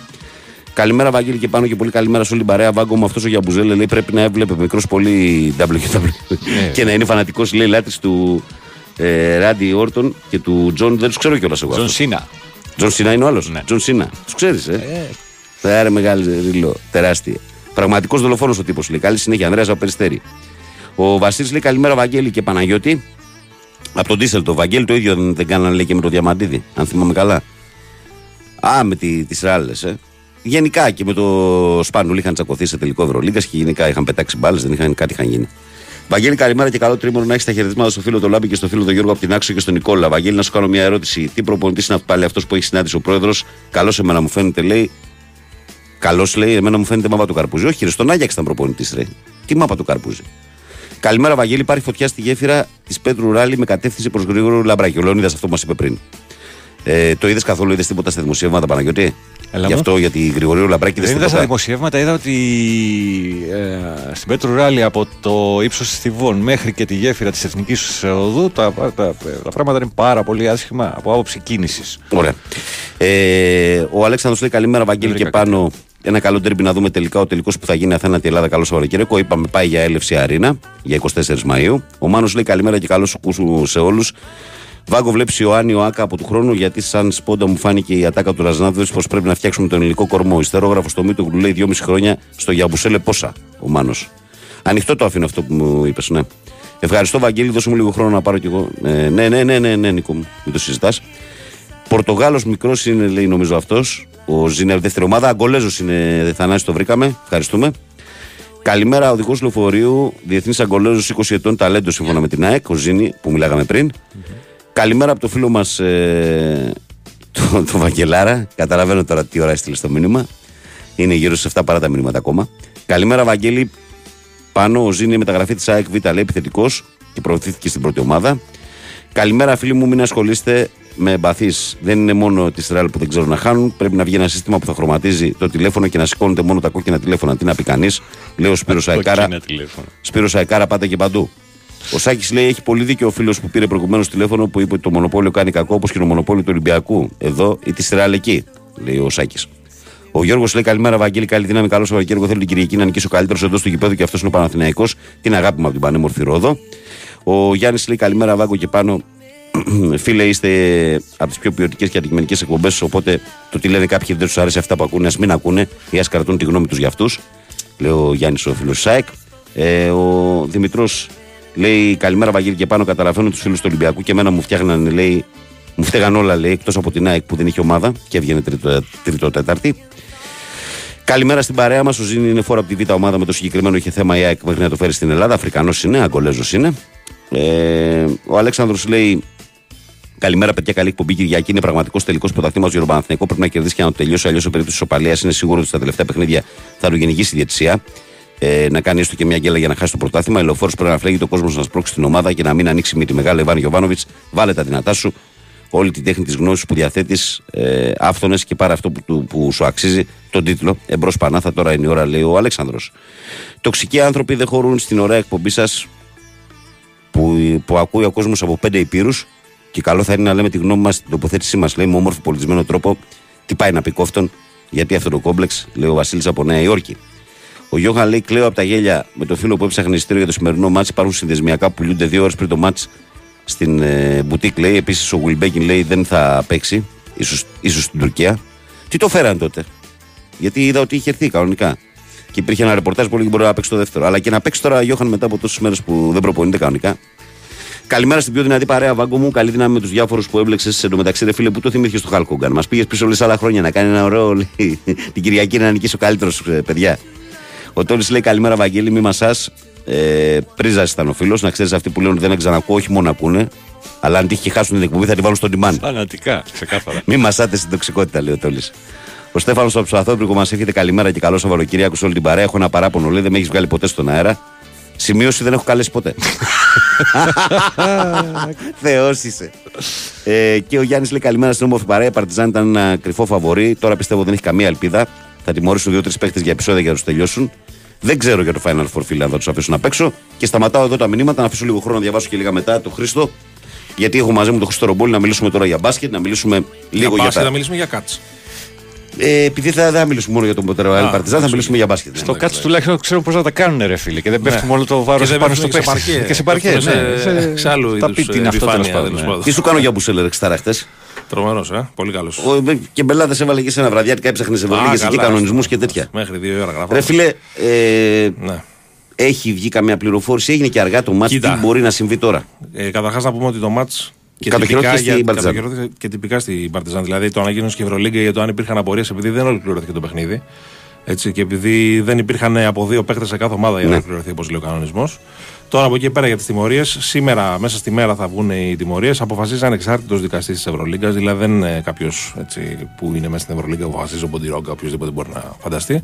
Καλημέρα, Βαγγέλη, και πάνω και πολύ καλημέρα σε όλη την παρέα. Βάγκο μου, αυτός ο Γιαμπουζέλε λέει πρέπει να έβλεπε μικρός πολύ WW και να είναι φανατικός, λέει λάτρης του ε, Ράντι Όρτον και του Τζον. Δεν τους ξέρω κιόλας εγώ. Τζον αυτούς. Σίνα. Τζον Σίνα είναι ο άλλος. Ναι. Τζον Σίνα. Τους ξέρεις, ε; Θα άρε μεγάλη ρίλο. Τεράστια. Πραγματικός δολοφόνος ο τύπος λέει. Καλή συνέχεια. Ανδρέας Απεριστέρη. Ο Βασίλης λέει καλημέρα, Βαγγέλη και Παναγιώτη. Από τον Ντίσελ το Βαγγέλη το ίδιο δεν, δεν κάνανε λέει και με το Διαμαντίδη, αν θυμάμαι καλά. Α, με τη, τις ράλες, ε. Γενικά και με το Σπάνουλ είχαν τσακωθεί σε τελικό Ευρωλίγκα και γενικά είχαν πετάξει μπάλες, δεν είχαν κάτι είχαν γίνει. Βαγγέλη, καλημέρα και καλό τρίμηνο να έχεις τα χαιρετίσματα στο φίλο του Λάμπη και στο φίλο του Γιώργο από την Άξο και στον Νικόλα. Βαγγέλη, να σου κάνω μια ερώτηση. Τι προπονητής είναι πάλι αυτός που έχει συνάντηση ο πρόεδρος; Καλός εμένα μου φαίνεται, λέει. Καλός λέει, εμένα μου φαίνεται μάπα του Καρπούζη. Όχι, ρε, στον Άγιαξ ήταν προπονητής, ρε. Τι μάπα του Καρπούζη. Καλημέρα, Βαγγέλη. Υπάρχει φωτιά στη γέφυρα της Πέτρου Ράλη με κατεύθυνση προς γρήγορο λαμπράκι. Ο Λεωνίδα αυτό μας είπε πριν. Ε, το είδες καθόλου, είδες τίποτα στα δημοσιεύματα Παναγιώτη; Έλα Γι' μου. αυτό γιατί Γρηγορίου Λαμπράκη Δεν δεν είδα στα τίποτα. δημοσιεύματα, είδα ότι ε, στην Πέτρου Ράλι από το ύψος της Θηβών μέχρι και τη γέφυρα της Εθνικής Οδού τα, τα, τα πράγματα είναι πάρα πολύ άσχημα από άποψη κίνησης. Ωραία. Ε, ο Αλέξανδρος λέει καλημέρα, Βαγγέλη και πάνω. Ένα καλό τέρμπι να δούμε τελικά ο τελικός που θα γίνει Αθήνα τη Ελλάδα. Καλό Σαββατοκύριακο. Είπαμε πάει για έλευση Αρίνα για 24 Μαου. Ο Μάνος λέει καλημέρα και καλό σου σε όλους. Βάγκο βλέπεις Ιωάννη ο Άκα από του χρόνου γιατί σαν σπόντα μου φάνηκε η ατάκα του Ραζνάδοβιτ πω πρέπει να φτιάξουμε τον ελληνικό κορμό. Ιστερόγραφο στο Μήτου λέει 2,5 χρόνια στο Γιαμπουσέλε πόσα ο Μάνος. Ανοιχτό το αφήνω αυτό που μου είπες, ναι. Ευχαριστώ, Βαγγέλη, δώσε μου λίγο χρόνο να πάρω κι εγώ. Ε, ναι, ναι, ναι, ναι, ναι, Νίκο μου, μην το συζητάς. Πορτογάλος μικρός είναι, λέει νομίζω αυτός. Ο Ζήνερ δεύτερη ομάδα. Αγκολέζος είναι, Θανάσης, το βρήκαμε. Ευχαριστούμε. Καλημέρα, οδηγός λεωφορείου, διεθνής Αγκολέζος 20 ετών, ταλέντος σύμφωνα με την ΑΕΚ, ο Ζήνη που μιλάγαμε πριν. Καλημέρα από το φίλο μας ε, το, το Βαγγελάρα. Καταλαβαίνω τώρα τι ώρα έστειλε στο μήνυμα. Είναι γύρω σε 7 παρά τα μηνύματα ακόμα. Καλημέρα, Βαγγέλη. Πάνω ο Ζήνη η μεταγραφή της ΑΕΚ Β λέει επιθετικός και προωθήθηκε στην πρώτη ομάδα. Καλημέρα, φίλοι μου, μην ασχολείστε με εμπαθείς. Δεν είναι μόνο τη Ρεάλ που δεν ξέρουν να χάνουν. Πρέπει να βγει ένα σύστημα που θα χρωματίζει το τηλέφωνο και να σηκώνεται μόνο τα κόκκινα τηλέφωνα. Τι να πει κανείς. Λέει ο Σπύρος Αεκάρα. Κόκκινα τηλέφωνα. Σπύρος Αεκάρα, πάτε και παντού. Ο Σάκης λέει: Έχει πολύ δίκιο ο φίλος που πήρε προηγουμένως τηλέφωνο που είπε ότι το μονοπόλιο κάνει κακό όπως και το μονοπόλιο του Ολυμπιακού. Εδώ ή τη Ρεάλ εκεί, λέει ο Σάκης. Ο Γιώργος λέει: Καλημέρα, Βαγγέλη, καλή δύναμη, καλό Σαββατοκύριακο. Θέλω την Κυριακή να νικήσω καλύτερος εντό του γηπέδου και αυτός είναι ο Παναθηναϊκός. Την αγάπη μου από την πανέμορφη Ρόδο. Ο Γιάννης λέει: Καλημέρα, Βάγκο και πάνω. Φίλε, είστε από τις πιο ποιοτικές και αντικειμενικές εκπομπές. Οπότε το τι λένε κάποιοι δεν τους αρέσει αυτά που ακούνε, ας μην ακούνε ή ας κρατούν τη γνώμη τους για αυτούς. Λέει ο Γιάννης ο φίλος ΣΑΕΚ. Ε, ο Δημητρός λέει: Καλημέρα, Βαγγέλη και πάνω. Καταλαβαίνω τους φίλους του Ολυμπιακού και εμένα μου φτιάχνανε, λέει, μου φταίγαν όλα, λέει, εκτός από την ΑΕΚ που δεν είχε ομάδα και έβγαινε τρίτο, τρίτο τέταρτη. Καλημέρα στην παρέα μας. Ο Ζήνη είναι φόρο από τη Β' ομάδα με το συγκεκριμένο είχε θέμα η ΑΕΚ μέχρι να το φέρει στην Ελλάδα. Αφρικανός είναι, Αγκολέζος είναι. Ε, ο Αλέξανδρος λέει Καλημέρα, παιδιά. Καλή εκπομπή. Κυριακή είναι πραγματικός τελικός πρωταθλήμα του Παναθηναϊκού. Πρέπει να κερδίσει και να το τελειώσει. Αλλιώς, σε περίπτωσης ισοπαλία, είναι σίγουρο ότι στα τελευταία παιχνίδια θα του γενικήσει η διαιτησία. Ε, να κάνει έστω και μια γκέλα για να χάσει το πρωτάθλημα. Η λεωφόρος πρέπει να φλέγει το κόσμο να σπρώξει την ομάδα και να μην ανοίξει με τη μεγάλη Εβάν Γιοβάνοβιτ. Βάλε τα δυνατά σου. Όλη την τέχνη της γνώσης που διαθέτεις, ε, άφθονες και πάρε αυτό που, του- που σου αξίζει τον τίτλο. Εμπρός Πανάθα, τώρα είναι η ώρα, λέει ο Αλέξανδρος. Τοξικοί άνθρωποι δεν χωρούν στην ωραία εκπομπή σας που, που ακούει ο κόσμος από πέντε υπήρους και καλό θα είναι να λέμε τη γνώμη μας, την τοποθέτησή μας, λέει με όμορφο πολιτισμένο τρόπο, τι πάει να πει κόφτον, γιατί αυτό το κόμπλεξ, λέει ο Βασίλης από Νέα Υόρκη. Ο Γιώχαν λέει: Κλαίω από τα γέλια με το φίλο που έψαχνε εισιτήριο για το σημερινό μάτς. Υπάρχουν συνδεσμιακά που πουλούνται δύο ώρες πριν το μάτς στην ε, μπουτίκ. Λέει επίσης ο Γουλμπέκιν λέει δεν θα παίξει, ίσως ίσως στην Τουρκία. Τι το φέραν τότε, Γιατί είδα ότι είχε έρθει κανονικά. Και υπήρχε ένα ρεπορτάζ που έλεγε μπορεί να παίξει το δεύτερο. Αλλά και να παίξει τώρα Γιώχαν μετά από τόσες μέρες που δεν προπονείται κανονικά. Καλημέρα στην πιο δυνατή παρέα, Βάγκο μου. Καλή δύναμη με τους διάφορους που έμπλεξες. Εν τω μεταξύ, ρε φίλε, που το θυμήθηκες στο Χαλκόγκαν. Μας πήγες πίσω όλες άλλα χρόνια να κάνει ένα ωραίο. λέει, την Κυριακή να νικήσει ο καλύτερος, παιδιά. Ο Τόλη λέει καλημέρα, Βαγγέλη, μη μασάς. Ε, Πρίζας ήταν ο φίλος. Να ξέρεις αυτοί που λένε ότι δεν ξανακούω, όχι μόνο ακούνε. Αλλά αν τύχει και χάσουν την εκπομπή, θα την βάλουν στον τιμάν. Φανατικά, ξεκάθαρα. Μη μασάτε στην τοξικότητα, λέει ο Τόλη. Ο Στέφανος από Ψαθόπρικο μας εύχεται καλημέρα και καλό Σαββατοκύριακο σε όλη την παρέα. Έχω ένα παράπονο, λέει, δεν με έχεις βγάλει ποτέ στον αέρα. Σημείωση δεν έχω καλέσει ποτέ. Θεός είσαι. Ε, και ο Γιάννης λέει καλημέρα στην όμορφη παρέα. Η Παρτιζάν ήταν ένα κρυφό φαβορή. Τώρα πιστεύω δεν έχει καμία ελπίδα. Θα τιμωρήσουν δύο-τρεις παίχτε για επεισόδια για να τους τελειώσουν. Δεν ξέρω για το Final Four φίλε αν θα τους αφήσουν να παίξω. Και σταματάω εδώ τα μηνύματα να αφήσω λίγο χρόνο να διαβάσω και λίγα μετά το Χρήστο. Γιατί έχω μαζί μου τον Χρήστο Ρομπόλη να μιλήσουμε τώρα για μπάσκετ, να μιλήσουμε λίγο για, μπάσκετ, τα. να μιλήσουμε για κάτς. Ε, επειδή θα, δεν θα μιλήσουμε μόνο για τον Ποτεροέλ Παρτιζάν, θα μιλήσουμε για μπάσκετ. Στο κάτω τουλάχιστον ξέρουν πώς να τα κάνουν, ρε φίλε. Και δεν πέφτουν όλο το βάρος Και δεν πάνω στο πέφτουν και σε παίχτη. παρκές. Και σε παρκές. Πέφτουν ναι. σε- Σε- σε άλλου Τα είδους, πει τι είναι ε, αυτό τέλος επιφάνεια, πάντων. τέλος ναι. πάντων. Τι σου κάνω για Μπουσέλερ εξτάρα χτε. Τρομερός, ε. Πολύ καλός. Ο και Μπελάδε έβαλε και σε ένα βραδιάτικα, έψαχνε σε Ευρωλίγε εκεί καλά, κανονισμούς άστο. και τέτοια. Μέχρι δύο ώρα γράφω. Ρε φίλε, ε, Ναι. έχει βγει καμία πληροφόρηση, έγινε και αργά το μάτι. Τι Κοίτα. μπορεί να συμβεί τώρα. Ε, Καταρχάς να πούμε ότι το μάτς Και Κατοχυρώθηκε τυπικά, στην για, Παρτιζάν. κατοχυρώθηκε και τυπικά στην Παρτιζάν. Δηλαδή το ανακοίνωσε και η Ευρωλίγκα για το αν υπήρχαν απορίες επειδή δεν ολοκληρώθηκε το παιχνίδι. Έτσι, και επειδή δεν υπήρχαν από δύο παίχτε σε κάθε ομάδα για να Ναι. ολοκληρωθεί όπως λέει ο κανονισμός. Τώρα από εκεί και πέρα για τις τιμωρίες, σήμερα μέσα στη μέρα θα βγουν οι τιμωρίες. Αποφασίζει ανεξάρτητος δικαστής της Ευρωλίγκας, δηλαδή δεν είναι κάποιος που είναι μέσα στην Ευρωλίγκα που αποφασίζει ο Ποντιρόγκα, οποιοδήποτε μπορεί να φανταστεί.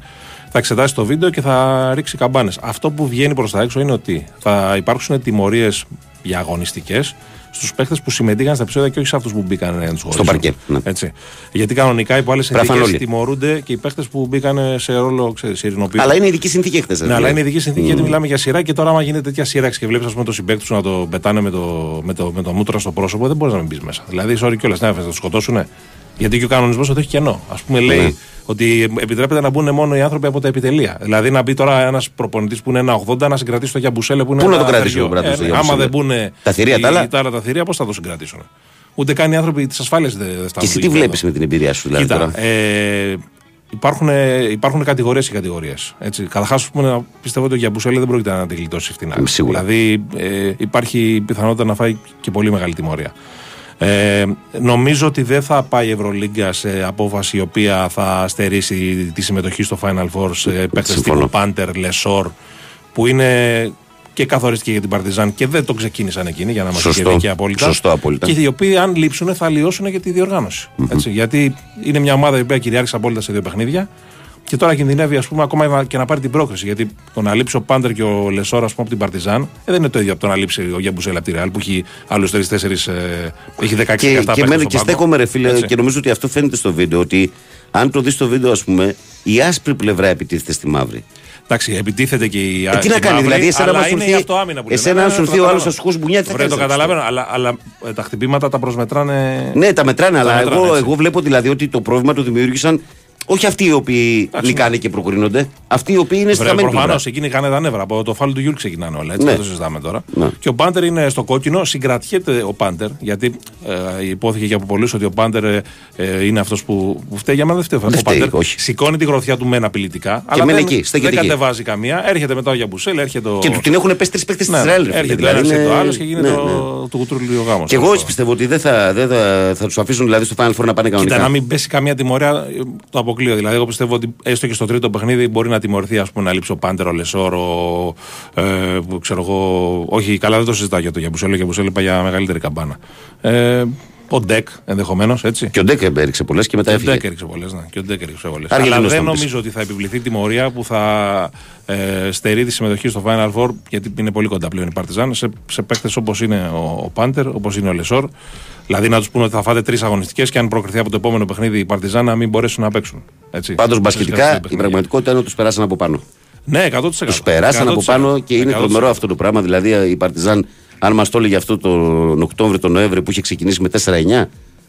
Θα εξετάσει το βίντεο και θα ρίξει καμπάνες. Αυτό που βγαίνει προς τα έξω είναι ότι θα υπάρξουν τιμωρίες για αγωνιστικές στους παίχτε που συμμετείχαν στα επεισόδια και όχι σε αυτούς που μπήκαν να τους χωρίσουν. παρκέ, ναι. Έτσι. Γιατί κανονικά υπό άλλε Γράφαν συνθήκε όλοι. τιμωρούνται και οι παίχτε που μπήκαν σε ρόλο ξέρεις, ειρηνοποιού. Αλλά είναι ειδική συνθήκη χθες. Ναι, αλλά είναι ειδική συνθήκη γιατί μιλάμε για σειρά και τώρα, άμα γίνεται τέτοια σύραξη και βλέπεις το συμπέκτη σου να το πετάνε με το, με το, με το μούτρα στο πρόσωπο, δεν μπορείς να μην μπεις μέσα. Δηλαδή, sorry κιόλας, να θα το σκοτώσουν. Γιατί και ο κανονισμός το έχει κενό. Α πούμε, λέει Ναι. Ότι επιτρέπεται να μπουν μόνο οι άνθρωποι από τα επιτελεία. Δηλαδή, να μπει τώρα ένας προπονητής που είναι ένα 80 να συγκρατήσει το Γιαμπουσέλε που είναι Πού να ένα το κρατήσει θεριό. ο Μπράντος το Ε, Γιαμπουσέλε; Άμα δεν μπουν Τα θηρία τα άλλα; τα άλλα τα θηρία, πώς θα το συγκρατήσουν; Ούτε καν οι άνθρωποι της ασφάλειας δεν δεν Και φτάνουν. εσύ τι βλέπεις με την εμπειρία σου, δηλαδή Κοίτα, τώρα; ε, υπάρχουν, υπάρχουν κατηγορίες και κατηγορίες. Καταρχάς, πιστεύω ότι ο Γιαμπουσέλη δεν πρόκειται να τη γλιτώσει φτηνά. Ε, σίγουρα. Δηλαδή, ε, υπάρχει πιθανότητα να φάει και πολύ μεγάλη τιμωρία. Ε, νομίζω ότι δεν θα πάει η Ευρωλίγκα σε απόφαση η οποία θα στερήσει τη συμμετοχή στο Final Four σε παίκτες Συμφωνώ. τύπου Πάντερ, Λεσόρ, που είναι και καθοριστική για την Παρτιζάν και δεν το ξεκίνησαν εκείνοι για να είμαστε Σωστό. και απόλυτα. Σωστό, απόλυτα. Και οι οποίοι, αν λείψουν, θα αλλοιώσουν και τη διοργάνωση. Έτσι, γιατί είναι μια ομάδα η οποία κυριάρχησε απόλυτα σε δύο παιχνίδια και τώρα κινδυνεύει ας πούμε, ακόμα και να πάρει την πρόκριση. Γιατί το να λείψει ο Πάντερ και ο Λεσόρα από την Παρτιζάν ε, δεν είναι το ίδιο από το να λείψει ο Γιαμπουσέλ από τη Ρεάλ που έχει άλλους 3-4. Ε, έχει 16 Και, καυτά και, παίκτες μένω στον και πάγκο. στέκομαι, ρε φίλε, Έτσι. και νομίζω ότι αυτό φαίνεται στο βίντεο. Ότι αν το δεις στο βίντεο, ας πούμε, η άσπρη πλευρά επιτίθεται στη μαύρη. Εντάξει, επιτίθεται και η Ε, τι να η κάνει, μαύρη, δηλαδή, εσένα αλλά μας είναι ήρθε- η αυτοάμυνα που λέμε. εσένα Ναι, αν ναι, σου το έρθει ο άλλος καταλαβαίνω. αστυχός μπουνιά, τι θα Βρε, κάνεις, το ρε, καταλαβαίνω, αλλά, αλλά ε, τα χτυπήματα τα προσμετράνε. Ναι, τα μετράνε, αλλά μετράνε, εγώ, έτσι. εγώ βλέπω δηλαδή ότι το πρόβλημα το δημιούργησαν όχι αυτοί οι οποίοι νικάνε και προκρίνονται, αυτοί οι οποίοι είναι στη χαμένη Προφανώς πλευρά. εκείνοι είχαν τα νεύρα. Από το φάουλ του Γιούλ ξεκινάνε όλα. Έτσι, Ναι. δεν το συζητάμε τώρα. Ναι. Και ο Πάντερ είναι στο κόκκινο. Συγκρατιέται ο Πάντερ. Γιατί ε, υπόθηκε και από πολλούς ότι ο Πάντερ ε, ε, είναι αυτός που, που φταίει. Για μένα δεν φταίει. Δεν ο φταίει, Πάντερ όχι. σηκώνει τη γροθιά του μεν απειλητικά. αλλά μένει δεν, εκεί, στέκεται δεν εκεί. κατεβάζει καμία. Έρχεται μετά ο Γιαμπουσέλ. Έρχεται ο... Και του την έχουν πέσει τρεις παίκτες της Ναι, Ισραήλ. ρε φίλε, Έρχεται δηλαδή ο ένας είναι- και το άλλος και γίνεται ναι, το, ναι. το κουτρούλιο γάμος. Και εγώ έτσι πιστεύω ότι δεν θα, δεν θα, θα τους αφήσουν δηλαδή στο Final Four να πάνε κανονικά. Κοίτα, να μην πέσει καμία τιμωρία, ε, το αποκλείω. Δηλαδή, εγώ πιστεύω ότι έστω και στο τρίτο παιχνίδι μπορεί να τιμωρηθεί, ας πούμε, να λείψει ο Πάντερ, ο Λεσόρ, ο. Ε, που ξέρω εγώ. Όχι, καλά, δεν το συζητάω για το Γιαμπουσέλο. Ο Γιαμπουσέλο είπα για μεγαλύτερη καμπάνα. Ε, ο Ντεκ ενδεχομένως, έτσι. Και ο Ντέκ έριξε πολλές και μετά Και ο έφυγε. Ντεκ έριξε πολλές, ναι. Και ο Ντεκ έριξε πολλές. Αργεντινός Αλλά θα δεν μου πεις. νομίζω ότι θα επιβληθεί τιμωρία που θα ε, στερεί τη συμμετοχή στο Final Four, γιατί είναι πολύ κοντά πλέον η Παρτιζάν, σε, σε παίκτες όπως είναι ο, ο Πάντερ, όπως είναι ο Λεσόρ. Δηλαδή να τους πούνε ότι θα φάτε τρεις αγωνιστικές και αν προκριθεί από το επόμενο παιχνίδι η Παρτιζάν να μην μπορέσουν να παίξουν. Έτσι. Πάντως Σε μπασκετικά σκέφτεσαι η παιχνίδια. πραγματικότητα είναι ότι τους περάσαν από πάνω. Ναι, 100%. Τους περάσαν από 100%. πάνω και είναι 100%. τρομερό αυτό το πράγμα. Δηλαδή η Παρτιζάν, αν μας το έλεγε αυτό τον Οκτώβριο, τον Νοέμβριο που είχε ξεκινήσει με 4-9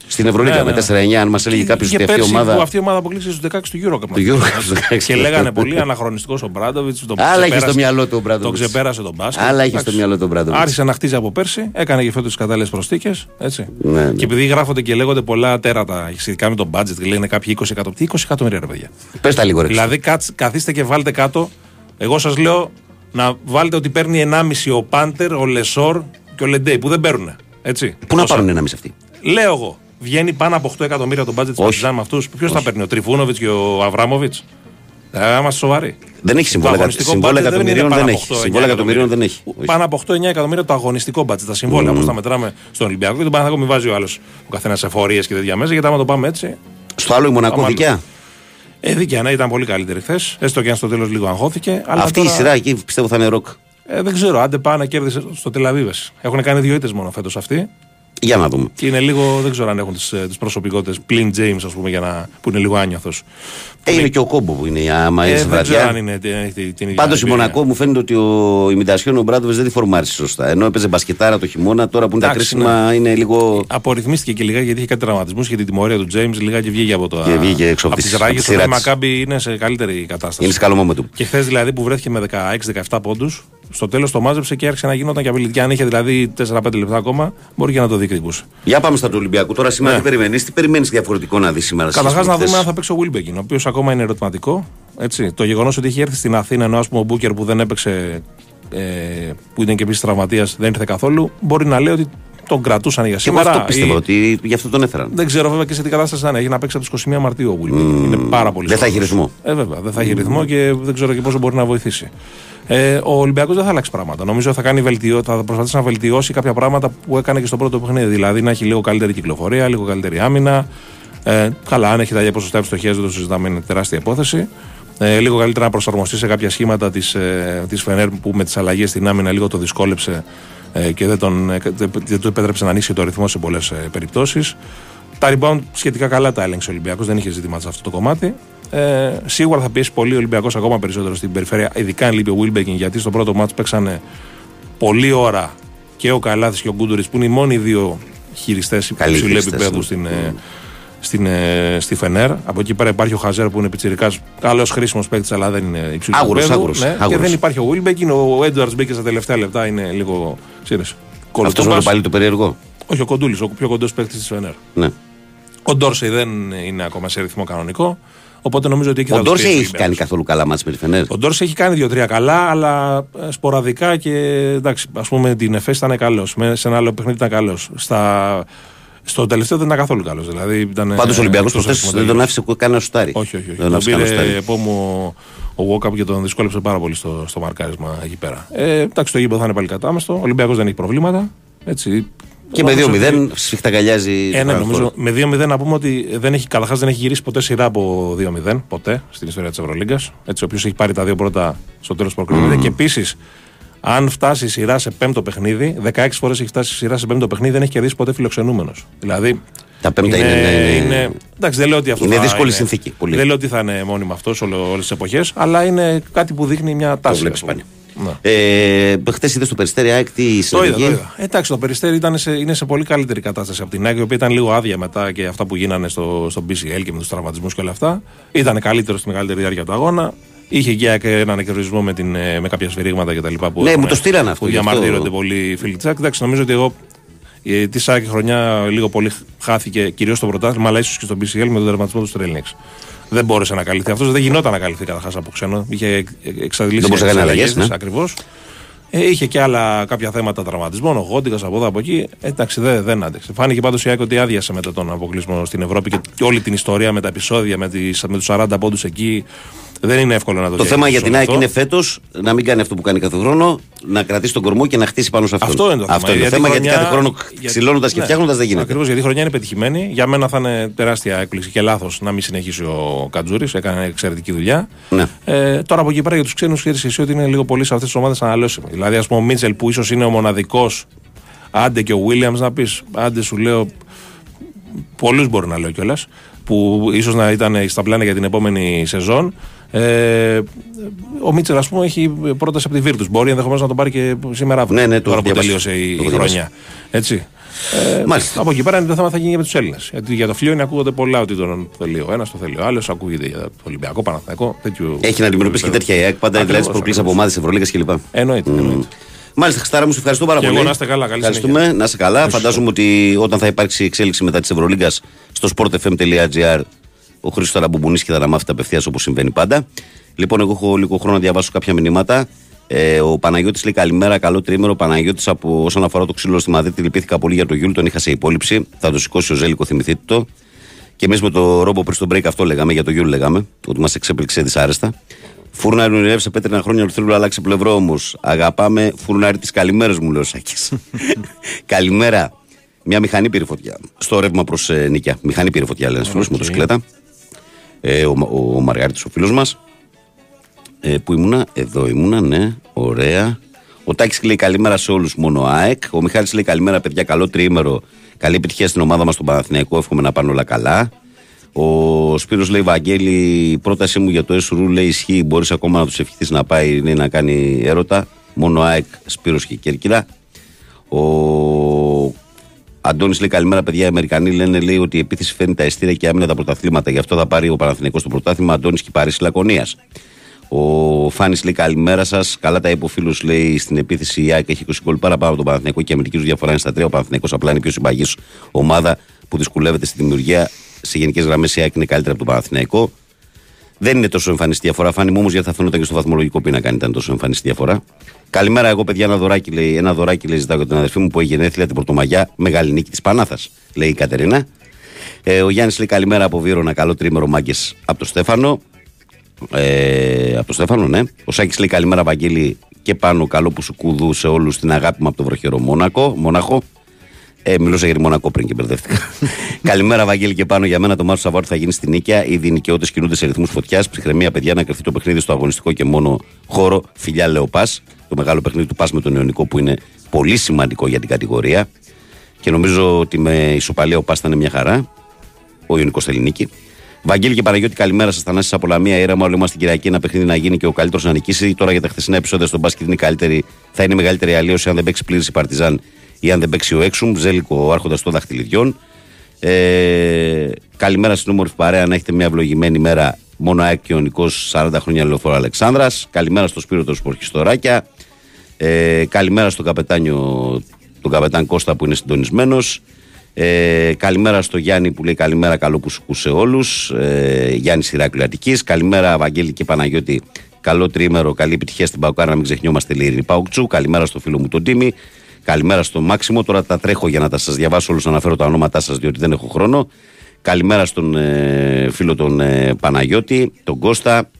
στην Ευρωλίγα, Ναι, ναι. με 4-9, αν μας έλεγε κάποιος Και ότι αυτή η πέρσι ομάδα. Που αυτή η ομάδα αποκλείστηκε στους 16 του Eurocup. Του Eurocup στους 16. Και λέγανε πολύ αναχρονιστικός ο Μπράντοβιτς. Άλλα είχε στο μυαλό του ο Μπράντοβιτς. Τον ξεπέρασε τον μπάσκετ. Άλλα είχε Εντάξει. στο μυαλό του ο Μπράντοβιτς. Άρχισε να χτίζει από πέρσι, έκανε και φέτος τις κατάλληλες προσθήκες. Έτσι. Ναι, ναι. Και επειδή γράφονται και λέγονται πολλά τέρατα σχετικά με τον budget, και λένε κάποιοι 20 εκατομμύρια. Τι 20 εκατομμύρια, ρε παιδιά. Πες τα λίγο ρε. Δηλαδή κάτς- καθίστε και βάλτε κάτω. Εγώ σας λέω να βάλετε ότι παίρνει 1,5 ο Πάντερ, ο Λεσόρ και ο Λεντέι που δεν παίρνουν. Έτσι. Πού να Τόσα. πάρουν ένα μισή αυτοί; Λέω εγώ. Βγαίνει πάνω από 8 εκατομμύρια το budget της Παρτιζάν με αυτούς. Ποιος θα παίρνει, ο Τριφούνοβιτ και ο Αβράμοβιτς; Ε, είμαστε σοβαροί. Δεν έχει συμβόλαια, Το αγωνιστικό συμβόλαια budget δεν είναι εκατομμυρίων πάνω δεν από έχει. 8, Συμβόλαια 9 εκατομμυρίων δεν έχει. Όχι. Πάνω από 8-9 εκατομμύρια το αγωνιστικό budget. Τα συμβόλαια Μμμ. όπως τα μετράμε στον Ολυμπιακό και τον Παναγό μην βάζει ο άλλος ο καθένας εφορίες και τέτοια μέσα. Γιατί άμα το πάμε έτσι. Στο άλλο η Μονακό Άμα- δικιά; Ε, δικιά, ναι, ήταν πολύ καλύτερη χθες. Έστω και αν στο τέλος λίγο αγχώθηκε. Αλλά Αυτή η τώρα- σειρά εκεί πιστεύω θα είναι ροκ. Ε, δεν ξέρω, άντε πάνε κέρδισε στο Τελαβίβε. Έχουν κάνει δύο ήττες μόνο φέτος αυτοί. Για να δούμε. Και είναι λίγο, δεν ξέρω αν έχουν τις τις προσωπικότητες. Πλην James, ας πούμε, για να, που είναι λίγο άνιωθος. Ε, είναι και ο κόμπο που είναι η άμα Ε, είναι δεν ξέρω βραδιά. αν είναι, την, έχει την ίδια Πάντως η εμπειρία. Μονακό μου φαίνεται ότι ο Ιμιτασιόν ο Μπράντοβες δεν τη φορμάρισε σωστά. Ενώ έπαιζε μπασκετάρα το χειμώνα, τώρα που είναι τα Εντάξει, κρίσιμα ναι. είναι λίγο. Απορριθμίστηκε και λίγα γιατί είχε κάτι τραυματισμούς και την τιμωρία του James λίγα και βγήκε από το. Και βγήκε έξω από από τις- τις από ράγε. τις Τώρα η σειρά της. Μακάμπη είναι σε καλύτερη κατάσταση. Είναι σε καλό moment του. Και χθες δηλαδή που βρέθηκε με 16-17 πόντους, στο τέλος το μάζεψε και άρχισε να γινόταν και απειλητική. Αν είχε δηλαδή 4-5 λεπτά ακόμα, μπορεί και να το διεκδικούσε. Για πάμε στα του Ολυμπιακού. Τώρα σήμερα Ναι. τι περιμένεις, τι περιμένεις διαφορετικό να δεις σήμερα σε Καταρχάς σχέση να με δούμε αν χθες; θα παίξει ο Βίλμπεκιν, ο οποίος ακόμα είναι ερωτηματικό. Έτσι. Το γεγονός ότι έχει έρθει στην Αθήνα ενώ ας πούμε, ο Μπούκερ που δεν έπαιξε, ε, που ήταν και επίσης τραυματίας, δεν ήρθε καθόλου, μπορεί να λέει ότι τον κρατούσαν για Και εγώ σήμερα. αυτό πίστευα ή- ότι γι' αυτό τον έφεραν. Δεν ξέρω βέβαια και σε τι κατάσταση θα είναι. Έχει να παίξει από τις 21 Μαρτίου ο Wilbeck. Είναι πάρα πολύ Δεν θα έχει σοβαρός. ρυθμό. Ε, βέβαια, δεν θα έχει ρυθμό και δεν ξέρω και πόσο μπορεί να βοηθήσει. Ε, ο Ολυμπιακός δεν θα αλλάξει πράγματα. Νομίζω θα, κάνει βελτιώ, θα προσπαθήσει να βελτιώσει κάποια πράγματα που έκανε και στο πρώτο παιχνίδι. Δηλαδή να έχει λίγο καλύτερη κυκλοφορία, λίγο καλύτερη άμυνα. Ε, καλά, αν έχει τα ίδια ποσοστά ευστοχία, δεν το συζητάμε, είναι τεράστια υπόθεση. Ε, λίγο καλύτερα να προσαρμοστεί σε κάποια σχήματα της ε, της Φενέρ που με τις αλλαγές στην άμυνα λίγο το δυσκόλεψε ε, και δεν, τον, ε, δεν δεν του επέτρεψε να ανοίξει το ρυθμό σε πολλές ε, περιπτώσεις. Τα rebound σχετικά καλά τα έλεγξε ο Ολυμπιακός, δεν είχε ζήτημα σε αυτό το κομμάτι. Ε, σίγουρα θα πιέσει πολύ ο Ολυμπιακός ακόμα περισσότερο στην περιφέρεια, ειδικά αν λείπει ο Wilbekin, γιατί στο πρώτο μάτς παίξανε πολλή ώρα και ο Καλάθης και ο Γκούντουρης, που είναι οι μόνοι δύο χειριστές Καλοί υψηλού χειριστές, επίπεδου ναι. στην, ε, στην, ε, στη Φενέρ. Από εκεί πέρα υπάρχει ο Χαζέρ που είναι πιτσυρικά, καλός χρήσιμος παίκτης, αλλά δεν είναι υψηλού Άγουρος, επίπεδου. άγουρος, Ναι, και άγουρος. δεν υπάρχει ο Wilbekin. Ο Έντουαρτ μπήκε στα τελευταία λεπτά, είναι λίγο. Ξέρεις, Αυτός κολοτούμπας. είναι πάλι το περίεργο. Όχι, ο Κοντούλης, ο πιο κοντός παίκτης της Φενέρ. Ναι. Ο Ντόρσεϊ δεν είναι ακόμα σε ρυθμό κανονικό. Οπότε νομίζω ότι εκεί θα Ο τους Ντόρσεϊ πιέσει ο έχει Ολυμπιακός. κάνει καθόλου καλά μάτς με τη Φενέρ. Ο Ντόρσεϊ έχει κάνει δύο-τρία καλά, αλλά ε, σποραδικά και εντάξει, ας πούμε την ΕΦΕΣ ήταν καλός. Σε ένα άλλο παιχνίδι ήταν καλός. Στα... Στο τελευταίο δεν ήταν καθόλου καλός. Δηλαδή, ήταν, Πάντως ο Ολυμπιακός εκτός προχθές αριθμού δεν τον τελείως. άφησε καν να σουτάρει. Όχι, όχι. όχι. Δεν τον Τον άφησε καν να πήρε σουτάρει. επόμου ο Walkup και τον δυσκόλεψε πάρα πολύ στο, στο μαρκάρισμα εκεί πέρα. Ε, εντάξει, το γήπεδο θα είναι πάλι κατάμεστο. Ο Ολυμπιακός δεν έχει προβλήματα. Έτσι. Και με Νομίζω 2-0 ότι- σφιχταγκαλιάζει. ε, ναι, το νομίζω, με 2-0 να πούμε ότι δεν έχει, καταρχάς δεν έχει γυρίσει ποτέ σειρά από 2-0. Ποτέ στην ιστορία της Ευρωλίγκας. Έτσι, ο οποίος έχει πάρει τα δύο πρώτα στο τέλος του προκριματικά. Και επίσης, αν φτάσει η σειρά σε πέμπτο παιχνίδι, 16 φορές έχει φτάσει η σειρά σε πέμπτο παιχνίδι, δεν έχει κερδίσει ποτέ φιλοξενούμενος. Δηλαδή. Τα πέμπτα είναι, ναι, είναι- εντάξει, δεν λέω ότι αυτό Είναι θα δύσκολη συνθήκη, πολύ. Δεν λέω ότι θα είναι μόνιμο αυτός όλες τις εποχές, αλλά είναι κάτι που δείχνει μια τάση. βλέπεις ας πούμε. πάλι. Ναι. Ε, Χθες είδες στο περιστέρι ΑΕΚ τι Το είδα, το συνεργεί. είδα. Ε, Εντάξει, το περιστέρι ήταν σε, είναι σε πολύ καλύτερη κατάσταση από την ΑΕΚ, η οποία ήταν λίγο άδεια μετά και αυτά που γίνανε στο, στο BCL και με τους τραυματισμούς και όλα αυτά. Ήταν καλύτερο στη μεγαλύτερη διάρκεια του αγώνα. Είχε και η ΑΕΚ έναν εκκρεμισμό με, την, ε, με κάποια σφυρίγματα κτλ. Που, Ναι, έχουμε- μου το στείλανε αυτό, Που γι' αυτό. διαμαρτύρονται πολλοί οι φίλοι της ΑΕΚ. Εντάξει, νομίζω ότι εγώ η τη ΑΕΚ χρονιά λίγο πολύ χάθηκε κυρίως στο πρωτάθλημα, αλλά ίσως και στο BCL με τον τερματισμό τους Στρέλνιξ. Δεν μπόρεσε να καλυφθεί αυτός, δεν γινόταν να καλυφθεί καταρχάς από ξένο. Είχε εξ- εξαντλήσει Δεν μπορούσε να κάνει αλλαγές, ναι. Ακριβώς. Ε, είχε και άλλα κάποια θέματα τραυματισμών, ο Γόντικας από εδώ από εκεί. Ε, εντάξει, δεν, δεν άντεξε. Φάνηκε πάντως η ΑΕΚ ότι άδειασε μετά τον αποκλεισμό στην Ευρώπη και, και όλη την ιστορία με τα επεισόδια, με, τις, με τους 40 πόντους εκεί. Δεν είναι εύκολο να το Το θέμα για την ΑΕΚ αυτό. είναι φέτος να μην κάνει αυτό που κάνει κάθε χρόνο, να κρατήσει τον κορμό και να χτίσει πάνω σε αυτό. Αυτό είναι το θέμα. Αυτό είναι το θέμα γιατί κάθε χρόνο ξυλώνοντας και φτιάχνοντας δεν γίνεται. Ακριβώς γιατί η χρονιά είναι πετυχημένη. Για μένα θα είναι τεράστια έκπληξη και λάθος να μην συνεχίσει ο Κατζούρης. Έκανε εξαιρετική δουλειά. Ναι. Ε, τώρα από εκεί πέρα για τους ξένους, ξέρεις εσύ ότι είναι λίγο πολύ σε αυτές τις ομάδες αναλώσιμοι. Δηλαδή, ας πούμε, ο Μίτσελ που ίσως είναι ο μοναδικός, άντε και ο Βίλιαμς να πεις, άντε σου λέω, πολλούς μπορεί να λέω κιόλας, που ίσως να ήταν στα πλάνα για την επόμενη σεζόν. Ε, ο Μίτσελ, ας πούμε, έχει πρόταση από τη Βίρτους. Μπορεί ενδεχομένως να τον πάρει και σήμερα αύριο. Ναι, ναι, το τώρα έχω που διαβάσει. τελείωσε η, Το η έχω διαβάσει. χρονιά. Έτσι. Ε, Μάλιστα. Από εκεί πέρα είναι το θέμα θα γίνει με τους Έλληνες. Γιατί για το Φλιόνι ακούγονται πολλά ότι τον θέλει ο ένας, το θέλει ο άλλος. Ακούγεται για το Ολυμπιακό Παναθηναϊκό. τέτοιου- Έχει να αντιμετωπίσει και τέτοια η ΑΕΚ πάντα, δηλαδή Ακριβώς, τι προκλήσεις από ομάδες Ευρωλίγα κλπ. Εννοείται. εννοείται. Μάλιστα, Χριστάρα μου, σε ευχαριστώ πάρα Και πολύ. εγώ να είστε καλά, καλή Ευχαριστούμε, να είστε καλά. Ευχαριστώ. Φαντάζομαι ότι όταν θα υπάρξει εξέλιξη μετά της Ευρωλίγα στο sportfm.gr ο Χρήστος θα μπουμπονίσει και θα τα μάθετε απευθείας όπως συμβαίνει πάντα. Λοιπόν, εγώ έχω λίγο χρόνο να διαβάσω κάποια μηνύματα. Ε, ο Παναγιώτης λέει καλημέρα, καλό τριήμερο. Ο Παναγιώτης, από όσον αφορά το ξύλο στη Μαδρίτη, λυπήθηκα πολύ για το Γιούλ, τον είχα σε υπόληψη. Θα το σηκώσει ο Ζέλικο, θυμηθείτε το. Και εμείς με τον Ρόμπο πριν στον break αυτό λέγαμε, για το Γιούλ λέγαμε, ότι μας εξέπληξε δυσάρεστα. Φούρναρη ονειρεύεσαι πέτρινα χρόνια ο Θρύλου, να αλλάξει πλευρό όμως. Αγαπάμε φούρναρη τη καλημέρα μου, λέει ο Σάκης. Καλημέρα. Μια μηχανή πήρε φωτιά. Στο ρεύμα προς ε, Νίκαια. Μηχανή πήρε φωτιά, λένε φίλο, μοτοσυκλέτα. Ε, ο, ο, ο Μαργάριτη, ο φίλος μας. Ε, πού ήμουνα, εδώ ήμουνα, ναι, ωραία. Ο Τάκης λέει καλημέρα σε όλους, μόνο ΑΕΚ. Ο Μιχάλης λέει καλημέρα, παιδιά, καλό τριήμερο. Καλή επιτυχία στην ομάδα μας στον Παναθηναϊκό. Εύχομαι να πάνε όλα καλά. Ο Σπύρος λέει Βαγγέλη, η πρότασή μου για το ΕΣΡΟΥ λέει ισχύει. Μπορείς ακόμα να τους ευχηθείς να πάει λέει, να κάνει έρωτα. Μόνο ΑΕΚ, Σπύρος και Κέρκυρα. Ο Αντώνης λέει καλημέρα, παιδιά. Οι Αμερικανοί λένε λέει, ότι η επίθεση φέρνει τα εστία και άμυνα τα πρωταθλήματα. Γι' αυτό θα πάρει ο Παναθηναϊκός το πρωτάθλημα. Αντώνης Κυπάρη Λακωνίας. Ο Φάνης λέει καλημέρα σας. Καλά τα είπε ο φίλος λέει στην επίθεση η ΑΕΚ έχει 20 γκολ παραπάνω από τον Παναθηναϊκό και η αμυντικής τους διαφορά είναι στα τρία. Ο Παναθηναϊκός απλά είναι η πιο συμπαγής ομάδα που δυσκολεύεται στη δημιουργία. Σε γενικές γραμμές η ΑΕΚ είναι καλύτερα από τον Παναθηναϊκό. Δεν είναι τόσο εμφανιστή διαφορά. Φάνη μου όμως γιατί θα φαινόταν και στο βαθμολογικό πίνακα αν ήταν τόσο εμφανιστή διαφορά. Καλημέρα, εγώ παιδιά, ένα δωράκι λέει, ένα δωράκι λέει ζητάω για την αδερφή μου που έχει γενέθλια την Πορτομαγιά, μεγάλη νίκη της Πανάθας, λέει η Κατερίνα. Ε, ο Γιάννης λέει καλημέρα από Βύρονα, καλό τρίμερο μάγκε από το Στέφανο. Ε, από το Στέφανο, ναι. Ο Σάκης λέει καλημέρα, Βαγγέλη, και πάνω καλό που σου κουδού σε όλους την αγάπη μου από το βροχερό Μόνακο. Μόναχο. Ε, μιλούσα για τη Μονακό πριν και μπερδεύτηκα. Καλημέρα, Βαγγέλη, και πάνω για μένα το Μάρτιο Σαββάτου θα γίνει στην Νίκαια. Ήδη οι νοικαιώτε κινούνται σε ρυθμούς φωτιάς. Ψυχραιμία, παιδιά, να κρυφτεί το παιχνίδι στο αγωνιστικό και μόνο χώρο. Φιλιά, λέω Πα. Το μεγάλο παιχνίδι του Πας με τον Ιωνικό που είναι πολύ σημαντικό για την κατηγορία. Και νομίζω ότι με ισοπαλία ο Πας θα είναι μια χαρά. Ο Ιωνικός θέλει νίκη. Βαγγέλη και Παναγιώτη, καλημέρα σας. Θανάση από Λαμία, ήρεμα. Όλοι είμαστε Κυριακή. Ένα παιχνίδι να γίνει και ο καλύτερος να νικήσει. Τώρα για τα χθεσινά επεισόδια στον μπάσκετ είναι καλύτερη, θα είναι μεγαλύτερη αλλίωση αν δεν παίξει πλήρης η Παρτιζάν ή αν δεν παίξει ο Έξουμ. Ζέλικο, ο άρχοντας των δαχτυλιδιών. Ε, καλημέρα στην όμορφη παρέα. Να έχετε μια ευλογημένη μέρα. Μόνο ΑΕΚ και ο Νικό 40 χρόνια λεωφόρο Αλεξάνδρας. Καλημέρα στο Σπύρο του Σπορχιστοράκια. Ε, καλημέρα στον καπετάνιο, τον καπετάν Κώστα που είναι συντονισμένος. Ε, καλημέρα στο Γιάννη που λέει καλημέρα, καλό που σου σε όλους. Ε, Γιάννης Ηράκλειο Αττικής. Καλημέρα, Βαγγέλη και Παναγιώτη. Καλό τρίμερο, καλή επιτυχία στην Παουκάρα, να μην ξεχνιόμαστε λέει η Παουκτσού. Καλημέρα στο φίλο μου τον Τίμη. Καλημέρα στο Μάξιμο. Τώρα τα τρέχω για να τα σας διαβάσω όλους, να αναφέρω τα ονόματά σας, διότι δεν έχω χρόνο. Καλημέρα στον ε, φίλο τον ε, Παναγιώτη, τον Κώστα,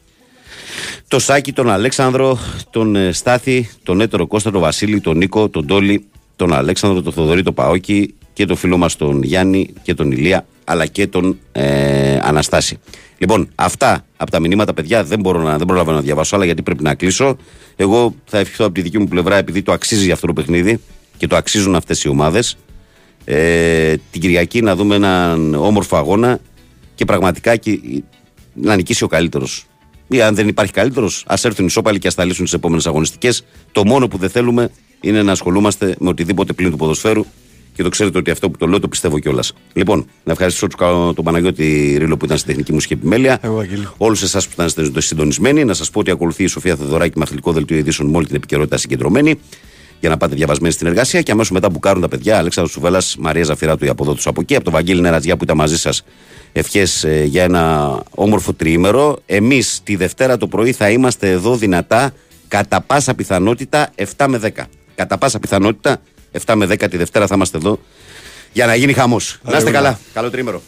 τον Σάκη, τον Αλέξανδρο, τον ε, Στάθη, τον Έτερο Κώστα, τον Βασίλη, τον Νίκο, τον Τόλι, τον Αλέξανδρο, τον Θοδωρή, τον Παόκη και τον φίλο μας τον Γιάννη και τον Ηλία, αλλά και τον ε, Αναστάση. Λοιπόν, αυτά από τα μηνύματα, παιδιά, δεν μπορώ να, δεν προλαβαίνω να διαβάσω άλλα γιατί πρέπει να κλείσω. Εγώ θα ευχηθώ από τη δική μου πλευρά, επειδή το αξίζει αυτό το παιχνίδι και το αξίζουν αυτές οι ομάδες, ε, την Κυριακή να δούμε έναν όμορφο αγώνα και πραγματικά και, να νικήσει ο καλύτερος. Ή αν δεν υπάρχει καλύτερος, ας έρθουν οι σώπαλοι και ας τα λύσουν τις επόμενες αγωνιστικές. Το μόνο που δεν θέλουμε είναι να ασχολούμαστε με οτιδήποτε πλήν του ποδοσφαίρου και το ξέρετε ότι αυτό που το λέω το πιστεύω κιόλας. Λοιπόν, να ευχαριστήσω τον Παναγιώτη Ρίλο που ήταν στην τεχνική μουσική επιμέλεια. Όλους εσάς που ήταν συντονισμένοι. Να σας πω ότι ακολουθεί η Σοφία Θεοδωράκη με αθλητικό δελτίο ειδήσεων με όλη την επικαιρότητα συγκεντρωμένη για να πάτε διαβασμένοι στην εργασία. Και αμέσως μετά που κάνουν τα παιδιά, Αλέξανδρος Σουβέλλα, Μαρία Ζαφυράτου, η αποδότου από εκεί, από τον Βαγγέλη Νερατζιά που ήταν μαζί σας. Ευχές ε, για ένα όμορφο τριήμερο. Εμείς τη Δευτέρα το πρωί θα είμαστε εδώ δυνατά κατά πάσα πιθανότητα 7 με 10. Κατά πάσα πιθανότητα 7 με 10 τη Δευτέρα θα είμαστε εδώ για να γίνει χαμός. Να είστε καλά. Καλό τρίμερο.